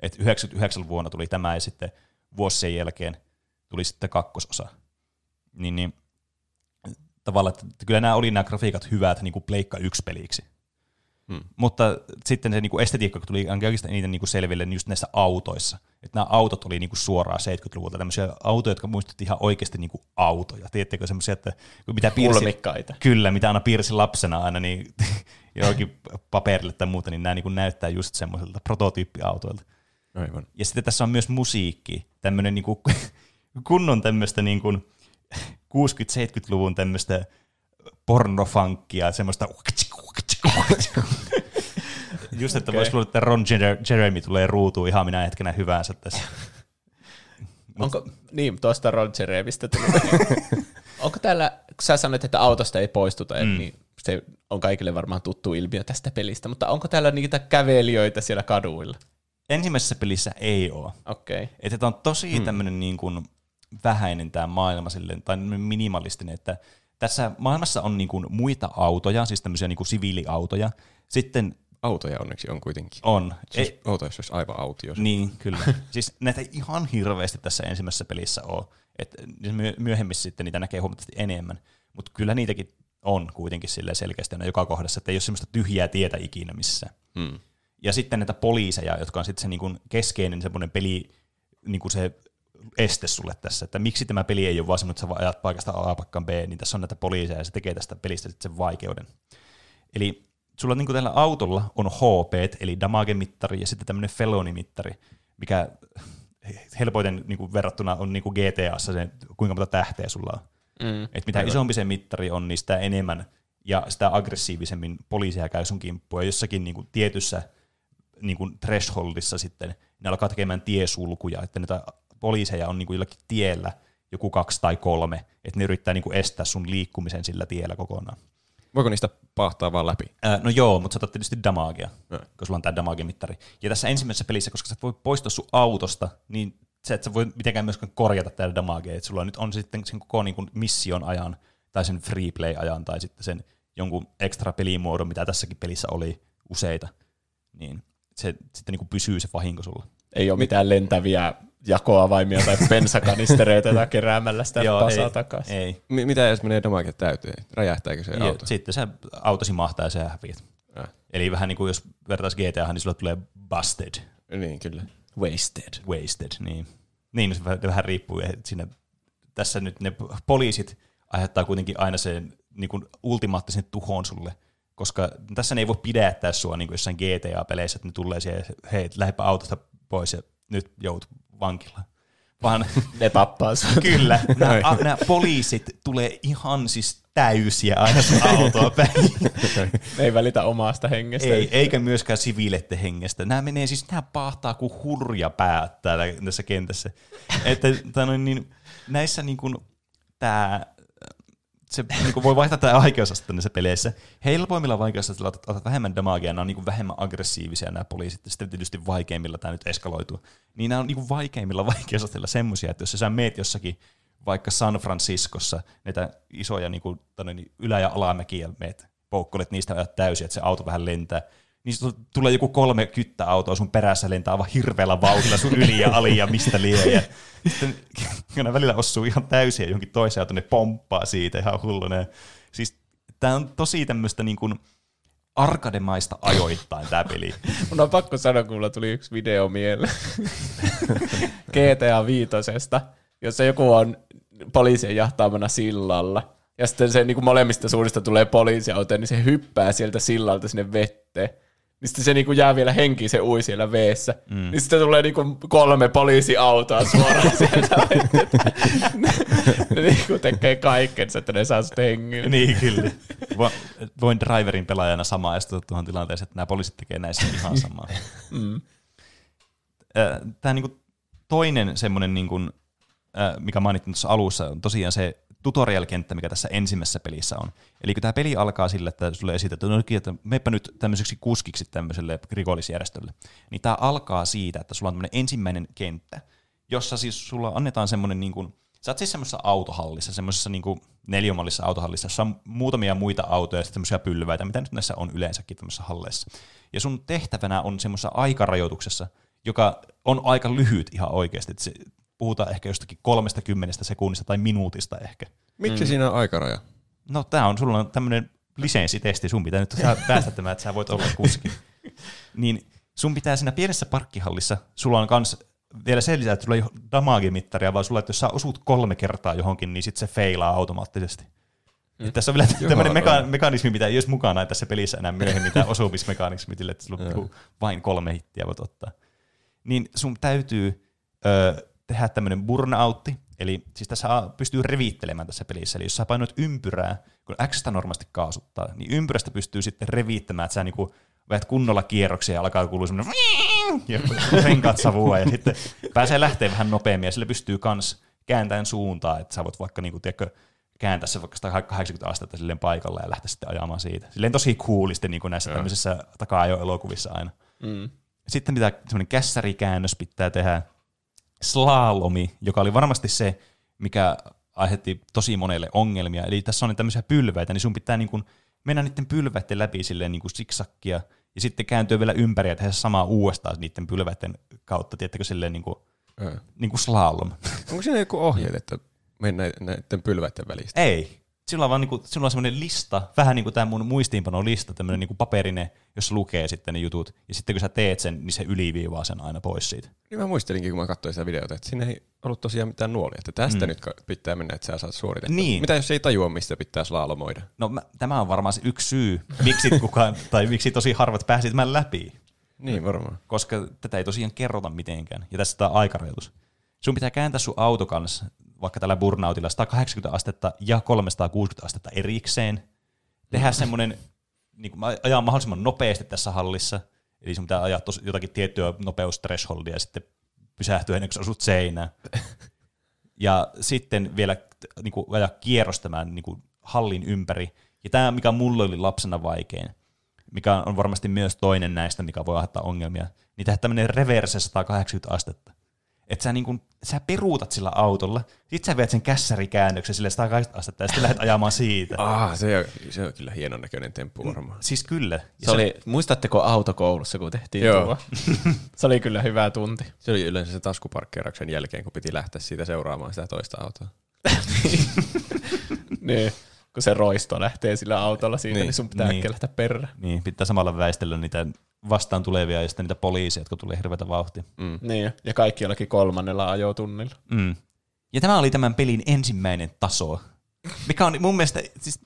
että 99 vuonna tuli tämä ja sitten vuosi sen jälkeen tuli sitten kakkososa. Niin, niin tavallaan, että kyllä nämä oli nämä grafiikat hyvät niin kuin Pleikka 1-peliksi. Hmm. Mutta sitten se niinku estetiikka tuli oikeastaan eniten niinku selville niin just näissä autoissa. Että nämä autot oli niinku suoraan 70-luvulta tämmöisiä autoja, jotka muistutti ihan oikeasti niinku autoja. Tiedättekö semmoisia, että mitä piirsi, kyllä, mitä aina piirsi lapsena aina niin *laughs* johonkin paperille tai muuta, niin nämä niinku näyttää just semmoiselta prototyyppiautoilta. Aivan. Ja sitten tässä on myös musiikki, tämmöinen niinku *laughs* kunnon tämmöistä niinku 60-70-luvun tämmöistä pornofankkia, semmoista *laughs* Just, että okay. voisi luulla, että Ron Jer- Jeremy tulee ruutuun ihan minä hetkenä hyvänsä tässä. *laughs* Onko, niin, tuosta Ron Jeremistä tuli. *laughs* Onko täällä, kun sä sanoit, että autosta ei poistuta, mm. niin se on kaikille varmaan tuttu ilmiö tästä pelistä, mutta onko täällä niitä kävelijöitä siellä kaduilla? Ensimmäisessä pelissä ei ole. Okei. Okay. Että tämä on tosi hmm. tämmöinen niin kuin vähäinen tämä maailma silleen, tai minimalistinen, että tässä maailmassa on niin kuin muita autoja, siis tämmöisiä niin kuin siviiliautoja. Sitten Autoja onneksi on kuitenkin. on, Se ei, olisi outoa, jos olisi aivan autio. Niin, kyllä. *laughs* siis näitä ei ihan hirveästi tässä ensimmäisessä pelissä ole. Et myö- myöhemmissä sitten niitä näkee huomattavasti enemmän. Mutta kyllä niitäkin on kuitenkin silleen selkeästi aina joka kohdassa, että ei ole semmoista tyhjää tietä ikinä missään. Hmm. Ja sitten näitä poliiseja, jotka on sitten se niin kuin keskeinen semmoinen peli, niin kuin se este sulle tässä, että miksi tämä peli ei ole vaan semmoinen, että sä ajat paikasta A paikkaan B, niin tässä on näitä poliiseja ja se tekee tästä pelistä sitten sen vaikeuden. Eli sulla niin tällä autolla on HP, eli damage-mittari ja sitten tämmöinen felonimittari, mikä helpoiten niin kuin verrattuna on niin kuin GTAssa se, kuinka monta tähteä sulla on. Mm. Et mitä Aivan. isompi se mittari on, niin sitä enemmän ja sitä aggressiivisemmin poliiseja käy sun kimppuun. Ja jossakin niin kuin tietyssä niin kuin thresholdissa sitten ne alkaa tekemään tiesulkuja, että näitä poliiseja on niin kuin jollakin tiellä joku kaksi tai kolme, että ne yrittää niin kuin estää sun liikkumisen sillä tiellä kokonaan. Voiko niistä pahtaa vaan läpi? Ää, no joo, mutta sä otat tietysti damagea, no. koska sulla on tämä damage-mittari. Ja tässä ensimmäisessä pelissä, koska sä voi poistaa sun autosta, niin se, että sä voi mitenkään myöskään korjata tätä damagea. Että sulla nyt on sitten sen koko niin kuin mission ajan, tai sen free play ajan, tai sitten sen jonkun ekstra pelimuodon, mitä tässäkin pelissä oli useita, niin se sitten niin kuin pysyy se vahinko sulla. Ei ole mitään lentäviä jakoavaimia tai *laughs* bensakanistereita tai keräämällä sitä Joo, pasaa takaisin. Ei. M- mitä jos menee damage täyteen? Räjähtääkö se ja auto? Sitten se autosi mahtaa ja se häviät. Äh. Eli vähän niin kuin jos vertaisi GTA, niin sulle tulee busted. Niin, kyllä. Wasted. Wasted, niin. Niin, se vähän riippuu. Siinä, tässä nyt ne poliisit aiheuttaa kuitenkin aina sen niin kuin ultimaattisen tuhon sulle, koska tässä ne ei voi pidättää sua niin kuin jossain GTA-peleissä, että ne tulee siihen, hei, lähdepä autosta pois ja nyt jout vankilaan. Vaan *laughs* ne tappaa sut. Kyllä, *laughs* nämä, nämä poliisit tulee ihan siis täysiä aina autoa päin. ne *laughs* ei välitä omasta hengestä. Ei, eikä myöskään siviiletten hengestä. Nämä menee siis, nämä pahtaa kuin hurja päät täällä tässä kentässä. Että, niin, näissä niin kuin, tämä se niin voi vaihtaa tämä vaikeusastetta näissä peleissä. Helpoimmilla vaikeusasteilla otat, otat vähemmän damagea, nämä on niin vähemmän aggressiivisia nämä poliisit, ja sitten tietysti vaikeimmilla tämä nyt eskaloituu. Niin nämä on niin vaikeimmilla *laughs* vaikeusasteilla semmoisia, että jos sä meet jossakin vaikka San Franciscossa näitä isoja niin kuin, niin ylä- ja alamäkiä meet, poukkolet niistä ajat täysin, että se auto vähän lentää, niin tulee joku kolme kyttäautoa sun perässä lentää aivan hirveällä vauhdilla sun yli ja ali ja mistä lie. Ja sitten välillä osuu ihan täysin johonkin toiseen auto, ne pomppaa siitä ihan hulluna. Siis tää on tosi tämmöistä niin kuin arkademaista ajoittain tämä peli. *laughs* Mun on pakko sanoa, kun mulla tuli yksi video mieleen *laughs* GTA Viitosesta, jossa joku on poliisien jahtaamana sillalla. Ja sitten se niin kuin molemmista suunnista tulee poliisiauto, niin se hyppää sieltä sillalta sinne vetteen niin sitten se niinku jää vielä henki, se ui siellä veessä. Mm. Niin sitten tulee niinku kolme poliisiautoa suoraan *laughs* sieltä. ne, ne niinku tekee kaikkensa, että ne saa sitten hengille. Niin, kyllä. Voin driverin pelaajana samaistua tuohon tilanteeseen, että nämä poliisit tekee näissä ihan samaa. mm. Tämä niinku toinen semmoinen, niinku, mikä mainittiin tuossa alussa, on tosiaan se tutorial-kenttä, mikä tässä ensimmäisessä pelissä on. Eli kun tämä peli alkaa sillä, että sulle esitetään, no, että meppä nyt tämmöiseksi kuskiksi tämmöiselle rikollisjärjestölle, niin tämä alkaa siitä, että sulla on tämmöinen ensimmäinen kenttä, jossa siis sulla annetaan semmoinen niin kuin, sä oot siis semmoisessa autohallissa, semmoisessa niin kuin neliömallissa autohallissa, jossa on muutamia muita autoja ja semmoisia pylväitä, mitä nyt näissä on yleensäkin tämmöisissä halleissa. Ja sun tehtävänä on semmoisessa aikarajoituksessa, joka on aika lyhyt ihan oikeasti. Se, puhutaan ehkä jostakin 30 sekunnista tai minuutista ehkä. Miksi mm. siinä on aikaraja? No tämä on, sulla on tämmöinen lisenssitesti, sun pitää nyt *laughs* päästä tämä, että sä voit olla kuski. niin sun pitää siinä pienessä parkkihallissa, sulla on kans vielä sen lisäksi, että sulla ei ole damage-mittaria, vaan sulla, että jos sä osut kolme kertaa johonkin, niin sitten se feilaa automaattisesti. Mm. Tässä on vielä tämmöinen meka- mekanismi, mitä ei olisi mukana tässä pelissä enää myöhemmin, tämä *laughs* osumismekanismi, että sulla vain kolme hittiä voit ottaa. Niin sun täytyy ö, tehdä tämmöinen burnoutti, eli siis tässä pystyy reviittelemään tässä pelissä, eli jos sä painoit ympyrää, kun X normaalisti kaasuttaa, niin ympyrästä pystyy sitten reviittämään, että sä niinku veät kunnolla kierroksia ja alkaa kuulua semmoinen ja renkaat savua ja sitten pääsee lähteä vähän nopeammin ja sille pystyy kans kääntäen suuntaa, että sä voit vaikka niinku, tiedätkö, kääntää se vaikka 80 astetta silleen paikalla ja lähteä sitten ajamaan siitä. Silleen tosi coolisti niin kuin näissä mm. tämmöisissä taka-ajo-elokuvissa aina. Mm. Sitten mitä semmoinen kässärikäännös pitää tehdä, slalomi, joka oli varmasti se, mikä aiheutti tosi monelle ongelmia. Eli tässä on tämmöisiä pylväitä, niin sun pitää niin kuin mennä niiden pylväiden läpi silleen niin kuin siksakkia, ja sitten kääntyä vielä ympäri ja tehdä samaa uudestaan niiden pylväiden kautta, tiettäkö silleen niin kuin, mm. niin kuin slalom. Onko siinä joku ohje, että mennä näiden pylväiden välistä? Ei. Sillä on vaan niinku, sillä on semmoinen lista, vähän niin kuin tämä mun muistiinpanolista, tämmöinen niinku paperinen, jossa lukee sitten ne jutut. Ja sitten kun sä teet sen, niin se yliviivaa sen aina pois siitä. Niin mä muistelinkin, kun mä katsoin sitä videota, että siinä ei ollut tosiaan mitään nuolia. Että tästä mm. nyt pitää mennä, että sä saat suoritettua. Niin. Mitä jos ei tajua, mistä pitää slalomoida? No mä, tämä on varmaan se yksi syy, miksi kukaan, *laughs* tai miksi tosi harvat pääsi tämän läpi. Niin varmaan. Koska tätä ei tosiaan kerrota mitenkään. Ja tässä tämä aikarajoitus. Sun pitää kääntää sun auto kanssa, vaikka tällä burnoutilla 180 astetta ja 360 astetta erikseen. Tehdä semmoinen, niin kuin, ajaa mahdollisimman nopeasti tässä hallissa. Eli sun pitää ajaa tos, jotakin tiettyä nopeustresholdia ja sitten pysähtyä ennen kuin osut seinään. Ja sitten vielä niin kuin, ajaa kierrostamaan niin kuin, hallin ympäri. Ja tämä, mikä mulle oli lapsena vaikein, mikä on varmasti myös toinen näistä, mikä voi aiheuttaa ongelmia, niin tehdä tämmöinen reverse 180 astetta. Että sä, niin kun, sä peruutat sillä autolla, sit sä viet sen kässärikäännöksen sille 180 astetta ja sitten lähdet ajamaan siitä. *laughs* Ah, se on, se on kyllä hienon näköinen temppu varmaan. Siis kyllä. Ja Se oli, muistatteko autokoulussa, kun tehtiin Joo. tuo? *laughs* se oli kyllä hyvä tunti. Se oli yleensä se taskuparkkeerauksen jälkeen, kun piti lähteä siitä seuraamaan sitä toista autoa. *laughs* niin. Kun se roisto lähtee sillä autolla siitä, niin, Niin. sun pitää Niin. äkkiä lähteä perään. Niin, pitää samalla väistellä niitä vastaan tulevia ja sitten niitä poliiseja, jotka tulee hirveätä vauhtia. Mm. Niin, ja kaikki jollakin kolmannella ajotunnilla. Mm. Ja tämä oli tämän pelin ensimmäinen taso, mikä on mun mielestä, siis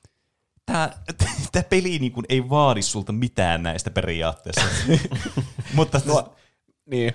tämä, *laughs* tämä peli niin kuin ei vaadi sulta mitään näistä periaatteessa. *laughs* Mutta Nuo, niin.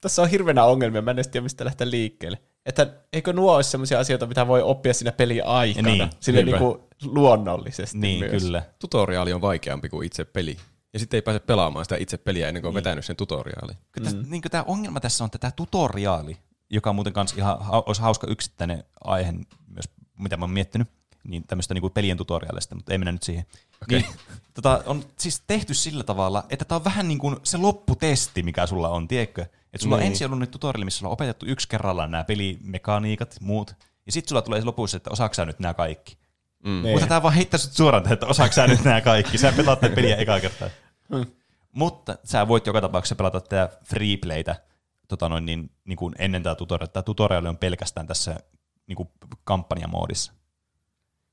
Tässä on hirveänä ongelmia, mä en edes tiedä mistä lähteä liikkeelle. Että eikö nuo olisi sellaisia asioita, mitä voi oppia siinä peli aikana? Niin, Sille niinpä. niinku luonnollisesti niin, myös. kyllä. Tutoriaali on vaikeampi kuin itse peli. Ja sitten ei pääse pelaamaan sitä itse peliä ennen kuin on vetänyt sen tutoriaalin. Kyllä mm. niin tämä ongelma tässä on, että tämä tutoriaali, joka on muuten kans ihan ha- olisi hauska yksittäinen aihe myös, mitä mä oon miettinyt, niin tämmöistä niin pelien tutoriaalista, mutta ei mennä nyt siihen. Okay. Niin, tota, on siis tehty sillä tavalla, että tämä on vähän niin kuin se lopputesti, mikä sulla on, tiedätkö? Että sulla niin. on ensin ollut nyt tutoriaali, missä sulla on opetettu yksi kerrallaan nämä pelimekaniikat, muut, ja sitten sulla tulee lopussa, että osaako sä nyt nämä kaikki. Mm. Niin. Mutta tämä vaan heittää sut suoraan, tähän, että osaako sä nyt nämä kaikki. Sä pelaat tätä peliä ekaa kertaa. *laughs* Mutta sä voit joka tapauksessa pelata tätä freeplaytä tota noin, niin, niin kuin ennen tätä tutorialia. Tämä tutoriali on pelkästään tässä niin kuin kampanjamoodissa.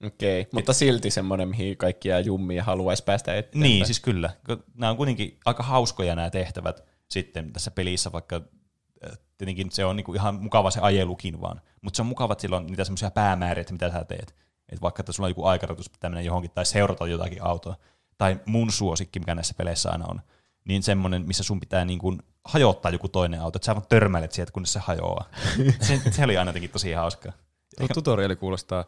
Okei, okay. mutta silti semmoinen, mihin kaikki jää jummiin ja haluaisi päästä eteenpäin. Niin, siis kyllä. Nämä on kuitenkin aika hauskoja nämä tehtävät sitten tässä pelissä, vaikka äh, tietenkin se on niinku ihan mukava se ajelukin vaan. Mutta se on mukava, että sillä on niitä semmoisia päämääriä, että mitä sä teet. Et vaikka että sulla on joku aikarajoitus, pitää mennä johonkin tai seurata jotakin autoa. Tai mun suosikki, mikä näissä peleissä aina on, niin semmoinen, missä sun pitää niin kuin hajottaa joku toinen auto, että sä vaan törmäilet sieltä, kunnes se hajoaa. *laughs* se, se oli aina jotenkin tosi hauskaa. Tuo tutoriaali kuulostaa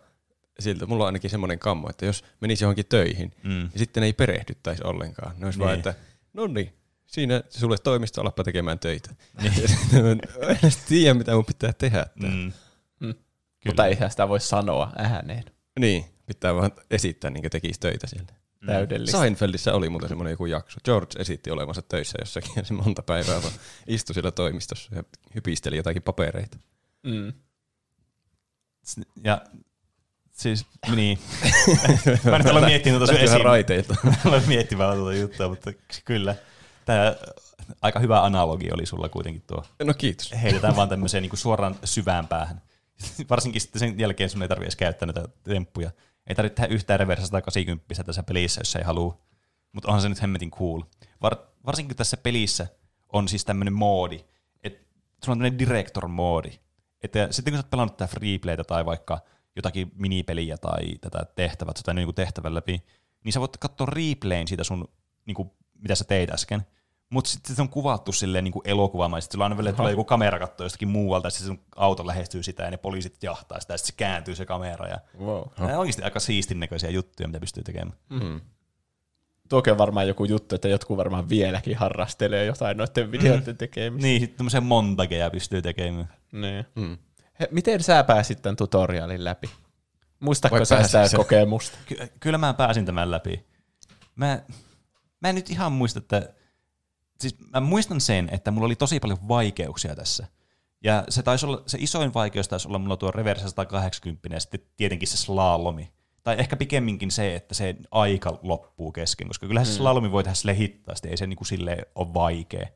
siltä, mulla on ainakin semmoinen kammo, että jos menisi johonkin töihin Mm. ja sitten ei perehdyttäisi ollenkaan, ne olisi niin. vaan, Niin. että no niin, siinä sulle toimisto alappa tekemään töitä. Niin. Mä en edes tiedä, mitä mun pitää tehdä. Mm. Mm. Mutta eihän sitä voi sanoa ääneen. Niin, pitää vaan esittää, niin kuin tekisi töitä siellä. Mm. Täydellistä. Seinfeldissä oli muuten semmoinen joku jakso. George esitti olevansa töissä jossakin ja *laughs* se monta päivää vaan istui siellä toimistossa ja hypisteli jotakin papereita. Mm. Ja siis, *laughs* niin. Mä nyt olen miettinyt tuossa Lähti vähän esiin. raiteilta. *laughs* Aloin miettimään tuota juttua, mutta kyllä. Tämä aika hyvä analogi oli sulla kuitenkin tuo. No kiitos. Heitetään vaan tämmöiseen niin suoraan syvään päähän. *laughs* Varsinkin sitten sen jälkeen sun ei tarvitse edes käyttää näitä temppuja. Ei tarvitse tehdä yhtään reversa 180 tässä pelissä, jos ei halua. Mutta onhan se nyt hemmetin cool. Var, varsinkin tässä pelissä on siis tämmöinen moodi, että sulla on tämmöinen director-moodi. Että sitten kun sä oot pelannut tätä freeplaytä tai vaikka jotakin minipeliä tai tätä tehtävät, tai niin tehtävän läpi, niin sä voit katsoa replayin siitä sun, niin kuin, mitä sä teit äsken. Mutta sitten se on kuvattu silleen niin kuin elokuvamaisesti. Sulla aina välillä tulee joku kamera katsoa jostakin muualta, ja sitten sun auto lähestyy sitä, ja ne poliisit jahtaa sitä, ja sitten se kääntyy se kamera. Ja Wow. Nämä on oikeasti aika siistin näköisiä juttuja, mitä pystyy tekemään. Mm. Tuokin on varmaan joku juttu, että jotkut varmaan vieläkin harrastelee jotain noiden videoiden tekemistä. Niin, sitten tämmöisiä montageja pystyy tekemään. Niin. Mm. He, miten sä pääsit tämän tutorialin läpi? Muistatko sä sitä kokemusta? Ky- kyllä mä pääsin tämän läpi. Mä, mä en nyt ihan muista, että... Siis mä muistan sen, että mulla oli tosi paljon vaikeuksia tässä. Ja se, taisi olla, se isoin vaikeus taisi olla mulla tuo reverse 180 ja sitten tietenkin se slalomi. Tai ehkä pikemminkin se, että se aika loppuu kesken, koska kyllähän se slalomi voi tehdä sille hittaasti, ei se niinku silleen ole vaikea.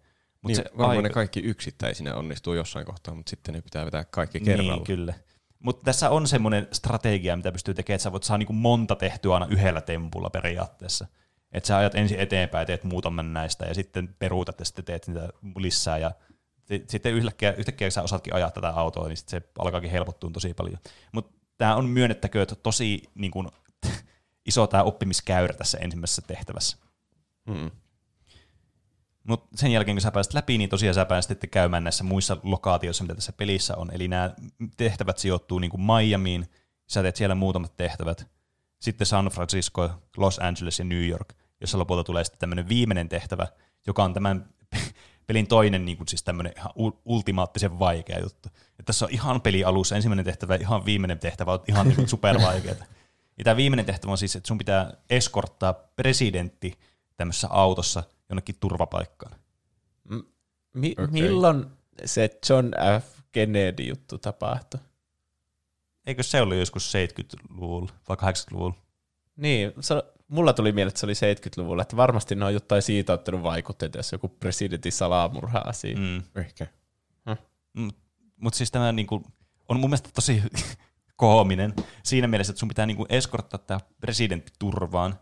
Mut Niin, se varmaan aika- ne kaikki yksittäisinä onnistuu jossain kohtaa, mutta sitten ne pitää vetää kaikki kerralla. Niin, kyllä. Mutta tässä on semmoinen strategia, mitä pystyy tekemään, että sä voit saa niinku monta tehtyä aina yhdellä tempulla periaatteessa. Että sä ajat ensin eteenpäin, teet muutaman näistä ja sitten peruutat ja sitten teet niitä lisää ja sitten yhtäkkiä, yhtäkkiä sä osaatkin ajaa tätä autoa, niin sitten se alkaakin helpottua tosi paljon. Mutta tämä on myönnettäkö, että tosi niin kun, *laughs* iso tämä oppimiskäyrä tässä ensimmäisessä tehtävässä. Mm. Mutta sen jälkeen, kun sä pääset läpi, niin tosiaan sä pääset sitten käymään näissä muissa lokaatioissa, mitä tässä pelissä on. Eli nämä tehtävät sijoittuu niin kuin Miamiin, sä teet siellä muutamat tehtävät. Sitten San Francisco, Los Angeles ja New York, jossa lopulta tulee sitten tämmöinen viimeinen tehtävä, joka on tämän *laughs* pelin toinen niin kuin siis tämmöinen ihan ultimaattisen vaikea juttu. Et tässä on ihan peli alussa ensimmäinen tehtävä ja ihan viimeinen tehtävä on ihan niin supervaikeaa. *laughs* Ja tämä viimeinen tehtävä on siis, että sun pitää eskorttaa presidentti tämmöisessä autossa jonnekin turvapaikkaan. Mi- okay. Milloin se John F. Kennedy-juttu tapahtui? Eikö se ollut joskus 70-luvulla vai 80-luvulla? Niin, se, mulla tuli mieleen, että se oli 70-luvulla, että varmasti ne on jotain siitä ottanut vaikutteita, jos joku presidentin salamurha asia. Mm. Ehkä. Mm, Mutta siis tämä niinku, on mun mielestä tosi *laughs* koominen siinä mielessä, että sun pitää niinku eskorttaa tämä presidentti turvaan.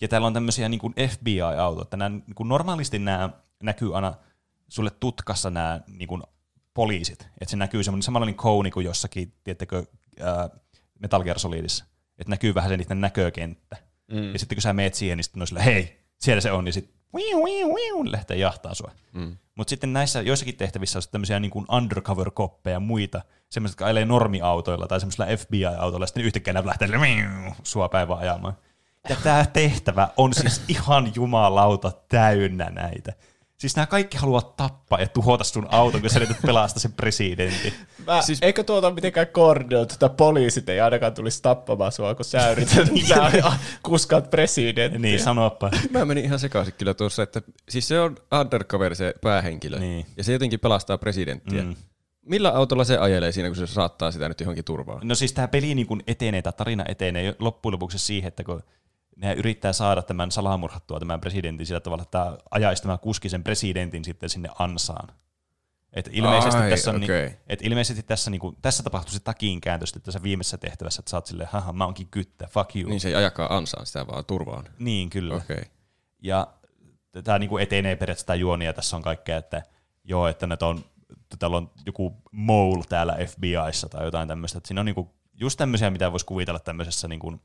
Ja täällä on tämmöisiä niinku FBI-autoja. Nämä, niinku normaalisti nämä näkyy aina sulle tutkassa nämä niinku poliisit. Että se näkyy semmoinen samanlainen kouni kuin jossakin, tiettäkö, ää, Metal Gear Solidissa. Että näkyy vähän se niiden näkökenttä. Mm. Ja sitten kun sä meet siihen, niin sitten on sillä, hei, siellä se on, niin sitten lähtee jahtaa sua. Mm. Mutta sitten näissä joissakin tehtävissä on tämmöisiä niin undercover-koppeja ja muita, semmoiset, jotka ajelee normiautoilla tai semmoisilla FBI-autoilla, ja sitten yhtäkkiä ne lähtee sua päivän ajamaan. Ja tämä tehtävä on siis ihan jumalauta täynnä näitä. Siis nämä kaikki haluaa tappaa ja tuhota sun auton, kun sä yrität pelastaa sen presidentin. Mä, siis, eikö tuota mitenkään koordinoitu, että poliisit ei ainakaan tulisi tappamaan sua, kun sä yrität *laughs* sä kuskaat presidenttiä. Niin, sanoppa. Mä menin ihan sekaisin kyllä tuossa, että siis se on undercover se päähenkilö, Niin. ja se jotenkin pelastaa presidenttiä. Mm. Millä autolla se ajelee siinä, kun se saattaa sitä nyt johonkin turvaan? No siis tämä peli niin kun etenee, tämä tarina etenee loppujen lopuksi siihen, että kun ne yrittää saada tämän salamurhattua tämän presidentin sillä tavalla, että tämä ajaisi tämä kuski sen presidentin sitten sinne ansaan. Et ilmeisesti, Ai, tässä on, niin, et ilmeisesti tässä, niin kuin, tässä tapahtuu se takin kääntö sitten tässä viimeisessä tehtävässä, että sä oot silleen, haha, mä oonkin kyttä, fuck you. Niin se ei ajakaan ansaan sitä, vaan turvaan. Niin, kyllä. Okay. Ja tämä niinku etenee periaatteessa tämä juoni, ja tässä on kaikkea, että joo, että näitä on, täällä on joku mole täällä FBIssa tai jotain tämmöistä. Että siinä on niinku just tämmöisiä, mitä voisi kuvitella tämmöisessä, niinku,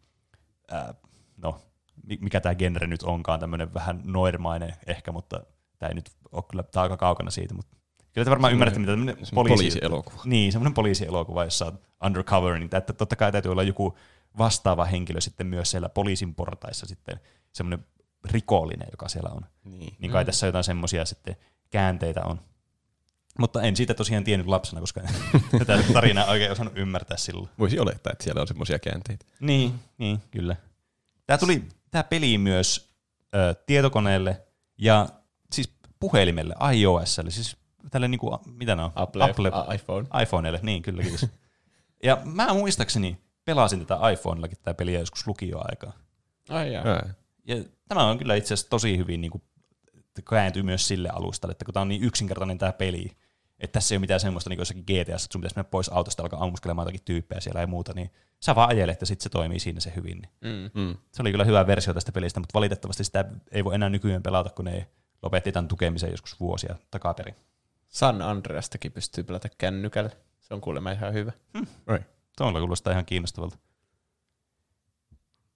ää, no, mi- mikä tämä genre nyt onkaan, tämmöinen vähän noirmainen ehkä, mutta tämä ei nyt ole kyllä, tämä on aika kaukana siitä, mutta kyllä te varmaan ymmärrätte, mitä tämmöinen poliisi, poliisielokuva. Niin, semmoinen poliisielokuva, jossa on undercover, niin että totta kai täytyy olla joku vastaava henkilö sitten myös siellä poliisin portaissa sitten, semmoinen rikollinen, joka siellä on. Niin. Niin kai tässä jotain semmoisia sitten käänteitä on. Mutta en siitä tosiaan tiennyt lapsena, koska *laughs* tätä tarinaa oikein osannut ymmärtää silloin. Voisi olettaa, että siellä on semmoisia käänteitä. Niin, niin, kyllä. Tämä tuli tämä peli myös ö, tietokoneelle ja siis puhelimelle, iOSlle, siis tälle niinku, mitä ne on? Apple, Apple a- iPhone. iPhoneille, niin kyllä kiitos. *laughs* ja mä muistaakseni pelasin tätä iPhonellakin tätä peliä joskus lukioaikaa. Ai jaa. Ää. Ja tämä on kyllä itse asiassa tosi hyvin niin kuin, kääntyy myös sille alustalle, että kun tämä on niin yksinkertainen tämä peli, että tässä ei ole mitään semmoista niin kuin jossakin GTS, että sun pitäisi mennä pois autosta alkaa ammuskelemaan jotakin tyyppejä siellä ja muuta, niin sä vaan ajelet ja sitten se toimii siinä se hyvin. Niin. Mm. Mm. Se oli kyllä hyvä versio tästä pelistä, mutta valitettavasti sitä ei voi enää nykyään pelata, kun ne lopetti tämän tukemisen joskus vuosia takaperin. San Andreastakin pystyy pelata kännykällä. Se on kuulemma ihan hyvä. Right. Tuolla kuulostaa ihan kiinnostavalta.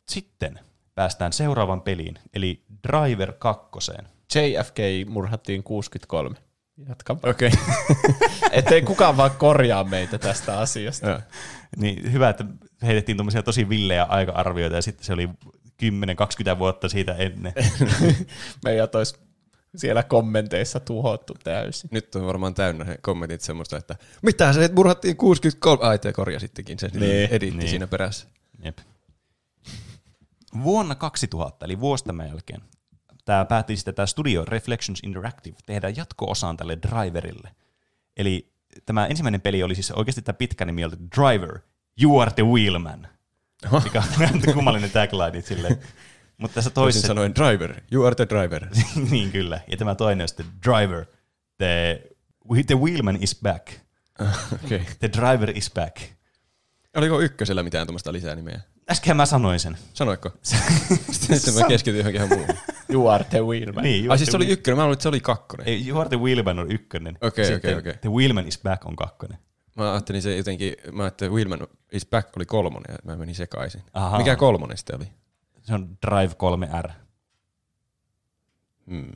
Sitten päästään seuraavan peliin, eli Driver 2. JFK murhattiin 63. Jatka. Okei. *laughs* Ettei kukaan vaan korjaa meitä tästä asiasta. Joo. Niin hyvä, että heitettiin tuommoisia tosi villejä aika-arvioita ja sitten se oli 10-20 vuotta siitä ennen. *laughs* Meidät olisi siellä kommenteissa tuhottu täysin. Nyt on varmaan täynnä he kommentit semmoista, että mitä se murhattiin 63, ai te korjasittekin sen, niin, Niin. editti Niin. siinä perässä. Jep. Vuonna 2000, eli vuosi tämän jälkeen, tämä päätti sitten tämä Studio Reflections Interactive tehdä jatko-osaan tälle Driverille. Eli tämä ensimmäinen peli oli siis oikeasti tämä pitkä nimi oli Driver, You are the Wheelman. Mikä on *laughs* kummallinen tagline silleen. Mutta tässä Toisin toisessa, sanoen driver, you are the driver. *laughs* niin kyllä. Ja tämä toinen on sitten Driver, the, the Wheelman is back. *laughs* Okay. The Driver is back. Oliko ykkösellä mitään tuommoista lisää nimeä? Äsken mä sanoin sen. Sanoitko? Sitten mä keskityin johonkin ihan muuhun. You are the Wheelman. Niin, Ai siis se oli ykkönen, mä luulin, että se oli kakkonen. Ei, You are the Wheelman on ykkönen. Okei, Sitten okei, okei. The Wheelman is back on kakkonen. Mä ajattelin se jotenkin, mä ajattelin, että Wheelman is back oli kolmonen ja mä menin sekaisin. Aha. Mikä kolmonen sitten oli? Se on Drive 3R. Hmm. *laughs*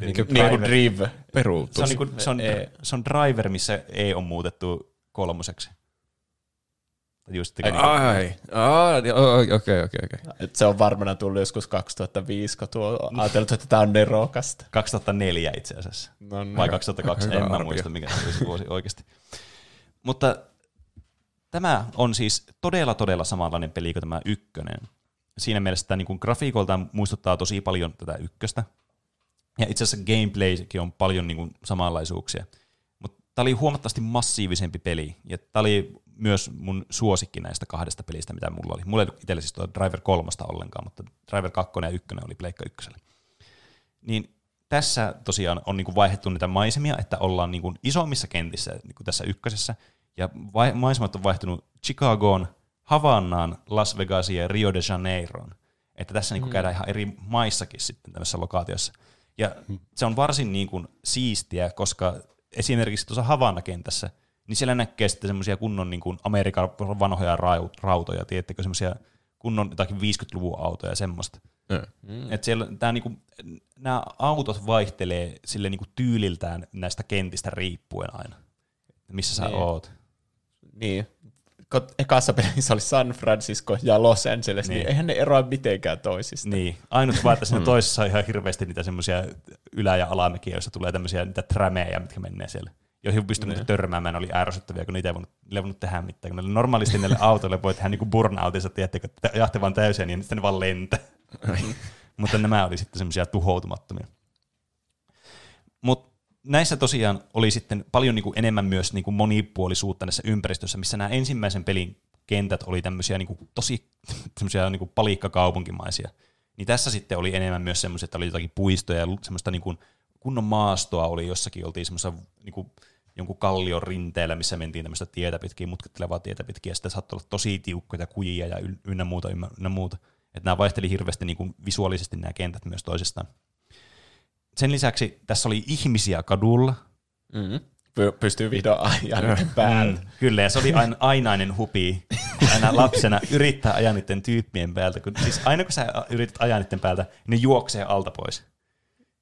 Niin kuin Drive. peruutus. Se on, niinku, se, on, E. se on Driver, missä E on muutettu kolmoseksi. Just Ai, ai, okei, okei, okei. Se on varmana tullut joskus 2005, kun tuo ajatellut, että tämä on nerokasta. 2004 itse asiassa. No, niin. Vai 2002, Hyvä en mä arvio. muista mikä oli se vuosi oikeasti. Mutta tämä on siis todella todella samanlainen peli kuin tämä ykkönen. Siinä mielessä tämä niin grafiikoltaan muistuttaa tosi paljon tätä ykköstä. Ja itse asiassa gameplaykin on paljon niin kuin samanlaisuuksia. Mutta tämä oli huomattavasti massiivisempi peli. Ja tämä oli myös mun suosikki näistä kahdesta pelistä, mitä mulla oli. Mulla ei ollut itsellä siis tuo Driver 3 ollenkaan, mutta Driver 2 ja 1 oli Pleikka 1. Niin tässä tosiaan on niinku vaihdettu niitä maisemia, että ollaan niinku isommissa kentissä niinku tässä ykkösessä, ja vai- maisemat on vaihtunut Chicagoon, Havannaan, Las Vegasiin ja Rio de Janeiroon. Että tässä niinku käydään ihan eri maissakin sitten tämmöisessä lokaatiossa. Ja se on varsin niinku siistiä, koska esimerkiksi tuossa Havanna-kentässä, niin siellä näkee sitten semmoisia kunnon niinku Amerikan vanhoja rau- rautoja, tiedättekö, semmoisia kunnon jotakin 50-luvun autoja ja semmoista. Mm. Et siellä, tää niinku, nämä autot vaihtelee sille niinku tyyliltään näistä kentistä riippuen aina, missä sä Niin. oot. Niin. Ekassa pelissä oli San Francisco ja Los Angeles, niin, Niin. niin eihän ne eroa mitenkään toisista. Niin, ainut vaan, että siinä toisessa on ihan hirveästi niitä semmoisia ylä- ja alamäkiä, joissa tulee tämmöisiä niitä trämejä, mitkä menee siellä joihin pystyy niin. törmäämään, oli ärsyttäviä, kun niitä ei voinut, niille ei voinut tehdä mitään. Kun normaalisti näille autoille voi tehdä niinku burnoutissa, tiedättekö, että ajatte vaan täysin, niin sitten ne vaan lentää. Mutta nämä oli sitten semmoisia tuhoutumattomia. Mutta näissä tosiaan oli sitten paljon niinku enemmän myös niinku monipuolisuutta näissä ympäristössä, missä nämä ensimmäisen pelin kentät oli tämmöisiä niinku tosi semmoisia niinku palikkakaupunkimaisia. Niin tässä sitten oli enemmän myös semmoisia, että oli jotakin puistoja ja semmoista niinku kunnon maastoa oli jossakin, oltiin semmoisessa niinku jonkun kallion rinteellä, missä mentiin tämmöistä tietä pitkin, mutkattelevaa tietä pitkin, ja sitten saattoi olla tosi tiukkoja kujia ja ynnä muuta, ynnä, muuta. Että nämä vaihteli hirveästi niin kuin visuaalisesti nämä kentät myös toisistaan. Sen lisäksi tässä oli ihmisiä kadulla. Mm. Py- pystyy vihdoin ajaa niiden *laughs* päällä. Mm, kyllä, ja se oli aina, ainainen hupi aina lapsena yrittää ajaa niiden tyyppien päältä. Kun, siis aina kun sä yrität ajaa niiden päältä, ne juoksee alta pois.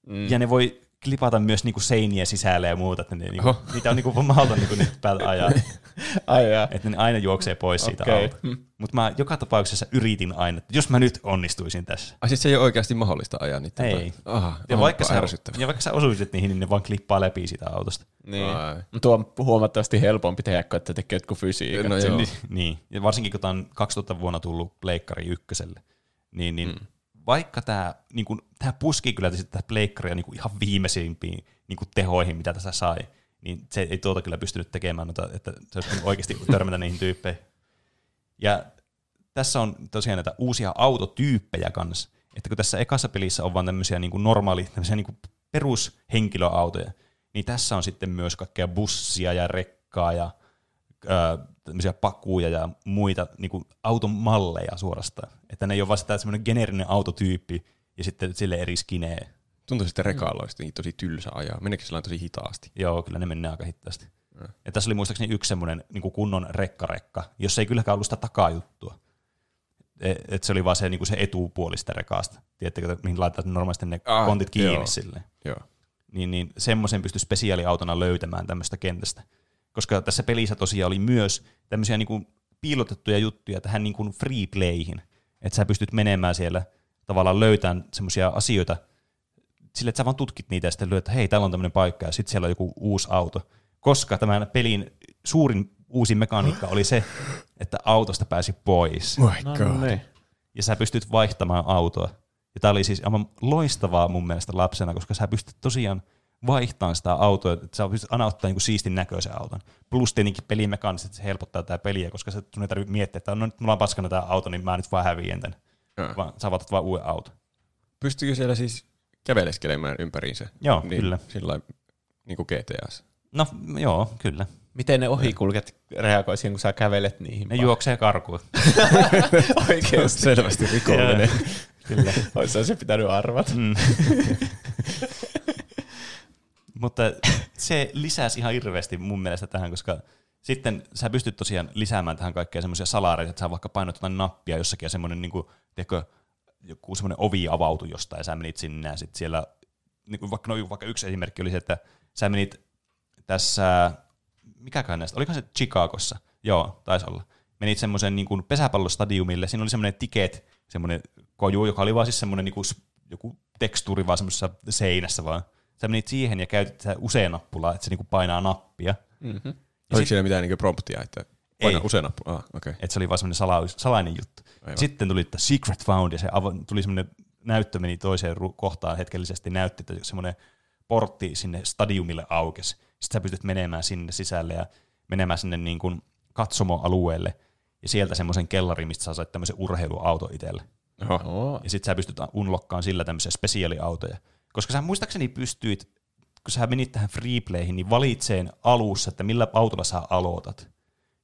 Mm. Ja ne voi klipata myös niinku seiniä sisälle ja muuta, että ne, niinku, Oho. niitä on niinku mahdoton niinku niitä päältä ajaa. *laughs* Ai jaa. että ne aina juoksee pois siitä Okei. alta. Mutta mä joka tapauksessa yritin aina, että jos mä nyt onnistuisin tässä. Ai siis se ei ole oikeasti mahdollista ajaa niitä. Ei. Aha, Ja vaikka, sä, ja vaikka sä osuisit niihin, niin ne vaan klippaa läpi sitä autosta. Niin. Ai. Mut Tuo on huomattavasti helpompi tehdä, kuin että tekee jotkut fysiikat. No joo. Niin, niin. Ja varsinkin kun tämä on 2000 vuonna tullut Pleikkari ykköselle, niin, niin mm. Vaikka tämä niin kun, tää puski kyllä tätä Pleikkaria niin ihan viimeisimpiin niin kun tehoihin, mitä tässä sai, niin se ei tuota kyllä pystynyt tekemään, noita, että se olisi oikeasti *laughs* törmätä niihin tyyppeihin. Ja tässä on tosiaan näitä uusia autotyyppejä kanssa. Että kun tässä ekassa pelissä on vaan tämmöisiä niin kuin normaali, tämmöisiä niin kuin perushenkilöautoja, niin tässä on sitten myös kaikkea bussia ja rekkaa ja tämmöisiä pakuja ja muita niin kuin auton malleja suorastaan. Että ne ei ole vaan sitä semmoinen geneerinen autotyyppi ja sitten sille eri skinee. Tuntuu sitten rekaloista niin tosi tylsä ajaa. Meneekö sillä tosi hitaasti? Joo, kyllä ne menee aika hitaasti. Ja tässä oli muistaakseni yksi semmoinen niin kuin kunnon rekkarekka, jossa ei kylläkään ollut sitä takajuttua. E- Et se oli vaan se, niin kuin se etupuoli sitä rekasta. Tiedättekö, mihin laitetaan normaalisti ne Ah, kontit kiinni joo. silleen. Joo. Niin, niin semmoisen pystyi spesiaaliautona löytämään tämmöistä kentästä. Koska tässä pelissä tosiaan oli myös tämmöisiä niin kuin piilotettuja juttuja tähän niin kuin free playhin. Että sä pystyt menemään siellä tavallaan löytämään semmoisia asioita sille, että sä vaan tutkit niitä ja sitten lyöt, että hei, täällä on tämmöinen paikka ja sitten siellä on joku uusi auto. Koska tämän pelin suurin uusi mekaniikka oli se, että autosta pääsi pois. My No, god. niin. Ja sä pystyt vaihtamaan autoa. Ja tää oli siis aivan loistavaa mun mielestä lapsena, koska sä pystyt tosiaan vaihtamaan sitä autoa, että sä pystyt aina ottaa niinku siistin näköisen auton. Plus tietenkin pelimekaanisesti se helpottaa tätä peliä, koska se sun ei tarvitse miettiä, että no nyt mulla on paskana tämä auto, niin mä nyt vaan häviän tän. Joo. Vaan sä otat vaan uuden auton. Pystyykö siellä siis käveleskelemään ympäriinsä? Joo, niin, kyllä. Sillä niin kuin GTAssa. No joo, kyllä. Miten ne ohikulket reagoi siihen, kun sä kävelet niihin? Ne juoksee karkuun. *laughs* Oikeasti. Selvästi rikollinen. Kyllä. Olisi se pitänyt arvata. Mm. *laughs* Mutta se lisäsi ihan hirveästi mun mielestä tähän, koska sitten sä pystyt tosiaan lisäämään tähän kaikkea semmoisia salareita, että sä vaikka painot jotain nappia jossakin ja semmoinen niin kuin, tiedätkö, joku semmoinen ovi avautui jostain ja sä menit sinne ja sitten siellä, niin kuin vaikka, no, vaikka yksi esimerkki oli se, että sä menit tässä, mikäkään näistä, olikohan se Chicagossa? Joo, taisi olla. Menit semmoisen niin kuin pesäpallostadiumille, siinä oli semmoinen tiket, semmoinen koju, joka oli vaan siis semmoinen niin kuin, joku tekstuuri vaan semmoisessa seinässä vaan. Sä menit siihen ja käytit sitä usein nappulaa, että se niin kuin painaa nappia. Mm-hmm. Oliko siinä mitään niin promptia, että paina Ei. usein nappu? Ah, okei. Okay. Että se oli vaan semmoinen sala, salainen juttu. Aivan. Sitten tuli että Secret Found ja se avo- tuli semmoinen näyttö meni toiseen ru- kohtaan hetkellisesti näytti, että semmoinen portti sinne stadiumille aukesi. Sitten sä pystyt menemään sinne sisälle ja menemään sinne niin kuin katsomoalueelle ja sieltä semmoisen kellariin, mistä saa saada tämmöisen urheiluauto itselle. Oho. Oh. Ja sitten sä pystyt unlokkaan sillä tämmöisiä spesiaaliautoja. Koska sä muistaakseni pystyit, kun sä menit tähän freeplayhin, niin valitseen alussa, että millä autolla sä aloitat.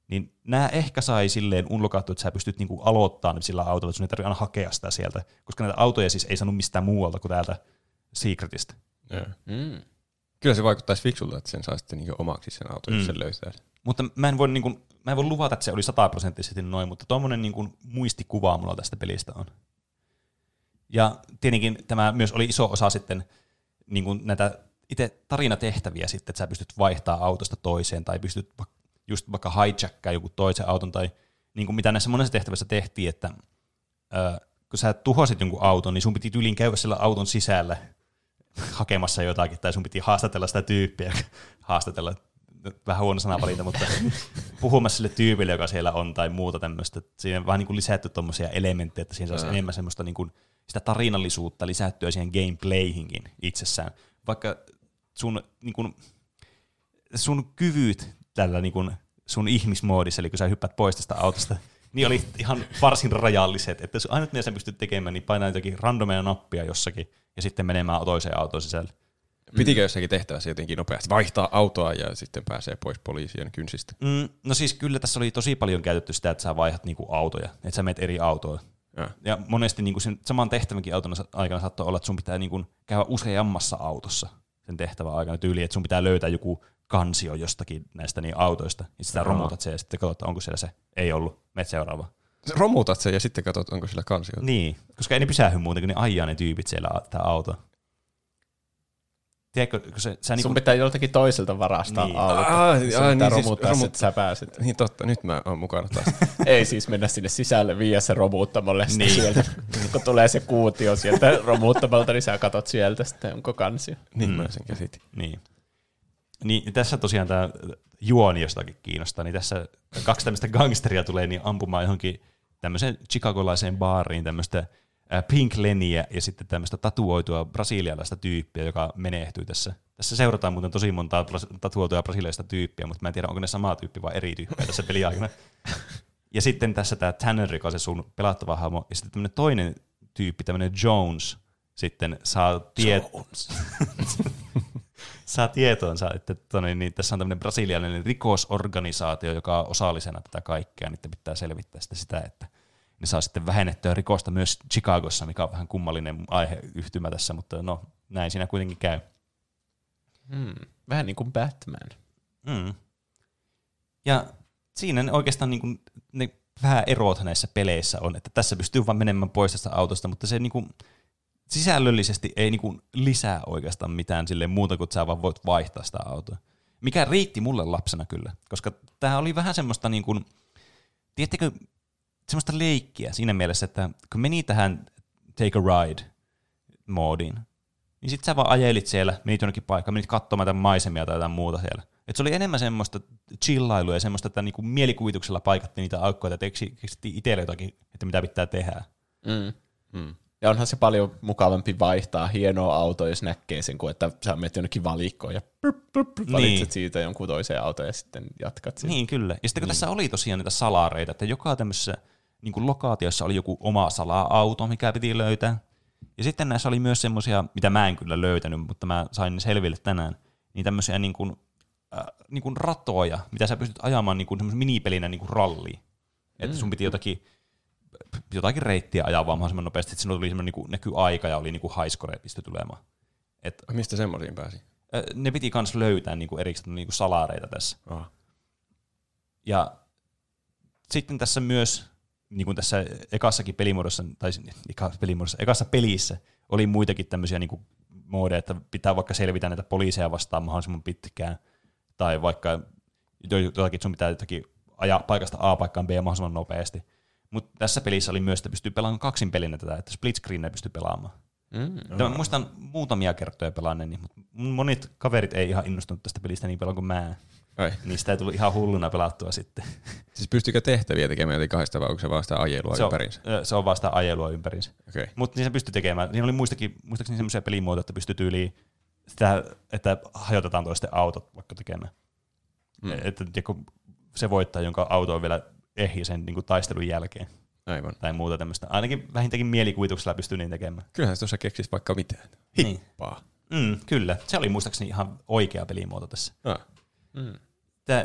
Niin nämä ehkä sai silleen unlokattu, että sä pystyt niinku aloittamaan sillä autolla, että sun ei tarvitse aina hakea sitä sieltä. Koska näitä autoja siis ei saanut mistään muualta kuin täältä Secretistä. Joo. Mm. Kyllä se vaikuttaisi fiksulta, että sen saa sitten niin omaksi sen auton, mm. jos sen löytää. Mutta mä en voi, niin kuin, mä en voi luvata, että se oli sataprosenttisesti noin, mutta tuommoinen niin kuin, muistikuva mulla tästä pelistä on. Ja tietenkin tämä myös oli iso osa sitten niin kuin näitä itse tarinatehtäviä sitten, että sä pystyt vaihtaa autosta toiseen tai pystyt just vaikka hijackkaa joku toisen auton tai niin kuin mitä näissä monessa tehtävässä tehtiin, että ö, kun sä tuhosit jonkun auton, niin sun piti tyyliin käydä sillä auton sisällä hakemassa jotakin, tai sun piti haastatella sitä tyyppiä, *laughs* haastatella, vähän huono sanavalinta, mutta *laughs* puhumassa sille tyypille, joka siellä on, tai muuta tämmöistä. Siinä on vähän niin kuin lisätty tuommoisia elementtejä, että siinä saisi Ää. enemmän semmoista niin kuin sitä tarinallisuutta lisättyä siihen gameplayhinkin itsessään. Vaikka sun, niin kuin, sun kyvyt tällä niin kuin sun ihmismoodissa, eli kun sä hyppäät pois tästä autosta, niin oli ihan varsin rajalliset. Että jos ainut mitä sä pystyt tekemään, niin painaa jotakin randomeja nappia jossakin, ja sitten menemään toiseen autoon sisälle. Pitikö jossakin tehtävässä jotenkin nopeasti vaihtaa autoa ja sitten pääsee pois poliisien kynsistä? Mm, no siis kyllä tässä oli tosi paljon käytetty sitä, että sä vaihdat niinku autoja, että sä menet eri autoon. Ja. Ja monesti niinku sen saman tehtävänkin autona sa- aikana saattoi olla, että sun pitää niinku käydä useammassa autossa sen tehtävän aikana tyyli, että sun pitää löytää joku kansio jostakin näistä niin autoista, ja Aha. romutat sen ja sitten katsot, onko siellä se. Ei ollut, menet seuraava. Romutat sen ja sitten katsot, onko sillä kansio. Niin, koska ei ne pysähy muuten, kun ne ajaa ne tyypit siellä tämä auto. Tiedätkö, kun se, sä Sun niinku, pitää joltakin toiselta varastaa Niin. niin. auto. Aa, Sun aa, pitää niin siis romuttaa romut- se, että sä pääset. Niin totta, nyt mä oon mukana taas. *laughs* Ei siis mennä sinne sisälle, viiä se romuuttamalle sitten Niin. sieltä. Kun tulee se kuutio sieltä romuuttamalta, niin sä katot sieltä sitten, onko kansio. niin Mm. mä sen käsitin. Niin. Niin tässä tosiaan tämä juoni jostakin kiinnostaa, niin tässä kaksi tämmöistä gangsteria tulee niin ampumaan johonkin tämmöiseen chicagolaiseen baariin tämmöistä Pink Lenniä ja sitten tämmöistä tatuoitua brasilialaista tyyppiä, joka menehtyy tässä. Tässä seurataan muuten tosi montaa bras- tatuoitua brasilialaista tyyppiä, mutta mä en tiedä, onko ne sama tyyppi vai eri tyyppejä tässä peliaikana. Ja sitten tässä tämä Tanner, joka on se sun pelattava hahmo, ja sitten tämmöinen toinen tyyppi, tämmöinen Jones, sitten saa tietoa *laughs* saa tietoonsa, että tonne, niin tässä on tämmöinen brasilialainen rikosorganisaatio, joka on osallisena tätä kaikkea, niin pitää selvittää sitä, sitä että ne saa sitten vähennettyä rikosta myös Chicagossa, mikä on vähän kummallinen aiheyhtymä tässä, mutta no, näin siinä kuitenkin käy. Hmm. Vähän niin kuin Batman. Mm. Ja siinä ne oikeastaan niin kuin, ne vähän erot näissä peleissä on, että tässä pystyy vaan menemään pois tästä autosta, mutta se niin kuin, sisällöllisesti ei niin kuin, lisää oikeastaan mitään sille muuta kuin että sä vaan voit vaihtaa sitä autoa. Mikä riitti mulle lapsena kyllä, koska tämä oli vähän semmoista, niin kuin, tiedättekö, semmoista leikkiä siinä mielessä, että kun meni tähän Take a Ride-moodiin, niin sit sä vaan ajelit siellä, menit jonnekin paikkaan, menit katsomaan jotain maisemia tai jotain muuta siellä. Et se oli enemmän semmoista chillailua ja semmoista, että niinku mielikuvituksella paikattiin niitä aukkoja ja keksi- keksittiin itselle jotakin, että mitä pitää tehdä. Mm. Mm. Ja onhan se paljon mukavampi vaihtaa hienoa autoa, jos näkee sen, kuin että sä menet jonnekin valikkoon ja prup, prup, prup, valitset Niin. siitä jonkun toisen auton ja sitten jatkat siitä. Niin, kyllä. Ja sitten kun tässä oli tosiaan niitä salareita, että joka tämmöisessä niin kuin lokaatiossa oli joku oma sala-auto, mikä piti löytää. Ja sitten näissä oli myös semmoisia, mitä mä en kyllä löytänyt, mutta mä sain ne selville tänään, niin tämmöisiä niin kuin, äh, niinku ratoja, mitä sä pystyt ajamaan niinku semmoisen minipelinä niinku ralliin. Että sun piti jotakin, jotakin reittiä ajaa vaan mahdollisimman nopeasti, että sinulla tuli semmoinen niinku nykyaika ja oli niinku highscore pistö tulemaan. Et, Mistä semmoisiin pääsi? äh, ne piti kans löytää niinku erikseen niinku salareita tässä. Oh. Ja sitten tässä myös, niin kuin tässä ekassakin pelimuodossa, tai eka, pelimuodossa, ekassa pelissä, oli muitakin tämmöisiä niin moodeja, että pitää vaikka selvitä näitä poliiseja vastaan mahdollisimman pitkään, tai vaikka jotakin, sun pitää jotakin ajaa paikasta A paikkaan B mahdollisimman nopeasti. Mutta tässä pelissä oli myös, että pystyy pelaamaan kaksin pelinä tätä, että split screen pystyy pelaamaan. Mm. Tämä muistan muutamia kertoja pelanneeni, mutta monet kaverit ei ihan innostunut tästä pelistä niin paljon kuin mä. Ai. Niin sitä ei tullut ihan hulluna pelattua sitten. Siis pystykö tehtäviä tekemään eli kahdesta vai onko se vaan sitä ajelua se on, ympärinsä? se on vasta ajelua ympärinsä. Okay. Mutta niin se pystyi tekemään. Siinä oli muistakin, muistaakseni semmoisia pelimuotoja, että pystyi tyyliin sitä, että hajotetaan toisten autot vaikka tekemään. Mm. Että tiedätkö, se voittaa, jonka auto on vielä ehjä sen niin kuin taistelun jälkeen. Aivan. Tai muuta tämmöistä. Ainakin vähintäänkin mielikuvituksella pystyy niin tekemään. Kyllähän se tuossa keksis vaikka mitään. Niin. Paa. Mm, kyllä. Se oli muistaakseni ihan oikea pelimuoto tässä. Ah. Tämä,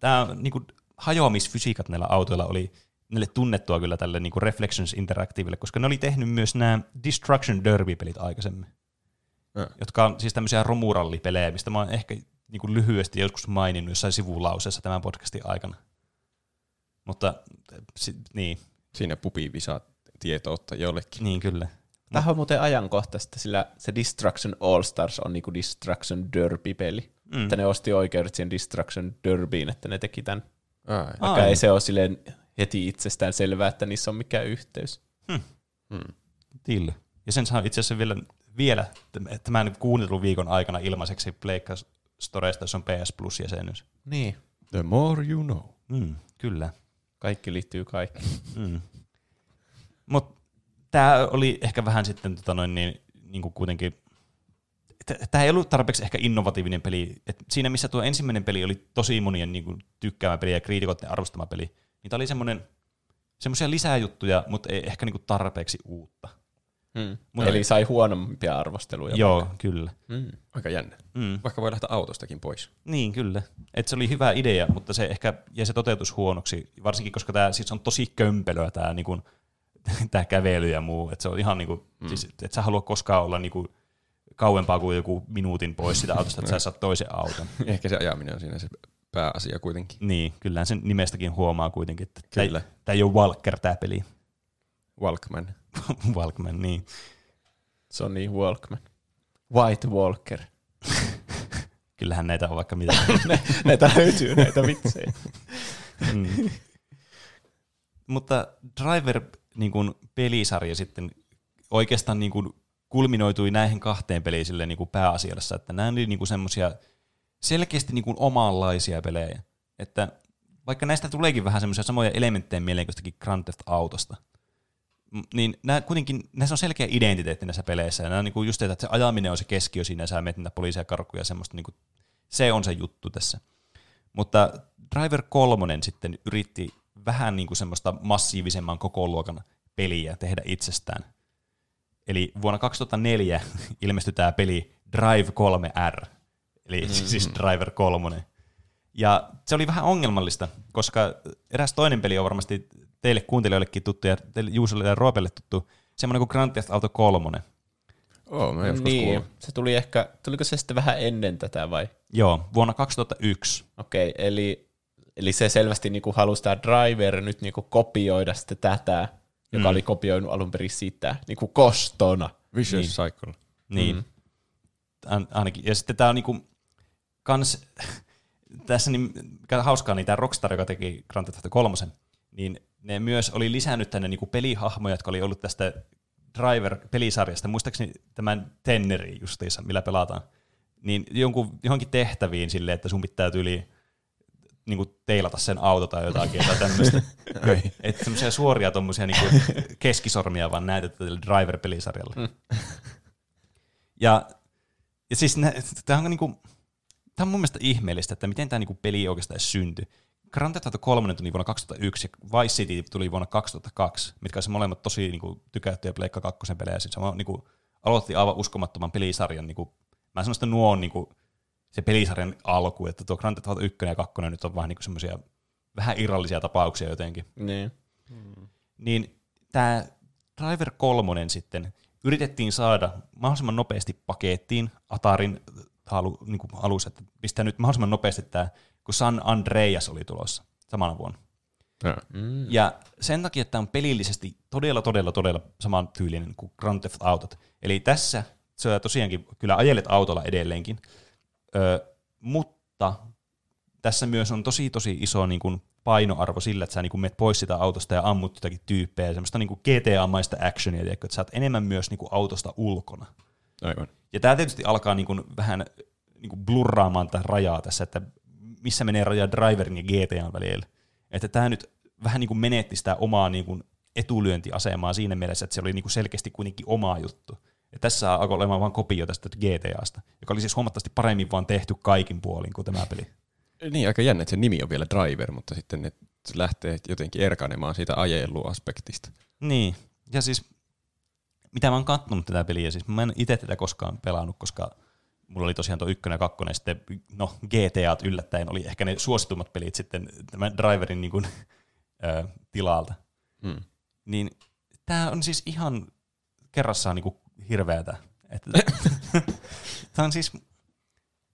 tämä niin kuin, hajoamisfysiikat näillä autoilla oli niille tunnettua kyllä tälle niin kuin Reflections Interactivelle, koska ne oli tehnyt myös nämä Destruction Derby-pelit aikaisemmin, Ah. jotka on siis tämmöisiä romurallipelejä, mistä mä oon ehkä niin kuin lyhyesti joskus maininnut jossain sivulauseessa tämän podcastin aikana. Mutta si, niin, Siinä pupi visaa tietoutta jollekin. niin kyllä. Tämä on muuten ajankohtaista, sillä se Destruction All Stars on niinku Destruction Derby-peli. Mm. Että ne osti oikeudet siihen Destruction Derbyin, että ne teki tämän. Ai. Vaikka Ai. ei se ole silleen heti itsestään selvää, että niissä on mikään yhteys. Till. Ja sen saa itse asiassa vielä, vielä tämän kuunnelun viikon aikana ilmaiseksi Pleikka Storesta, jos on PS Plus-jäsenyys. Niin. The more you know. Mm, kyllä. Kaikki liittyy kaikki. Mm. Mutta tämä oli ehkä vähän sitten tota noin, niin, niin kuin kuitenkin, tämä ei ollut tarpeeksi ehkä innovatiivinen peli. Et siinä missä tuo ensimmäinen peli oli tosi monien niin kuin, tykkäämä peli ja kriitikoiden arvostama peli, niin tämä oli semmoinen semmoisia lisäjuttuja, mutta ei ehkä niin kuin tarpeeksi uutta. Mm. Mutta- Eli sai huonompia arvosteluja. Joo, kyllä. Mm. Aika jännä. Mm. Vaikka voi lähteä autostakin pois. Niin, kyllä. Et se oli hyvä idea, mutta se ehkä jäi se toteutus huonoksi, varsinkin koska tämä siis on tosi kömpelöä tämä niinku, *laughs* tää kävely ja muu. Et se on ihan niinku, mm. siis, et sä halua koskaan olla niinku, kauempaa kuin joku minuutin pois sitä autosta, että sä saat toisen auton. *laughs* Ehkä se ajaminen on siinä se pääasia kuitenkin. Niin, kyllähän sen nimestäkin huomaa kuitenkin, että tämä Kyllä. ei, tää ei ole Walker tämä peli. Walkman. *laughs* Walkman, niin. Sonny Walkman. White Walker. *laughs* Kyllähän näitä on vaikka mitä. näitä löytyy näitä vitsejä. Mm. Mutta Driver niin kuin pelisarja sitten oikeastaan niin kuin kulminoitui näihin kahteen peliin silleen niin kuin pääasiassa, että nämä oli niin semmoisia selkeästi niin kuin omanlaisia pelejä. Että vaikka näistä tuleekin vähän semmoisia samoja elementtejä mieleen kuin Grand Theft Autosta, niin nämä kuitenkin, näissä on selkeä identiteetti näissä peleissä, ja nämä on niin kuin just, että se ajaminen on se keskiö siinä, ja sä menet niitä poliisia karkkuja ja semmoista, niin kuin, se on se juttu tässä. Mutta Driver 3 sitten yritti vähän niin kuin semmoista massiivisemman kokoluokan peliä tehdä itsestään. Eli vuonna 2004 ilmestyi tämä peli Drive 3R, eli mm-hmm. siis Driver 3. Ja se oli vähän ongelmallista, koska eräs toinen peli on varmasti teille kuuntelijoillekin tuttu ja teille Juusolle ja Roopelle tuttu, semmoinen kuin Grand Theft Auto 3. Oo, mä joskus niin, kuullut. se tuli ehkä, tuliko se sitten vähän ennen tätä vai? Joo, vuonna 2001. Okei, eli, eli se selvästi niinku halusi tämä driver nyt niinku kopioida sitten tätä, joka Mm. oli kopioinut alun perin sitä niinku kostona. Vicious Niin. Cycle. Niin. Mm. Ainakin. Ja sitten tämä on niinku kans, *laughs* tässä niin, mikä hauskaa, niin tämä Rockstar, joka teki Grand Theft Auto 3, niin ne myös oli lisännyt tänne niinku pelihahmoja, jotka oli ollut tästä Driver-pelisarjasta, muistaakseni tämän Tenneri justiinsa, millä pelataan, niin jonkun, johonkin tehtäviin silleen, että sun pitää tyyli niin kuin teilata sen auto tai jotakin tai tämmöistä. *laughs* että semmoisia suoria tommosia niin keskisormia vaan näytetään tälle Driver-pelisarjalle. Mm. *laughs* Ja, ja siis tämä on, niinku, tää on mun mielestä ihmeellistä, että miten tämä niinku peli oikeastaan syntyi. Grand Theft Auto 3 tuli vuonna 2001 ja Vice City tuli vuonna 2002, mitkä on molemmat tosi niinku, tykättyjä Pleikka 2 pelejä. Siis sama, niinku, aloitti aivan uskomattoman pelisarjan. Niinku, mä sanon, että nuo on niinku, se pelisarjan alku, että tuo Grand Theft Auto 1 ja 2 nyt on vähän niin semmoisia vähän irrallisia tapauksia jotenkin. Niin. Niin tämä Driver 3 sitten yritettiin saada mahdollisimman nopeasti pakettiin Atarin halu, niin kuin alussa, että pistää nyt mahdollisimman nopeasti tämä, kun San Andreas oli tulossa samana vuonna. Ja. Mm. Ja sen takia tämä on pelillisesti todella, todella, todella saman tyylinen kuin Grand Theft Autot. Eli tässä sä tosiaankin kyllä ajelet autolla edelleenkin, ö, mutta tässä myös on tosi, tosi iso niin kuin painoarvo sillä, että sä niin kuin menet pois sitä autosta ja ammut jotakin tyyppejä, semmoista niin kuin GTA-maista actionia, tiedätkö, että sä oot enemmän myös niin kuin autosta ulkona. Aivan. Ja tämä tietysti alkaa niin kuin vähän niin kuin blurraamaan tätä rajaa tässä, että missä menee raja driverin ja GTAn välillä. Että tämä nyt vähän niin kuin menetti sitä omaa niin kuin etulyöntiasemaa siinä mielessä, että se oli niin kuin selkeästi kuitenkin oma juttu. Ja tässä alkoi olemaan vain kopio tästä GTAsta, joka oli siis huomattavasti paremmin vaan tehty kaikin puolin kuin tämä peli. Niin, aika jännä, että se nimi on vielä Driver, mutta sitten ne lähtee jotenkin erkanemaan siitä ajeluaspektista. Niin, ja siis mitä mä oon kattonut tätä peliä, siis mä en itse tätä koskaan pelannut, koska mulla oli tosiaan tuo ykkönen ja kakkonen, ja sitten no GTAt yllättäen oli ehkä ne suositummat pelit sitten tämän driverin niin kuin, *laughs* tilalta. Hmm. Niin tämä on siis ihan kerrassaan niin kuin hirveätä. Tämä *laughs* on siis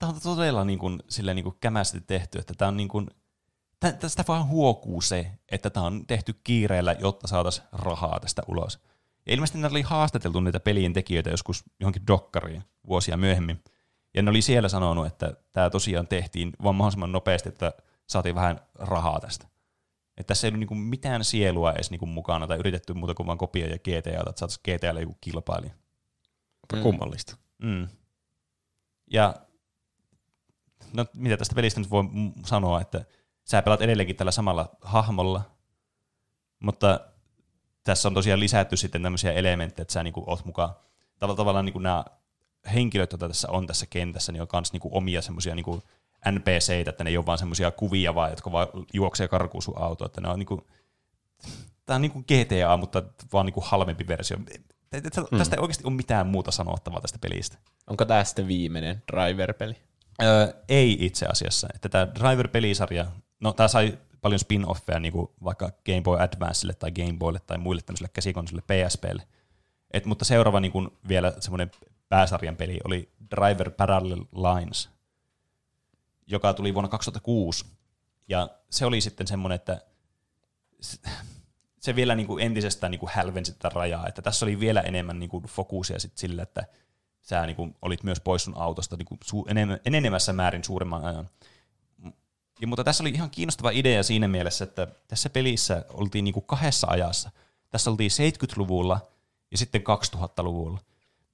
tämä on todella niin kuin, silleen, niin kuin kämästi tehty, että tämä on niin kuin, tä- tästä vaan huokuu se, että tämä on tehty kiireellä, jotta saataisiin rahaa tästä ulos. Ja ilmeisesti ne oli haastateltu niitä pelien tekijöitä joskus johonkin dokkariin vuosia myöhemmin. Ja ne oli siellä sanonut, että tämä tosiaan tehtiin vaan mahdollisimman nopeasti, että saatiin vähän rahaa tästä. Että tässä ei ollut niinku mitään sielua edes niinku mukana tai yritetty muuta kuin vaan kopioida GTA, että saataisiin GTAlle joku kilpailija. Mm. kummallista. Mm. Ja no mitä tästä pelistä nyt voi sanoa, että sä pelaat edelleenkin tällä samalla hahmolla, mutta tässä on tosiaan lisätty sitten tämmöisiä elementtejä, että sä niinku oot mukaan. Tavalla, tavallaan niinku nämä henkilöt, joita tässä on tässä kentässä, niin on myös niinku omia semmoisia niinku NPCitä, että ne ei ole vaan semmoisia kuvia vaan, jotka vaan juoksee karkuun sun auto, että ne on niinku, tää on niinku GTA, mutta vaan niinku halvempi versio. Tästä ei oikeasti ole mitään muuta sanottavaa tästä pelistä. Onko tämä sitten viimeinen Driver-peli? Öö, ei itse asiassa. Että tämä Driver-pelisarja, no tämä sai paljon spin-offeja niin kuin vaikka Game Boy Advancelle tai Game Boylle tai muille tämmöisille käsikonsolille PSPlle. Et, mutta seuraava niin kuin vielä semmoinen pääsarjan peli oli Driver Parallel Lines, joka tuli vuonna 2006. Ja se oli sitten semmoinen, että se- vielä niin kuin entisestään niin kuin hälvensi tätä rajaa, että tässä oli vielä enemmän niin kuin fokusia sit sillä, että sä niin kuin olit myös pois sun autosta niin kuin su- määrin suuremman ajan. Ja, mutta tässä oli ihan kiinnostava idea siinä mielessä, että tässä pelissä oltiin niin kuin kahdessa ajassa. Tässä oltiin 70-luvulla ja sitten 2000-luvulla.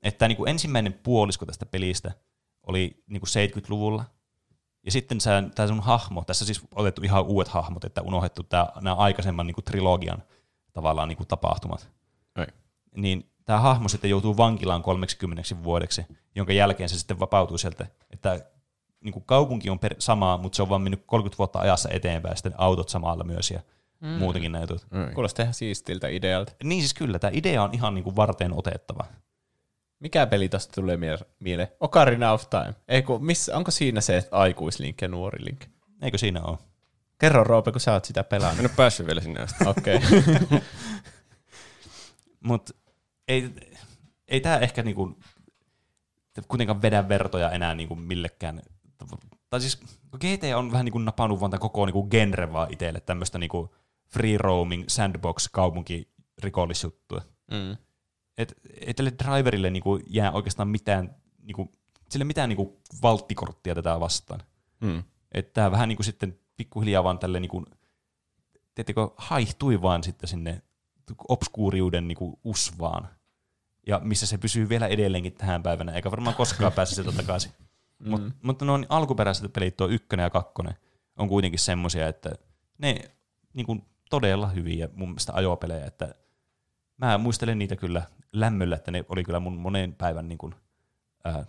Että niin kuin ensimmäinen puolisko tästä pelistä oli niin kuin 70-luvulla, ja sitten tämä sun hahmo, tässä siis otettu ihan uudet hahmot, että unohdettu tämä, nämä aikaisemman niin kuin trilogian tavallaan niin kuin tapahtumat. Ei. Niin tämä hahmo sitten joutuu vankilaan 30 vuodeksi, jonka jälkeen se sitten vapautuu sieltä, että niin kuin kaupunki on per, sama, mutta se on vaan mennyt 30 vuotta ajassa eteenpäin, ja sitten autot samalla myös ja mm. muutenkin jutut. Ei. Kuulostaa ihan siistiltä idealta. Niin siis kyllä, tämä idea on ihan niin kuin varteen otettava. Mikä peli tosta tulee mie- mieleen? Ocarina of Time. Ei kun, missä, onko siinä se aikuislink ja nuori link? Eikö siinä ole? Kerro Roope, kun sä oot sitä En pelannut. ole päässyt vielä sinne asti. Okei. *laughs* Okay. Mutta ei, ei tämä ehkä niinku, kuitenkaan vedä vertoja enää niinku millekään. Tai siis GTA on vähän niinku napannut vaan tämän koko niinku genre vaan itselle, tämmöistä niinku free roaming, sandbox, kaupunki, rikollisjuttua. mm. Et, ei tälle driverille niinku jää oikeastaan mitään, niinku, sille mitään niinku valttikorttia tätä vastaan. Mm. Että tämä vähän niinku sitten pikkuhiljaa vaan tälle niinku, teettekö, haihtui vaan sitten sinne obskuuriuden niinku usvaan. Ja missä se pysyy vielä edelleenkin tähän päivänä, eikä varmaan koskaan pääse sieltä takaisin. Mm. Mut, mutta nuo alkuperäiset pelit, tuo ykkönen ja kakkonen, on kuitenkin semmoisia, että ne niinku, todella hyviä mun mielestä ajopelejä, että mä muistelen niitä kyllä lämmöllä, että ne oli kyllä mun monen päivän niinku, ää,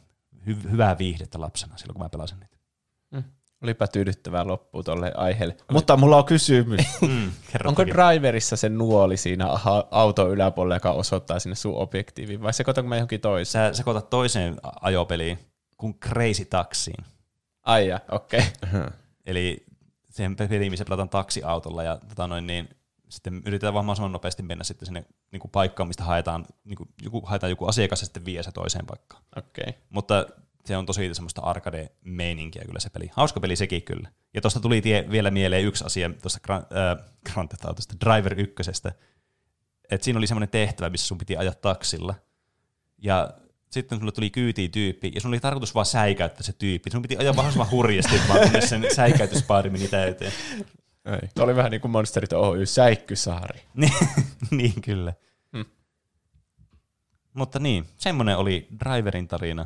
hy- hyvää viihdettä lapsena silloin, kun mä pelasin niitä. Olipa tyydyttävää loppu tolle aiheelle. Mutta mulla on kysymys. *laughs* Mm, kerro Onko driverissa se nuoli siinä auton yläpuolella, joka osoittaa sinne sun objektiiviin, vai sekoitanko mä johonkin toiseen? Sä sekoitat toiseen ajopeliin kuin Crazy Taxiin. Ai ja, okei. Okay. Eli siihen peliin, missä pelataan taksiautolla ja tota noin, niin sitten yritetään vaan mahdollisimman nopeasti mennä sitten sinne niin kuin paikkaan, mistä haetaan, niin kuin, joku, haetaan joku asiakas ja sitten vie se toiseen paikkaan. Okei. Okay. Mutta se on tosi semmoista arcade-meininkiä kyllä se peli. Hauska peli sekin kyllä. Ja tuosta tuli tie, vielä mieleen yksi asia tuosta Grand, äh, Grand Theft Autosta, Driver 1. Että siinä oli semmoinen tehtävä, missä sun piti ajaa taksilla. Ja sitten sulle tuli kyytiin tyyppi, ja sun oli tarkoitus vaan säikäyttää se tyyppi. Sun piti ajaa mahdollisimman hurjasti, vaan kunnes sen *laughs* säikäytyspaari meni täyteen. Ei. Tuo oli vähän niin kuin Monsterit Oy, säikkysaari. *laughs* niin, kyllä. Hmm. Mutta niin, semmoinen oli Driverin tarina.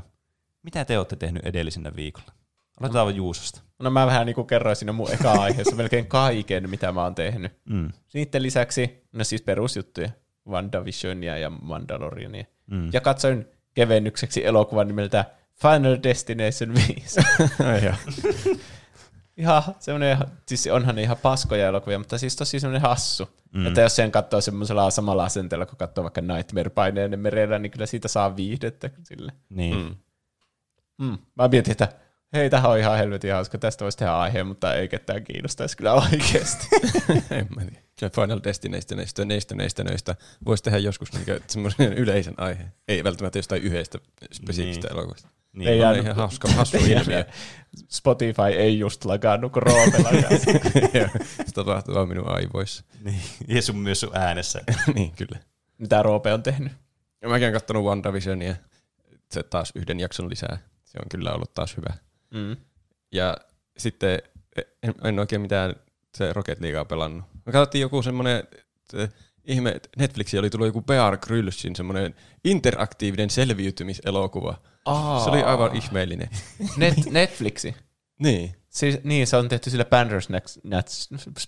Mitä te olette tehnyt edellisenä viikolla? Aloitetaan vaan Juusosta. No mä vähän niin kuin kerroin siinä mun eka aiheessa melkein kaiken, mitä mä oon tehnyt. Mm. Sitten lisäksi, no siis perusjuttuja, WandaVisionia ja Mandaloriania. Mm. Ja katsoin kevennykseksi elokuvan nimeltä Final Destination 5. *laughs* ihan semmoinen, siis onhan ne ihan paskoja elokuvia, mutta siis tosi semmoinen hassu. Mm. Että jos sen katsoo semmoisella samalla asenteella, kun katsoo vaikka Nightmare paineinen merellä, niin kyllä siitä saa viihdettä sille. Niin. Mm. Mm. Mä mietin, että hei, tähän on ihan helvetin hauska, tästä voisi tehdä aiheen, mutta ei ketään kiinnostaisi kyllä oikeasti. *laughs* en mä tiedä. Final Destination näistä, näistä, näistä, näistä voisi tehdä joskus niin semmoisen yleisen aiheen. Ei välttämättä jostain yhdestä spesiifistä niin. elokuvasta. Niin, ei on ihan hauska, *laughs* hassu ilmiö. Spotify ei just lagannut, kun Roopella *laughs* Se tapahtuu vaan minun aivoissa. Niin, ja sun myös sun äänessä. niin, kyllä. Mitä Roope on tehnyt? Ja mäkin olen katsonut WandaVisionia. Se taas yhden jakson lisää. Se on kyllä ollut taas hyvä. Mm. Ja sitten en, en oikein mitään se Rocket Leaguea pelannut. Me katsottiin joku semmoinen ihme, Netflixi oli tullut joku Bear Gryllsin semmoinen interaktiivinen selviytymiselokuva. Aa. Se oli aivan ihmeellinen. Net, Netflixi? niin. Siis, niin, se on tehty sillä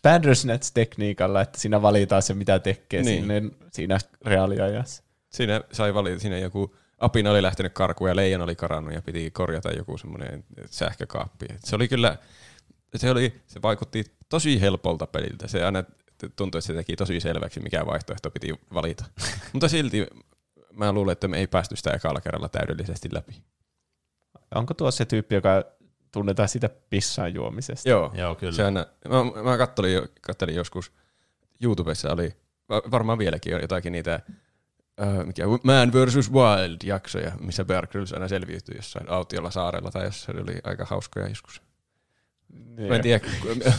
Bandersnatch-tekniikalla, että siinä valitaan se, mitä tekee niin. sinne, siinä reaaliajassa. Siinä sai valita, siinä joku apina oli lähtenyt karkuun ja leijon oli karannut ja piti korjata joku semmoinen sähkökaappi. Se oli kyllä, se, oli, se vaikutti tosi helpolta peliltä. Se aina tuntui, että se teki tosi selväksi, mikä vaihtoehto piti valita. *laughs* Mutta silti mä luulen, että me ei päästy sitä ekalla kerralla täydellisesti läpi. Onko tuo se tyyppi, joka tunnetaan sitä pissan juomisesta? Joo, Joo kyllä. Se aina, mä, mä kattelin, kattelin joskus, YouTubessa oli varmaan vieläkin jotakin niitä uh, mikä, Man vs. Wild-jaksoja, missä Bear Grylls aina selviytyi jossain autiolla saarella tai jossain oli aika hauskoja joskus. Niin. Mä, en tiedä,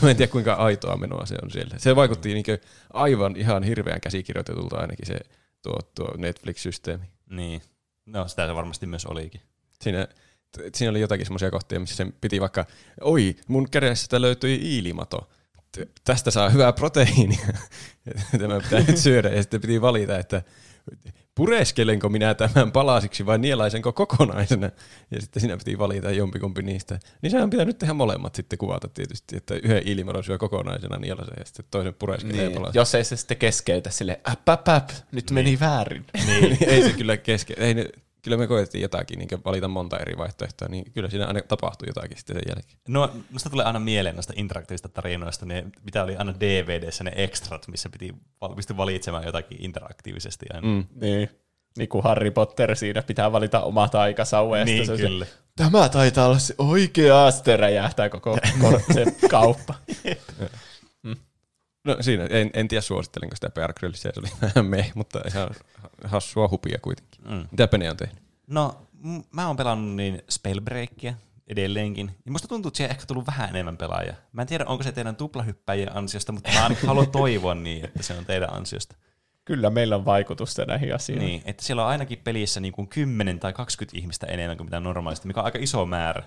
mä en tiedä, kuinka aitoa menoa se on siellä. Se vaikutti niin aivan ihan hirveän käsikirjoitetulta ainakin se tuo, tuo Netflix-systeemi. Niin. No sitä se varmasti myös olikin. Siinä, siinä oli jotakin semmoisia kohtia, missä sen piti vaikka, oi, mun kädestä löytyi iilimato. Tästä saa hyvää proteiinia. *laughs* Tämä pitää nyt syödä. Ja sitten piti valita, että pureskelenko minä tämän palasiksi vai nielaisenko kokonaisena. Ja sitten sinä piti valita jompikumpi niistä. Niin sehän pitää nyt tehdä molemmat sitten kuvata tietysti, että yhden ilman syö kokonaisena nielaisen ja sitten toisen pureskelee niin. Jos ei se sitten keskeytä sille, äp, äp, äp, nyt niin. meni väärin. Niin. ei se kyllä keskeytä. Ei ne, kyllä me koettiin jotakin, niin valita monta eri vaihtoehtoa, niin kyllä siinä aina tapahtui jotakin sitten sen jälkeen. No, musta tulee aina mieleen noista interaktiivista tarinoista, ne, mitä oli aina DVDssä ne extrat, missä piti pystyi valitsemaan jotakin interaktiivisesti aina. Mm. Niin. Niin kuin Harry Potter siinä pitää valita omat aikasauveesta. Niin, se kyllä. Se, Tämä taitaa olla se oikea, sitten räjähtää koko *laughs* se kauppa. mm. No siinä, en, en tiedä suosittelenko sitä PR Gryllissä, se oli vähän me, mutta ihan hassua hupia kuitenkin. Mm. Mitä Pene on tehnyt? No, m- mä oon pelannut niin Spellbreakia edelleenkin. Ja musta tuntuu, että siihen ehkä tullut vähän enemmän pelaajia. Mä en tiedä, onko se teidän tuplahyppäjien ansiosta, mutta mä haluan toivoa niin, että se on teidän ansiosta. Kyllä meillä on vaikutusta näihin asioihin. Niin, että siellä on ainakin pelissä niin kuin 10 tai 20 ihmistä enemmän kuin mitä normaalisti, mikä on aika iso määrä.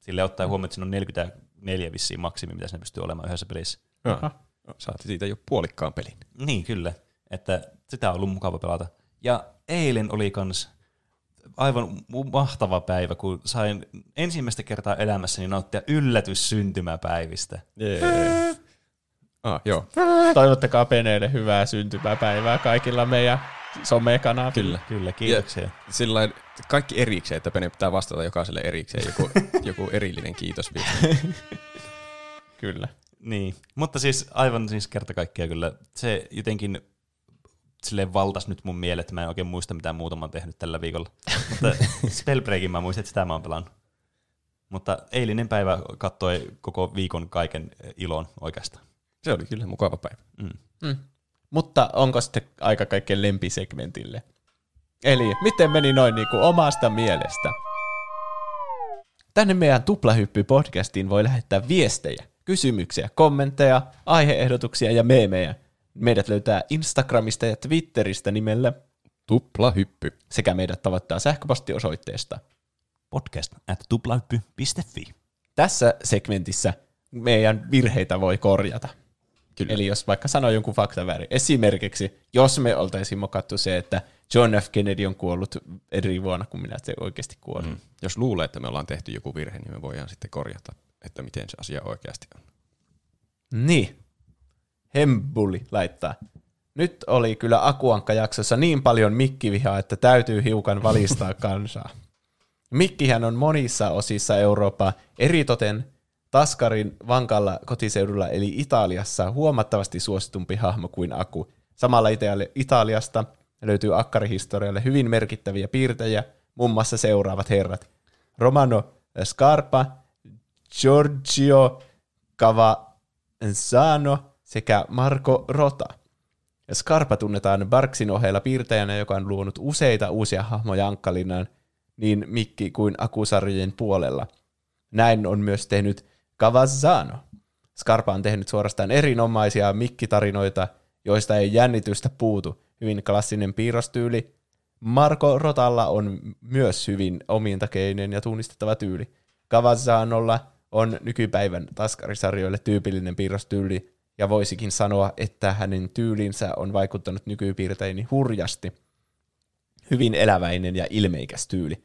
Sille ottaa huomioon, että siinä on 44 vissiin maksimi, mitä sinne pystyy olemaan yhdessä pelissä. Aha. Saati siitä jo puolikkaan pelin. Niin, kyllä. Että sitä on ollut mukava pelata. Ja eilen oli kans aivan mahtava päivä, kun sain ensimmäistä kertaa elämässäni nauttia yllätyssyntymäpäivistä. Yeah. Ah, joo. Toivottakaa Peneille hyvää syntymäpäivää kaikilla meidän somekanavilla. Kyllä, kyllä, kiitoksia. Ja sillain, kaikki erikseen, että Pene pitää vastata jokaiselle erikseen joku, *laughs* joku erillinen kiitos. kyllä. Niin, mutta siis aivan siis kerta kaikkiaan kyllä. Se jotenkin silleen valtas nyt mun mieleen, että mä en oikein muista, mitä muuta mä oon tehnyt tällä viikolla. mutta *laughs* Spellbreakin mä muistan, että sitä mä oon pelannut. Mutta eilinen päivä kattoi koko viikon kaiken ilon oikeastaan. Se oli kyllä mukava päivä. Mm. Mutta onko sitten aika kaikkien lempisegmentille? Eli miten meni noin niin kuin omasta mielestä? Tänne meidän Tuplahyppy-podcastiin voi lähettää viestejä, kysymyksiä, kommentteja, aiheehdotuksia ja meemejä. Meidät löytää Instagramista ja Twitteristä nimellä Tupla hyppy. sekä meidät tavoittaa sähköpostiosoitteesta. Podcast at tuplahyppy.fi. Tässä segmentissä meidän virheitä voi korjata. Kyllä. Eli jos vaikka sanoo jonkun faktan väärin. Esimerkiksi, jos me oltaisiin mokattu se, että John F. Kennedy on kuollut eri vuonna kuin minä se oikeasti kuoli. Mm. Jos luulee, että me ollaan tehty joku virhe, niin me voidaan sitten korjata, että miten se asia oikeasti on. Niin. Hembuli laittaa. Nyt oli kyllä Akuankka-jaksossa niin paljon mikkivihaa, että täytyy hiukan valistaa *laughs* kansaa. Mikkihän on monissa osissa Eurooppaa, eritoten Taskarin vankalla kotiseudulla eli Italiassa huomattavasti suositumpi hahmo kuin Aku. Samalla Itali- Italiasta löytyy akkarihistorialle hyvin merkittäviä piirtejä, muun muassa seuraavat herrat. Romano Scarpa, Giorgio Cavazzano sekä Marco Rota. Scarpa tunnetaan Barksin ohella piirtäjänä, joka on luonut useita uusia hahmoja Ankkalinnan niin Mikki kuin Akusarjojen puolella. Näin on myös tehnyt Cavazzano. Scarpa on tehnyt suorastaan erinomaisia mikkitarinoita, joista ei jännitystä puutu. Hyvin klassinen piirrostyyli. Marko Rotalla on myös hyvin omintakeinen ja tunnistettava tyyli. Cavazzanolla on nykypäivän taskarisarjoille tyypillinen piirrostyyli, ja voisikin sanoa, että hänen tyylinsä on vaikuttanut nykypiirteini hurjasti. Hyvin eläväinen ja ilmeikäs tyyli.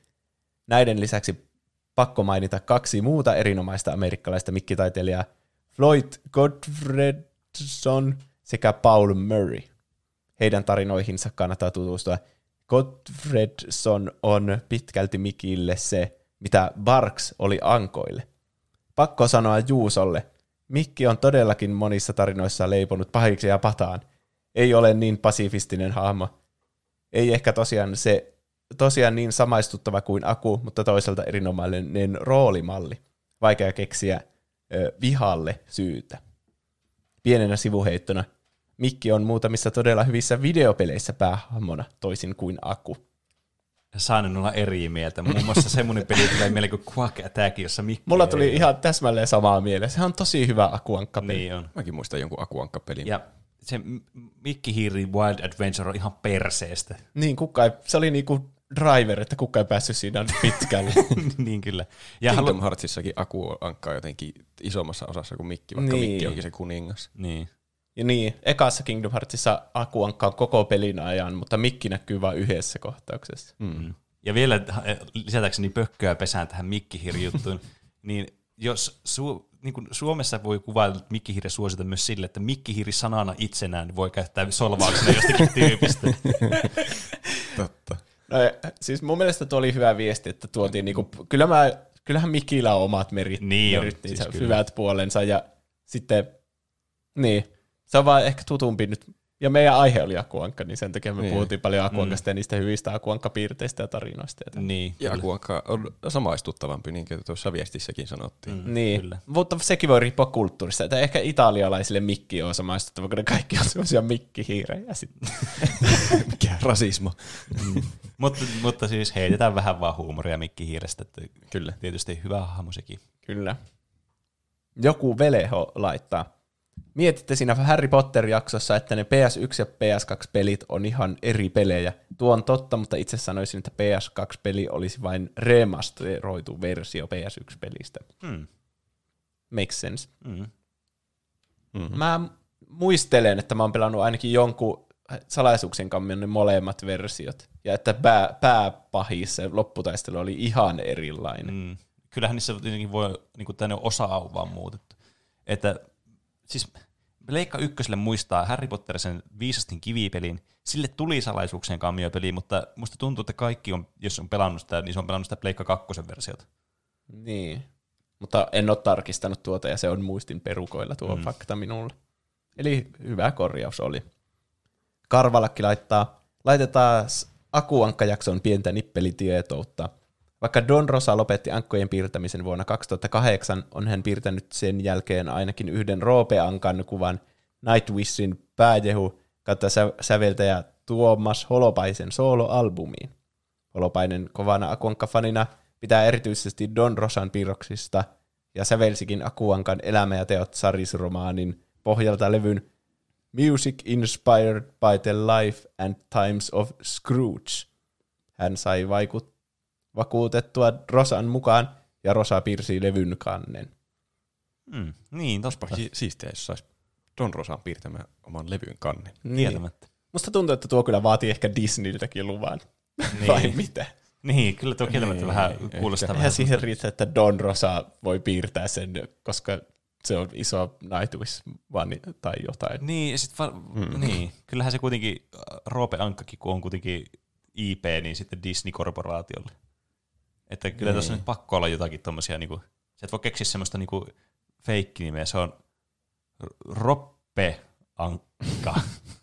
Näiden lisäksi pakko mainita kaksi muuta erinomaista amerikkalaista mikkitaiteilijaa, Floyd Godfredson sekä Paul Murray. Heidän tarinoihinsa kannattaa tutustua. Godfredson on pitkälti Mikille se, mitä Barks oli Ankoille. Pakko sanoa Juusolle, Mikki on todellakin monissa tarinoissa leiponut pahiksi ja pataan. Ei ole niin pasifistinen hahmo. Ei ehkä tosiaan se tosiaan niin samaistuttava kuin Aku, mutta toisaalta erinomainen roolimalli. Vaikea keksiä ö, vihalle syytä. Pienenä sivuheittona, Mikki on muutamissa todella hyvissä videopeleissä päähahmona, toisin kuin Aku. Saan olla eri mieltä. Muun muassa semmoinen peli tulee mieleen kuin Quack Attack, jossa Mikki Mulla ei- tuli ihan täsmälleen samaa mieleen. Se on tosi hyvä Akuankka-peli. Niin on. Mäkin muistan jonkun akuankkapelin. Ja se Mikki Hiiri Wild Adventure on ihan perseestä. Niin, kuka ei, se oli niinku driver, että kuka ei päässyt siinä pitkälle. *laughs* niin kyllä. Ja Kingdom halu... Heartsissakin akuankka on jotenkin isommassa osassa kuin Mikki, vaikka Niin. Mikki onkin se kuningas. Niin. Ja niin, ekassa Kingdom Heartsissa Akuankka on koko pelin ajan, mutta Mikki näkyy vain yhdessä kohtauksessa. Mm. Ja vielä eh, lisätäkseni pökköä pesään tähän Mikkihiri-juttuun, *laughs* niin jos su, niin kuin Suomessa voi kuvailla Mikkihiri suosita myös sille, että Mikkihiri sanana itsenään voi käyttää solvauksena jostakin *laughs* tyypistä. Totta. No, siis mun mielestä tuo oli hyvä viesti, että tuotiin niinku, kyllä mä, kyllähän Mikillä on omat merit, Niin on, merittinsä, siis kyllä. hyvät puolensa ja sitten, niin, se on vaan ehkä tutumpi nyt. Ja meidän aihe oli Akuankka, niin sen takia me Niin. puhuttiin paljon Akuankasta mm. ja niistä hyvistä Akuankka-piirteistä ja tarinoista. Ja niin, Ja akuankka on samaistuttavampi, niin kuin tuossa viestissäkin sanottiin. Mm. Niin, Kyllä. mutta sekin voi riippua kulttuurista. Että ehkä italialaisille mikki on samaistuttava, kun ne kaikki on sellaisia mikkihiirejä sitten. *laughs* Mikä rasismo. mutta, mutta siis heitetään vähän vaan huumoria Mikkihiirestä, että Kyllä. tietysti hyvä hahmo sekin. Kyllä. Joku Veleho laittaa. Mietitte siinä Harry Potter-jaksossa, että ne PS1 ja PS2-pelit on ihan eri pelejä. Tuo on totta, mutta itse sanoisin, että PS2-peli olisi vain remasteroitu versio PS1-pelistä. Hmm. Makes sense. Mm. Mm-hmm. Mä muistelen, että mä oon pelannut ainakin jonkun salaisuuksien kammin molemmat versiot. Ja että pää, pääpahis, se lopputaistelu oli ihan erilainen. Mm. Kyllähän niissä tietenkin voi, niin kuin tänne osa on vaan muutettu. Että siis Leikka ykköselle muistaa Harry Potter sen viisastin kivipelin. Sille tuli salaisuuksien kammiopeli, mutta musta tuntuu, että kaikki on, jos on pelannut sitä, niin se on pelannut sitä Pleikka kakkosen versiota. Niin. Mutta en ole tarkistanut tuota ja se on muistin perukoilla tuo mm. fakta minulle. Eli hyvä korjaus oli. Karvalakki laittaa, laitetaan Akuankka-jakson pientä nippelitietoutta. Vaikka Don Rosa lopetti ankkojen piirtämisen vuonna 2008, on hän piirtänyt sen jälkeen ainakin yhden Roope-ankan kuvan Nightwishin pääjehu kautta sä- säveltäjä Tuomas Holopaisen soloalbumiin. Holopainen kovana Akuankka-fanina pitää erityisesti Don Rosan piirroksista ja sävelsikin Akuankan elämä ja teot sarisromaanin pohjalta levyn Music Inspired by the Life and Times of Scrooge. Hän sai vaikut- vakuutettua Rosan mukaan ja Rosa piirsi levyn kannen. Mm, niin, totta. Si- siistiä, jos saisi Don Rosan piirtämään oman levyn kannen. Kieltämättä. Musta tuntuu, että tuo kyllä vaatii ehkä Disneyltäkin luvan. Niin. *laughs* Vai mitä? Niin, kyllä tuo kieltämättä Niin, vähän ehkä. kuulostaa Eihän vähän siihen riitä, että Don Rosa voi piirtää sen, koska se on iso Nightwish vani tai jotain. Niin, ja sit va- mm. niin, kyllähän se kuitenkin, äh, Roope Ankkakin, kun on kuitenkin IP, niin sitten Disney-korporaatiolle. Että kyllä tuossa nyt pakko olla jotakin tommosia, niinku, sä et voi keksiä semmoista niinku feikkinimeä, se on Roppe Ankka, *laughs*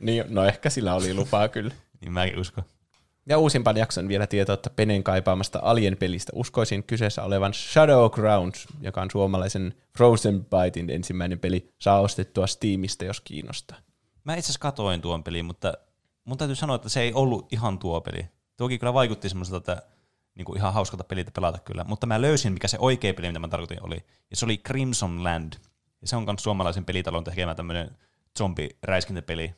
Niin, no ehkä sillä oli lupaa kyllä. *laughs* niin mäkin uskon. Ja uusimpaan jakson vielä tietoa, että Penen kaipaamasta Alien-pelistä uskoisin kyseessä olevan Shadowgrounds, joka on suomalaisen Frozen Bytein ensimmäinen peli, saa ostettua Steamista, jos kiinnostaa. Mä itse asiassa katoin tuon pelin, mutta mun täytyy sanoa, että se ei ollut ihan tuo peli. Tuokin kyllä vaikutti semmoiselta, että niinku ihan hauskalta peliltä pelata kyllä. Mutta mä löysin, mikä se oikea peli, mitä mä tarkoitin, oli. Ja se oli Crimson Land. Ja se on myös suomalaisen pelitalon tekemä tämmöinen zombiräiskintäpeli,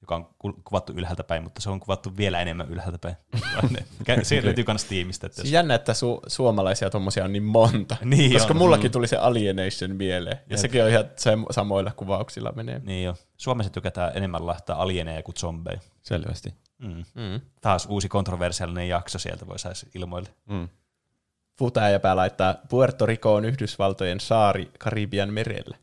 joka on ku- kuvattu ylhäältä päin, mutta se on kuvattu vielä enemmän ylhäältä päin. *laughs* Se löytyy myös Steamista. Että jos... Siis jännä, että su- suomalaisia tommosia on niin monta. *laughs* Niin koska on. mullakin tuli se Alienation mieleen. Ja sekin on ihan sem- samoilla kuvauksilla menee. Niin jo. Suomessa tykätään enemmän laittaa alieneja kuin zombeja. Selvästi. Mm. Mm. Taas uusi kontroversiaalinen jakso sieltä voi saisi ilmoille. Mm. Futajäpää laittaa Puerto Rico on Yhdysvaltojen saari Karibian merellä.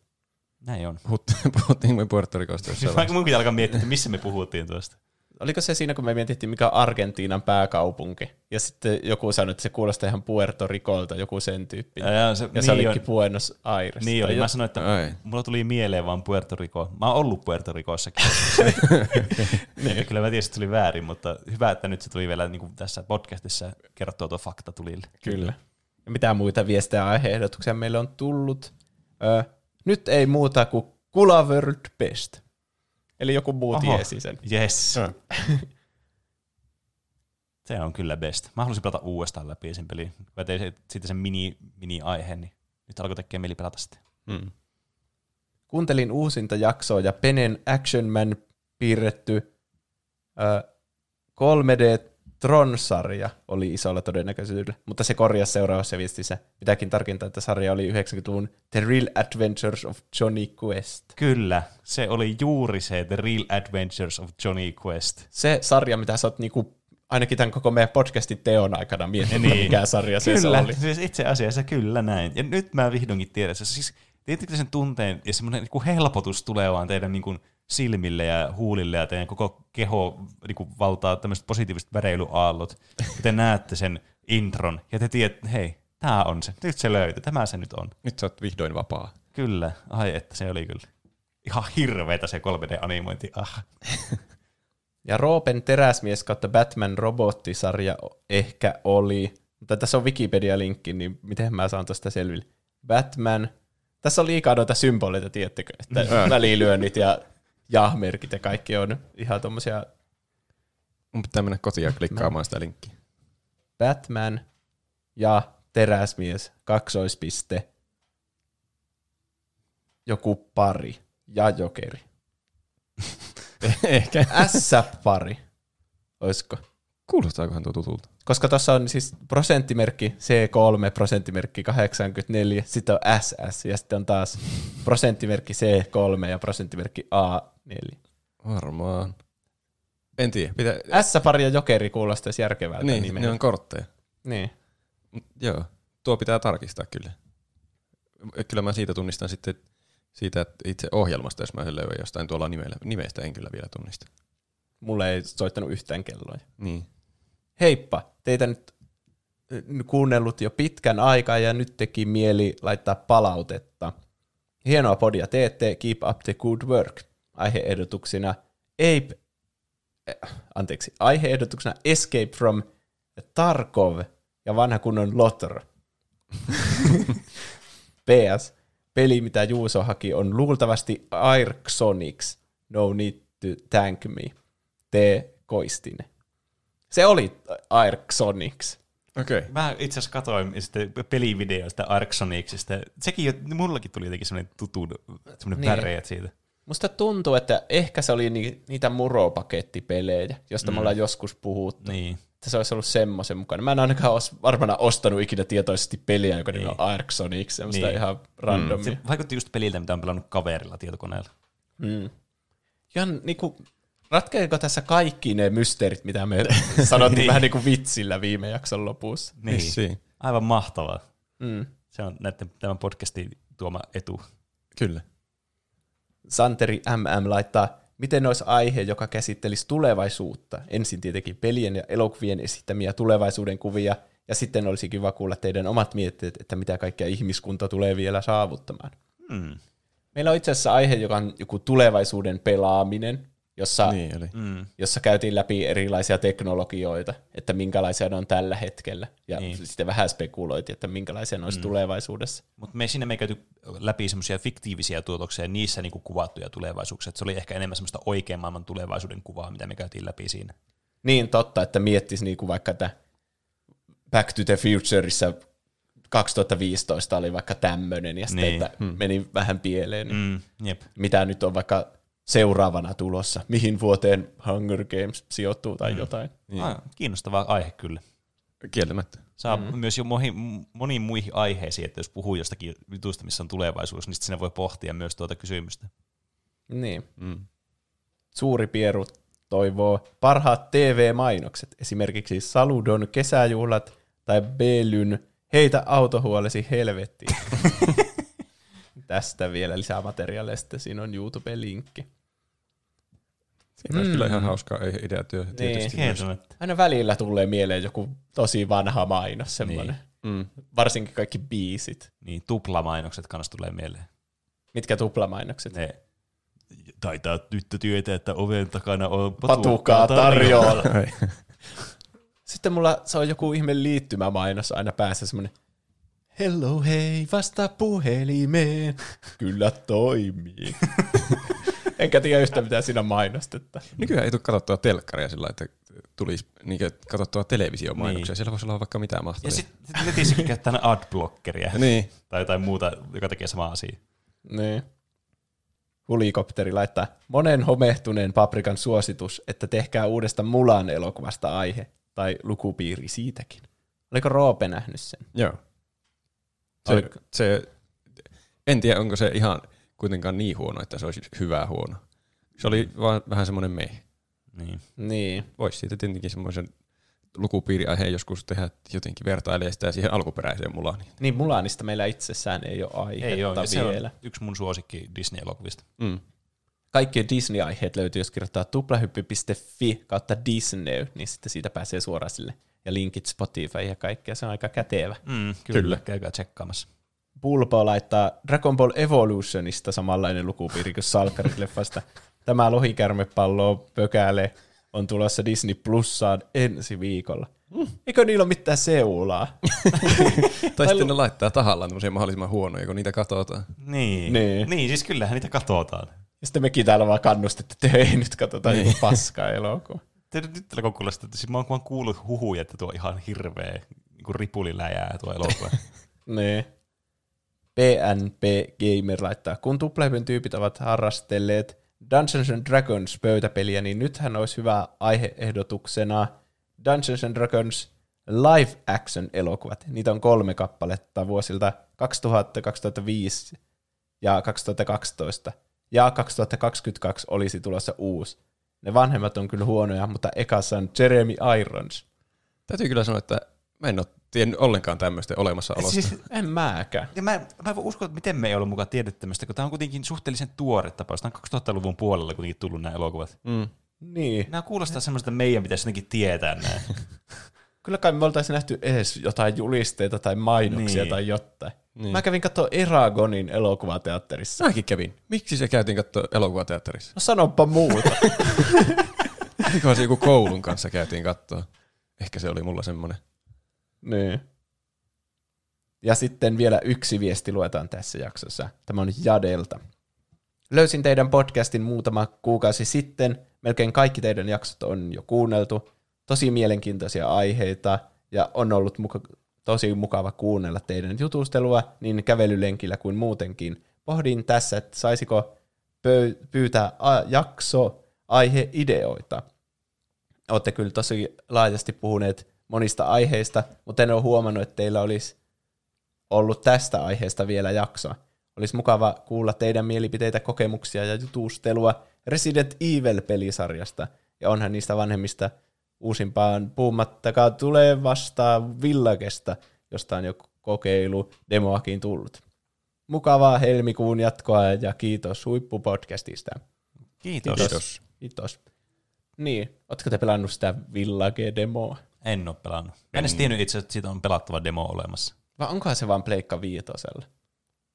Näin on. Puhut- *laughs* Puhuttiin me Puerto Ricosta jossain mun pitää alkaa miettiä, että missä me puhuttiin tuosta. Oliko se siinä, kun me mietittiin, mikä on Argentiinan pääkaupunki? Ja sitten joku sanoi, että se kuulostaa ihan Puerto Ricolta, joku sen tyyppi. Ja, ja, se, Ja se niin olikin on, Buenos Aires. niin oli. Mä sanoin, että Ai. mulla tuli mieleen vaan Puerto Rico. Mä oon ollut Puerto Ricossakin. *laughs* niin. Kyllä mä tiesin, että se tuli väärin, mutta hyvä, että nyt se tuli vielä niin kuin tässä podcastissa kerrottua tuo fakta tulille. Kyllä. Ja mitä muita viestejä ja aiheehdotuksia meille on tullut? Ö, nyt ei muuta kuin Kula World Best. Eli joku muu Oho. tiesi sen. Yes. Joo. *laughs* se on kyllä best. Mä halusin pelata uudestaan läpi sen pelin. Kun mä tein se- siitä sen mini, mini-aiheen, niin nyt alkoi tekemään mieli pelata sitä. Mm. Kuuntelin uusinta jaksoa ja Penen Action Man piirretty ö, 3D Tron-sarja oli isolla todennäköisyydellä, mutta se korjasi seuraavassa viestissä. Pitääkin tarkentaa, että sarja oli 90-luvun The Real Adventures of Johnny Quest. Kyllä, se oli juuri se The Real Adventures of Johnny Quest. Se sarja, mitä sä oot niinku, ainakin tämän koko meidän podcastin teon aikana miettinyt, Niin. mikä sarja se, se Kyllä, oli. siis itse asiassa kyllä näin. Ja nyt mä vihdoinkin tiedän. Se siis, sen tunteen ja semmoinen niin helpotus tulee vaan teidän niin kuin silmille ja huulille ja teidän koko keho niin kuin valtaa tämmöiset positiiviset väreilyaallot. kun te näette sen intron ja te tiedätte, että hei, tämä on se. Nyt se löytyy. Tämä se nyt on. Nyt sä oot vihdoin vapaa. Kyllä. Ai että se oli kyllä. Ihan hirveetä se 3D-animointi. Ah. *laughs* Ja Roopen teräsmies kautta Batman robottisarja ehkä oli, mutta tässä on Wikipedia-linkki, niin miten mä saan tuosta selville. Batman, tässä on liikaa noita symboleita, tiedättekö, että välilyönnit ja ja-merkit ja kaikki on ihan tommosia Mun pitää mennä kotiin ja klikkaamaan sitä linkkiä. Batman ja teräsmies, kaksoispiste, joku pari ja jokeri. *laughs* Ehkä. S-pari, oisko? Kuulostaakohan tuo tutulta? Koska tuossa on siis prosenttimerkki C3, prosenttimerkki 84, sitten on SS ja sitten on taas prosenttimerkki C3 ja prosenttimerkki A4. Varmaan. En tiedä. Pitää... S-pari ja jokeri kuulostaisi järkevältä niin, nimeltä. ne on kortteja. Niin. Mut Joo, tuo pitää tarkistaa kyllä. Kyllä mä siitä tunnistan sitten siitä että itse ohjelmasta, jos mä sen löydän jostain tuolla nimellä. Nimestä en kyllä vielä tunnista. Mulle ei soittanut yhtään kelloa. Niin. Heippa, teitä nyt äh, kuunnellut jo pitkän aikaa ja nyt teki mieli laittaa palautetta. Hienoa podia teette, keep up the good work. Aiheehdotuksina Ape, äh, anteeksi, aiheehdotuksena Escape from Tarkov ja vanha kunnon Lotr. PS. *laughs* Peli, mitä Juuso haki, on luultavasti Airxonix. No need to thank me. T. Koistinen. Se oli Airxonix. Okei. Okay. Mä itse asiassa katsoin sitten pelivideoista Arxonixista. Sekin jo, mullakin tuli jotenkin semmoinen tutun, semmoinen Niin. niin. väreet siitä. Musta tuntuu, että ehkä se oli ni- niitä muropakettipelejä, josta mm. me ollaan joskus puhuttu. Niin. Että se olisi ollut semmoisen mukana. Mä en ainakaan olisi varmana ostanut ikinä tietoisesti peliä, joka niin. Niin. on Arxonix, semmoista Niin. ihan randomia. Se vaikutti just peliltä, mitä on pelannut kaverilla tietokoneella. Mm. Ihan niinku, ratkeeko tässä kaikki ne mysteerit, mitä me *laughs* sanottiin Niin. vähän niin kuin vitsillä viime jakson lopussa? Niin. Vissiin. Aivan mahtavaa. Mm. Se on näiden, tämän podcastin tuoma etu. Kyllä. Santeri MM laittaa, miten olisi aihe, joka käsittelisi tulevaisuutta? Ensin tietenkin pelien ja elokuvien esittämiä tulevaisuuden kuvia, ja sitten olisi kiva kuulla teidän omat mietteet, että mitä kaikkea ihmiskunta tulee vielä saavuttamaan. Mm. Meillä on itse asiassa aihe, joka on joku tulevaisuuden pelaaminen, jossa, Niin oli. Mm. jossa käytiin läpi erilaisia teknologioita, että minkälaisia ne on tällä hetkellä, ja niin. Sitten vähän spekuloitiin, että minkälaisia ne olisi mm. tulevaisuudessa. Mutta me sinne me ei käyty läpi semmoisia fiktiivisiä tuotoksia, niissä niinku kuvattuja tulevaisuuksia. Et se oli ehkä enemmän semmoista oikean maailman tulevaisuuden kuvaa, mitä me käytiin läpi siinä. Niin totta, että miettisi niinku vaikka, että Back to the Futureissa 2015 oli vaikka tämmöinen, ja sitten, Niin. että meni vähän pieleen. Niin Mm. Jep. Mitä nyt on vaikka seuraavana tulossa, mihin vuoteen Hunger Games sijoittuu tai mm. jotain. Niin. Ah, kiinnostava aihe kyllä. Kieltämättä. Saa mm. myös jo moniin, moniin muihin aiheisiin, että jos puhuu jostakin jutusta, missä on tulevaisuus, niin sitten siinä voi pohtia myös tuota kysymystä. Niin. Mm. Suuri Pieru toivoo parhaat TV-mainokset, esimerkiksi Saludon kesäjuhlat tai Belyn Heitä autohuolesi helvettiin. *laughs* Tästä vielä lisää materiaalia, sitten siinä on YouTube-linkki. Siinä olisi kyllä ihan hauskaa ideatyö Niin. tietysti. myös. Kieltämättä. Aina välillä tulee mieleen joku tosi vanha mainos, semmoinen. Niin. Mm. Varsinkin kaikki biisit. Niin, tuplamainokset kanssa tulee mieleen. Mitkä tuplamainokset? Ne taitaa nyt tietää, että oven takana on Patukaa tarjolla. *laughs* Sitten mulla se on joku ihme liittymämainos aina päässä semmoinen Hello hei, vasta puhelimeen. Kyllä toimii. *laughs* Enkä tiedä yhtä mitä siinä mainostetta. Nykyään ei tule katsottua telkkaria sillä lailla, että tulisi niin katsottua televisiomainoksia. Niin. Siellä voisi olla vaikka mitään mahtavia. Ja sitten sit netissäkin käyttää adblockeria. *laughs* Niin. Tai jotain muuta, joka tekee samaa asiaa. Niin. Helikopteri laittaa monen homehtuneen paprikan suositus, että tehkää uudesta Mulan elokuvasta aihe. Tai lukupiiri siitäkin. Oliko Roope nähnyt sen? Joo. Se, se, en tiedä, onko se ihan kuitenkaan niin huono, että se olisi hyvä huono. Se oli vaan vähän semmoinen meh. Niin. Niin. Voisi siitä tietenkin semmoisen lukupiiriaiheen joskus tehdä jotenkin vertailee sitä siihen alkuperäiseen mulaan. Niin Mulanista meillä itsessään ei ole aihetta Ei ole, ja se vielä. on yksi mun suosikki Disney-elokuvista. Mm. Kaikki Disney-aiheet löytyy, jos kirjoittaa tuplahyppy.fi kautta Disney, niin sitten siitä pääsee suoraan sille. Ja linkit Spotify ja kaikkea, se on aika kätevä. Mm, kyllä. Kyllä. Käykää tsekkaamassa. Bulbo laittaa Dragon Ball Evolutionista samanlainen lukupiiri kuin Salkkarit-leffasta. *laughs* Tämä lohikärmepallo pökäle on tulossa Disney Plussaan ensi viikolla. Eikö niillä ole mitään seulaa? *laughs* Tai sitten ne laittaa tahallaan tämmöisiä mahdollisimman huonoja, kun niitä katsotaan. Niin. Niin. niin, siis kyllähän niitä katsotaan. Ja sitten mekin täällä vaan kannustettu, että ei nyt katsota niin. joku paskaa elokuva. Te nyt tällä kuulostaa, että siis mä oon vaan kuullut huhuja, että tuo on ihan hirveä niin ripuliläjää tuo elokuva. *laughs* Niin. PNP Gamer laittaa, kun tuplahypyn tyypit ovat harrastelleet Dungeons and Dragons pöytäpeliä, niin nythän olisi hyvä aiheehdotuksena Dungeons and Dragons live action elokuvat. Niitä on kolme kappaletta vuosilta 2000, 2005 ja 2012. Ja 2022 olisi tulossa uusi. Ne vanhemmat on kyllä huonoja, mutta ekassa on Jeremy Irons. Täytyy kyllä sanoa, että mä en ole tiennyt ollenkaan tämmöistä olemassaolosta. siis, En mäkään. ja mä, mä en voi uskoa, että miten me ei ollut mukaan tiedetty tämmöistä, kun tämä on kuitenkin suhteellisen tuore tapaus. Tämä on 2000-luvun puolella kuitenkin tullut nämä elokuvat. Mm. Niin. Nämä kuulostaa semmoista, että meidän pitäisi jotenkin tietää nämä. *laughs* Kyllä kai me oltaisiin nähty edes jotain julisteita tai mainoksia Niin. tai jotain. Niin. Mä kävin katsoa Eragonin elokuvateatterissa. Mäkin kävin. Miksi se käytiin katsoa elokuvateatterissa? No sanoppa muuta. *laughs* Eiköhän se joku koulun kanssa käytiin katsoa. Ehkä se oli mulla semmoinen. Niin. Ja sitten vielä yksi viesti luetaan tässä jaksossa. Tämä on Jadelta. Löysin teidän podcastin muutama kuukausi sitten. Melkein kaikki teidän jaksot on jo kuunneltu. Tosi mielenkiintoisia aiheita ja on ollut muka- tosi mukava kuunnella teidän jutustelua niin kävelylenkillä kuin muutenkin. Pohdin tässä, että saisiko pyytää jakso aiheideoita. Olette kyllä tosi laajasti puhuneet monista aiheista, mutta en ole huomannut, että teillä olisi ollut tästä aiheesta vielä jakso. Olisi mukava kuulla teidän mielipiteitä, kokemuksia ja jutustelua Resident Evil-pelisarjasta. Ja onhan niistä vanhemmista uusimpaan puhumattakaan tulee vastaan Villagesta, josta on jo kokeilu demoakin tullut. Mukavaa helmikuun jatkoa ja kiitos huippupodcastista. Kiitos. Kiitos. Kiitos. Niin, ootko te pelannut sitä Village-demoa? En ole pelannut. Mä en edes tiennyt itse, että siitä on pelattava demo olemassa. Vai onkohan se vaan Pleikka viitosella?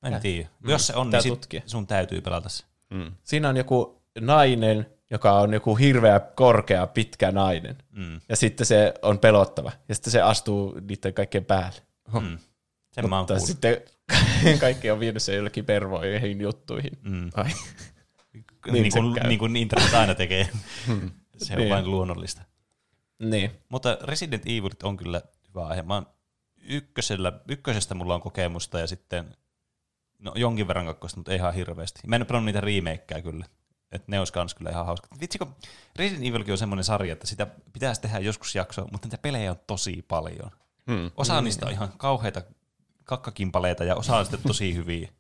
Mä en tiedä. Jos se on, Pitää niin sit tutkia. sun täytyy pelata se. Mm. Siinä on joku nainen, joka on joku hirveä, korkea, pitkä nainen. Mm. Ja sitten se on pelottava. Ja sitten se astuu niiden kaikkien päälle. Mm. Sen mä oon Mutta kuullut. sitten *laughs* kaikki on vienyt sen jollekin pervoihin juttuihin. Mm. Ai. *laughs* Niin, se kuin, niin kuin internet aina tekee. *laughs* se on Niin. vain luonnollista. Niin. Mutta Resident Evil on kyllä hyvä aihe. Mä oon ykkösellä, ykkösestä mulla on kokemusta ja sitten no, jonkin verran kakkosta, mutta ei ihan hirveästi. Mä en ole pelannut niitä remakeja kyllä. Et ne olisi kans kyllä ihan hauska. Vitsi, kun Resident Evilkin on semmoinen sarja, että sitä pitäisi tehdä joskus jakso, mutta niitä pelejä on tosi paljon. Hmm. Osa niistä on ihan kauheita kakkakimpaleita ja osa on sitten tosi hyviä. *laughs*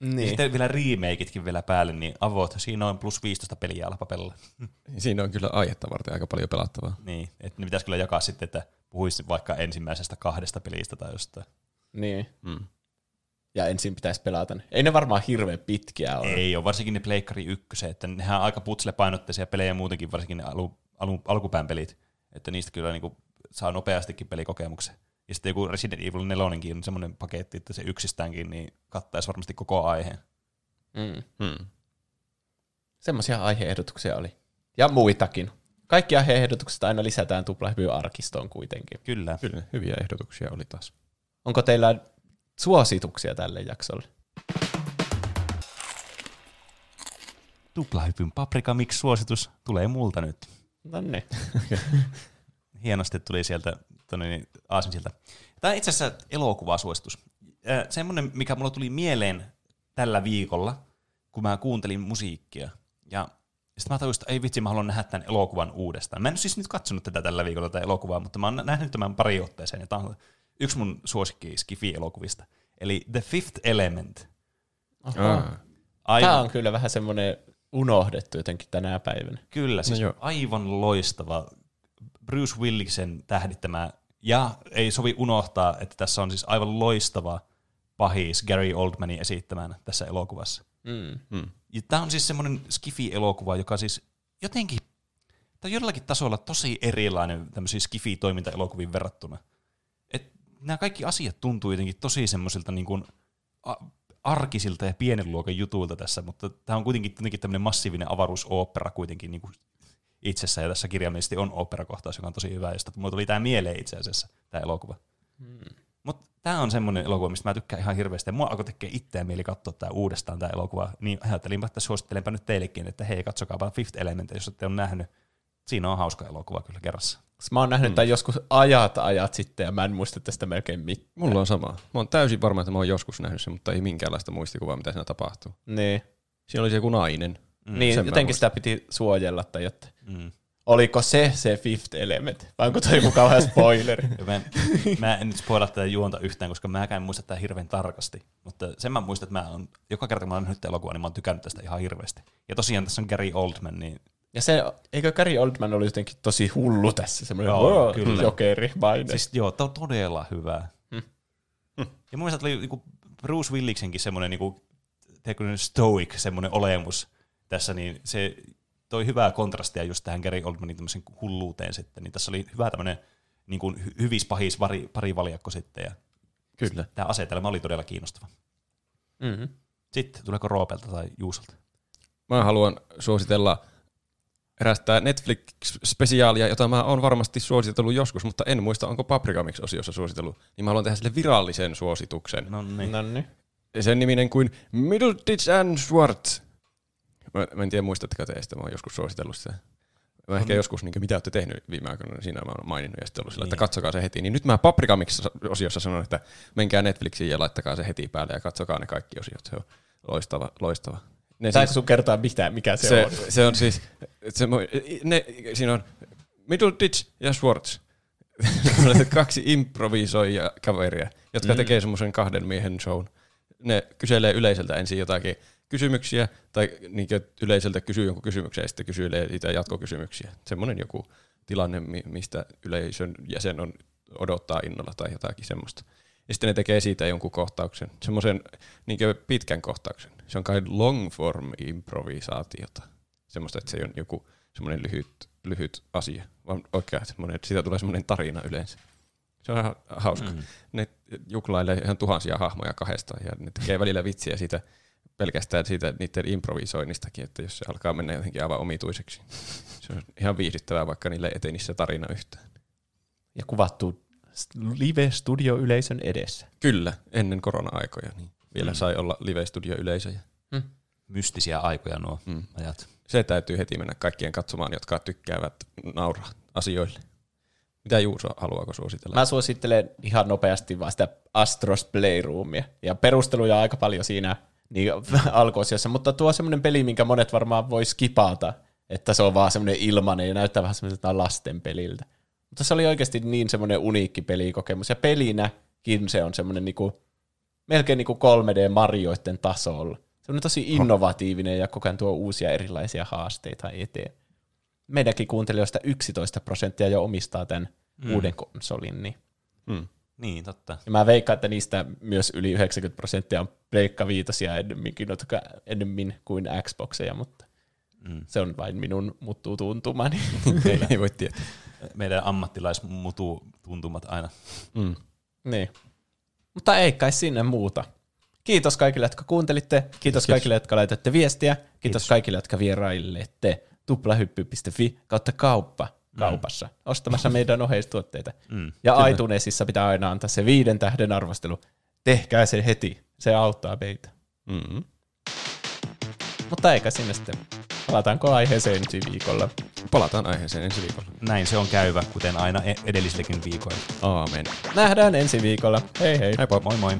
Ja niin. sitten vielä remakeitkin vielä päälle, niin avot, siinä on plus 15 peliä alpapella. *laughs* Siinä on kyllä aihetta varten aika paljon pelattavaa. Niin, että ne pitäisi kyllä jakaa sitten, että puhuisi vaikka ensimmäisestä kahdesta pelistä tai jostain. niin. Mm. Ja ensin pitäisi pelata ne. Ei ne varmaan hirveän pitkiä ole. Ei ole, varsinkin ne Pleikkari ykköset, että nehän on aika putsle-painotteisia pelejä muutenkin, varsinkin ne alu, alu, alkupään pelit, että niistä kyllä niinku saa nopeastikin pelikokemuksen. Ja sitten joku Resident Evil 4 on semmoinen paketti, että se yksistäänkin niin kattaisi varmasti koko aiheen. Mm. Hmm. Semmoisia aiheehdotuksia oli. Ja muitakin. Kaikki aiheehdotukset aina lisätään tuplahyvy-arkistoon kuitenkin. Kyllä. Kyllä, hyviä ehdotuksia oli taas. Onko teillä suosituksia tälle jaksolle? Tuplahypyn paprika mix suositus tulee multa nyt. No niin. *laughs* Hienosti tuli sieltä tonne, niin, Aasinsilta. Tämä on itse asiassa elokuvasuositus. Äh, Semmoinen, mikä mulla tuli mieleen tällä viikolla, kun mä kuuntelin musiikkia. Ja sitten mä tajusin, että ei vitsi, mä haluan nähdä tämän elokuvan uudestaan. Mä en siis nyt katsonut tätä tällä viikolla tätä elokuvaa, mutta mä oon nähnyt tämän pari otteeseen, ja tämä on yksi mun suosikki Skifi-elokuvista. Eli The Fifth Element. Aa. Aivan, Tämä on kyllä vähän semmoinen unohdettu jotenkin tänä päivänä. Kyllä, siis joo. aivan loistava Bruce Williksen tähdittämä, ja ei sovi unohtaa, että tässä on siis aivan loistava pahis Gary Oldmanin esittämään tässä elokuvassa. Mm. Hmm. Ja tämä on siis semmoinen Skifi-elokuva, joka siis jotenkin, tai jollakin tasolla tosi erilainen tämmöisiin Skifi-toimintaelokuviin verrattuna. Nämä kaikki asiat tuntuu jotenkin tosi semmoisilta niin kuin arkisilta ja pienen luokan jutuilta tässä, mutta tämä on kuitenkin, kuitenkin tämmöinen massiivinen avaruusooppera kuitenkin niin kuin itsessään, ja tässä kirjaimellisesti on oopperakohtaus, joka on tosi hyvä, josta mulla tuli tämä mieleen itse asiassa, tämä elokuva. Mutta tämä on semmoinen elokuva, mistä mä tykkään ihan hirveästi. Ja mua alkoi tekee itseään mieli katsoa tämä uudestaan tämä elokuva. Niin ajattelinpa, että suosittelenpä nyt teillekin, että hei, katsokaapa Fifth Element, jos ette ole nähnyt. Siinä on hauska elokuva kyllä kerrassa. Mä oon nähnyt tämän joskus ajat ajat sitten ja mä en muista tästä melkein mitään. Mulla on sama. Mä oon täysin varma, että mä oon joskus nähnyt sen, mutta ei minkäänlaista muistikuvaa, mitä siinä tapahtuu. Niin, Siinä oli se joku nainen. Mm. niin sen jotenkin sitä piti suojella tai jotta. Mm. Oliko se se Fifth Element? Vai onko toi joku kauhean spoileri? *laughs* Mä, en, mä en nyt spoilaa tätä juonta yhtään, koska mä en muista tätä hirveän tarkasti. Mutta sen mä muistan, että mä on, joka kerta kun mä oon nähnyt elokuvan, niin mä oon tykännyt tästä ihan hirveästi. Ja tosiaan tässä on Gary Oldman, niin Ja se, eikö Gary Oldman oli jotenkin tosi hullu tässä, semmoinen Joo, kyllä. jokeri maine. Siis joo, to, todella hyvä. Hmm. Ja mun mielestä oli niinku Bruce Williksenkin semmoinen niinku, stoic semmoinen olemus tässä, niin se toi hyvää kontrastia just tähän Gary Oldmanin tämmöisen hulluuteen sitten. Niin tässä oli hyvä tämmöinen niin kuin hyvis pahis pari, pari valjakko sitten. Ja Kyllä. tämä asetelma oli todella kiinnostava. Mm-hmm. Sitten, tuleeko Roopelta tai Juusolta? Mä haluan suositella erästä Netflix-spesiaalia, jota mä oon varmasti suositellut joskus, mutta en muista, onko Paprika Mix-osiossa suositellut. Niin mä haluan tehdä sille virallisen suosituksen. No niin. No niin. Sen niminen kuin Middleditch and Schwartz. Mä, mä en tiedä, muistatteko te sitä, mä oon joskus suositellut sitä. Mä ehkä joskus, niin mitä olette tehnyt viime aikoina, niin siinä mä oon maininnut ja sitten ollut sillä, että Niin. katsokaa se heti. Niin nyt mä Paprika Mix-osiossa sanon, että menkää Netflixiin ja laittakaa se heti päälle ja katsokaa ne kaikki osiot. Se on loistava, loistava. Ne Saiko sun kertoa mitään, mikä se, se, on? se on siis, se, ne, siinä on Middleditch ja Schwartz. *laughs* Kaksi improvisoijaa kaveria, jotka mm. tekee semmoisen kahden miehen shown. Ne kyselee yleisöltä ensin jotakin kysymyksiä, tai niin yleisöltä kysyy jonkun kysymyksen ja sitten kysyy siitä jatkokysymyksiä. Semmoinen joku tilanne, mi- mistä yleisön jäsen on odottaa innolla tai jotakin semmoista. Ja sitten ne tekee siitä jonkun kohtauksen, semmoisen niin pitkän kohtauksen. Se on kai long form improvisaatiota. Semmoista, että se ole joku semmoinen lyhyt, lyhyt asia, vaan oikein semmoinen, että siitä tulee semmoinen tarina yleensä. Se on ihan hauska. Mm. Ne juklailee ihan tuhansia hahmoja kahdestaan ja ne tekee välillä vitsiä siitä pelkästään siitä niiden improvisoinnistakin, että jos se alkaa mennä jotenkin aivan omituiseksi. Se on ihan viihdyttävää, vaikka niille se tarina yhtään. Ja kuvattu live-studio-yleisön edessä. Kyllä, ennen korona-aikoja, niin vielä mm. sai olla live-studio-yleisöjä. Mystisiä aikoja nuo Mm. mm. ajat. Se täytyy heti mennä kaikkien katsomaan, jotka tykkäävät nauraa asioille. Mitä Juuso, haluaako suositella? Mä suosittelen ihan nopeasti vaan sitä Astros Playroomia. Ja perusteluja on aika paljon siinä niin *laughs* alkuosiossa, mutta tuo on semmoinen peli, minkä monet varmaan voi skipata, että se on vaan semmoinen ilmanen ja näyttää vähän semmoiselta lasten peliltä. Mutta se oli oikeasti niin semmoinen uniikki pelikokemus. Ja pelinäkin se on semmoinen niinku, melkein niinku 3D-marjoiden tasolla. Semmoinen tosi innovatiivinen ja koko ajan tuo uusia erilaisia haasteita eteen. Meidänkin kuuntelijoista 11 prosenttia jo omistaa tämän mm. uuden konsolin, niin Hmm. Niin, totta. ja mä veikkaan, että niistä myös yli 90 prosenttia on Pleikka Viitosia ennemminkin, ennemmin kuin Xboxeja, mutta Mm. se on vain minun muttuu tuntumani. *laughs* ei, ei voi tietää. Meidän ammattilaismutu tuntumat aina. Mm. niin. Mutta ei kai sinne muuta. Kiitos kaikille, jotka kuuntelitte. Kiitos, Kiitos. kaikille, jotka laitatte viestiä. Kiitos, Kiitos. Kaikille, jotka vierailette tuplahyppy.fi kautta kauppa kaupassa ostamassa meidän oheistuotteita. Mm. Ja iTunesissa pitää aina antaa se viiden tähden arvostelu. Tehkää se heti. Se auttaa meitä. Mm. Mutta eikä sinne sitten. Palataanko aiheeseen ensi viikolla? Palataan aiheeseen ensi viikolla. Näin se on käyvä, kuten aina e- edellisilläkin viikoilla. Aamen. Nähdään ensi viikolla. Hei hei. Heippa. Moi moi.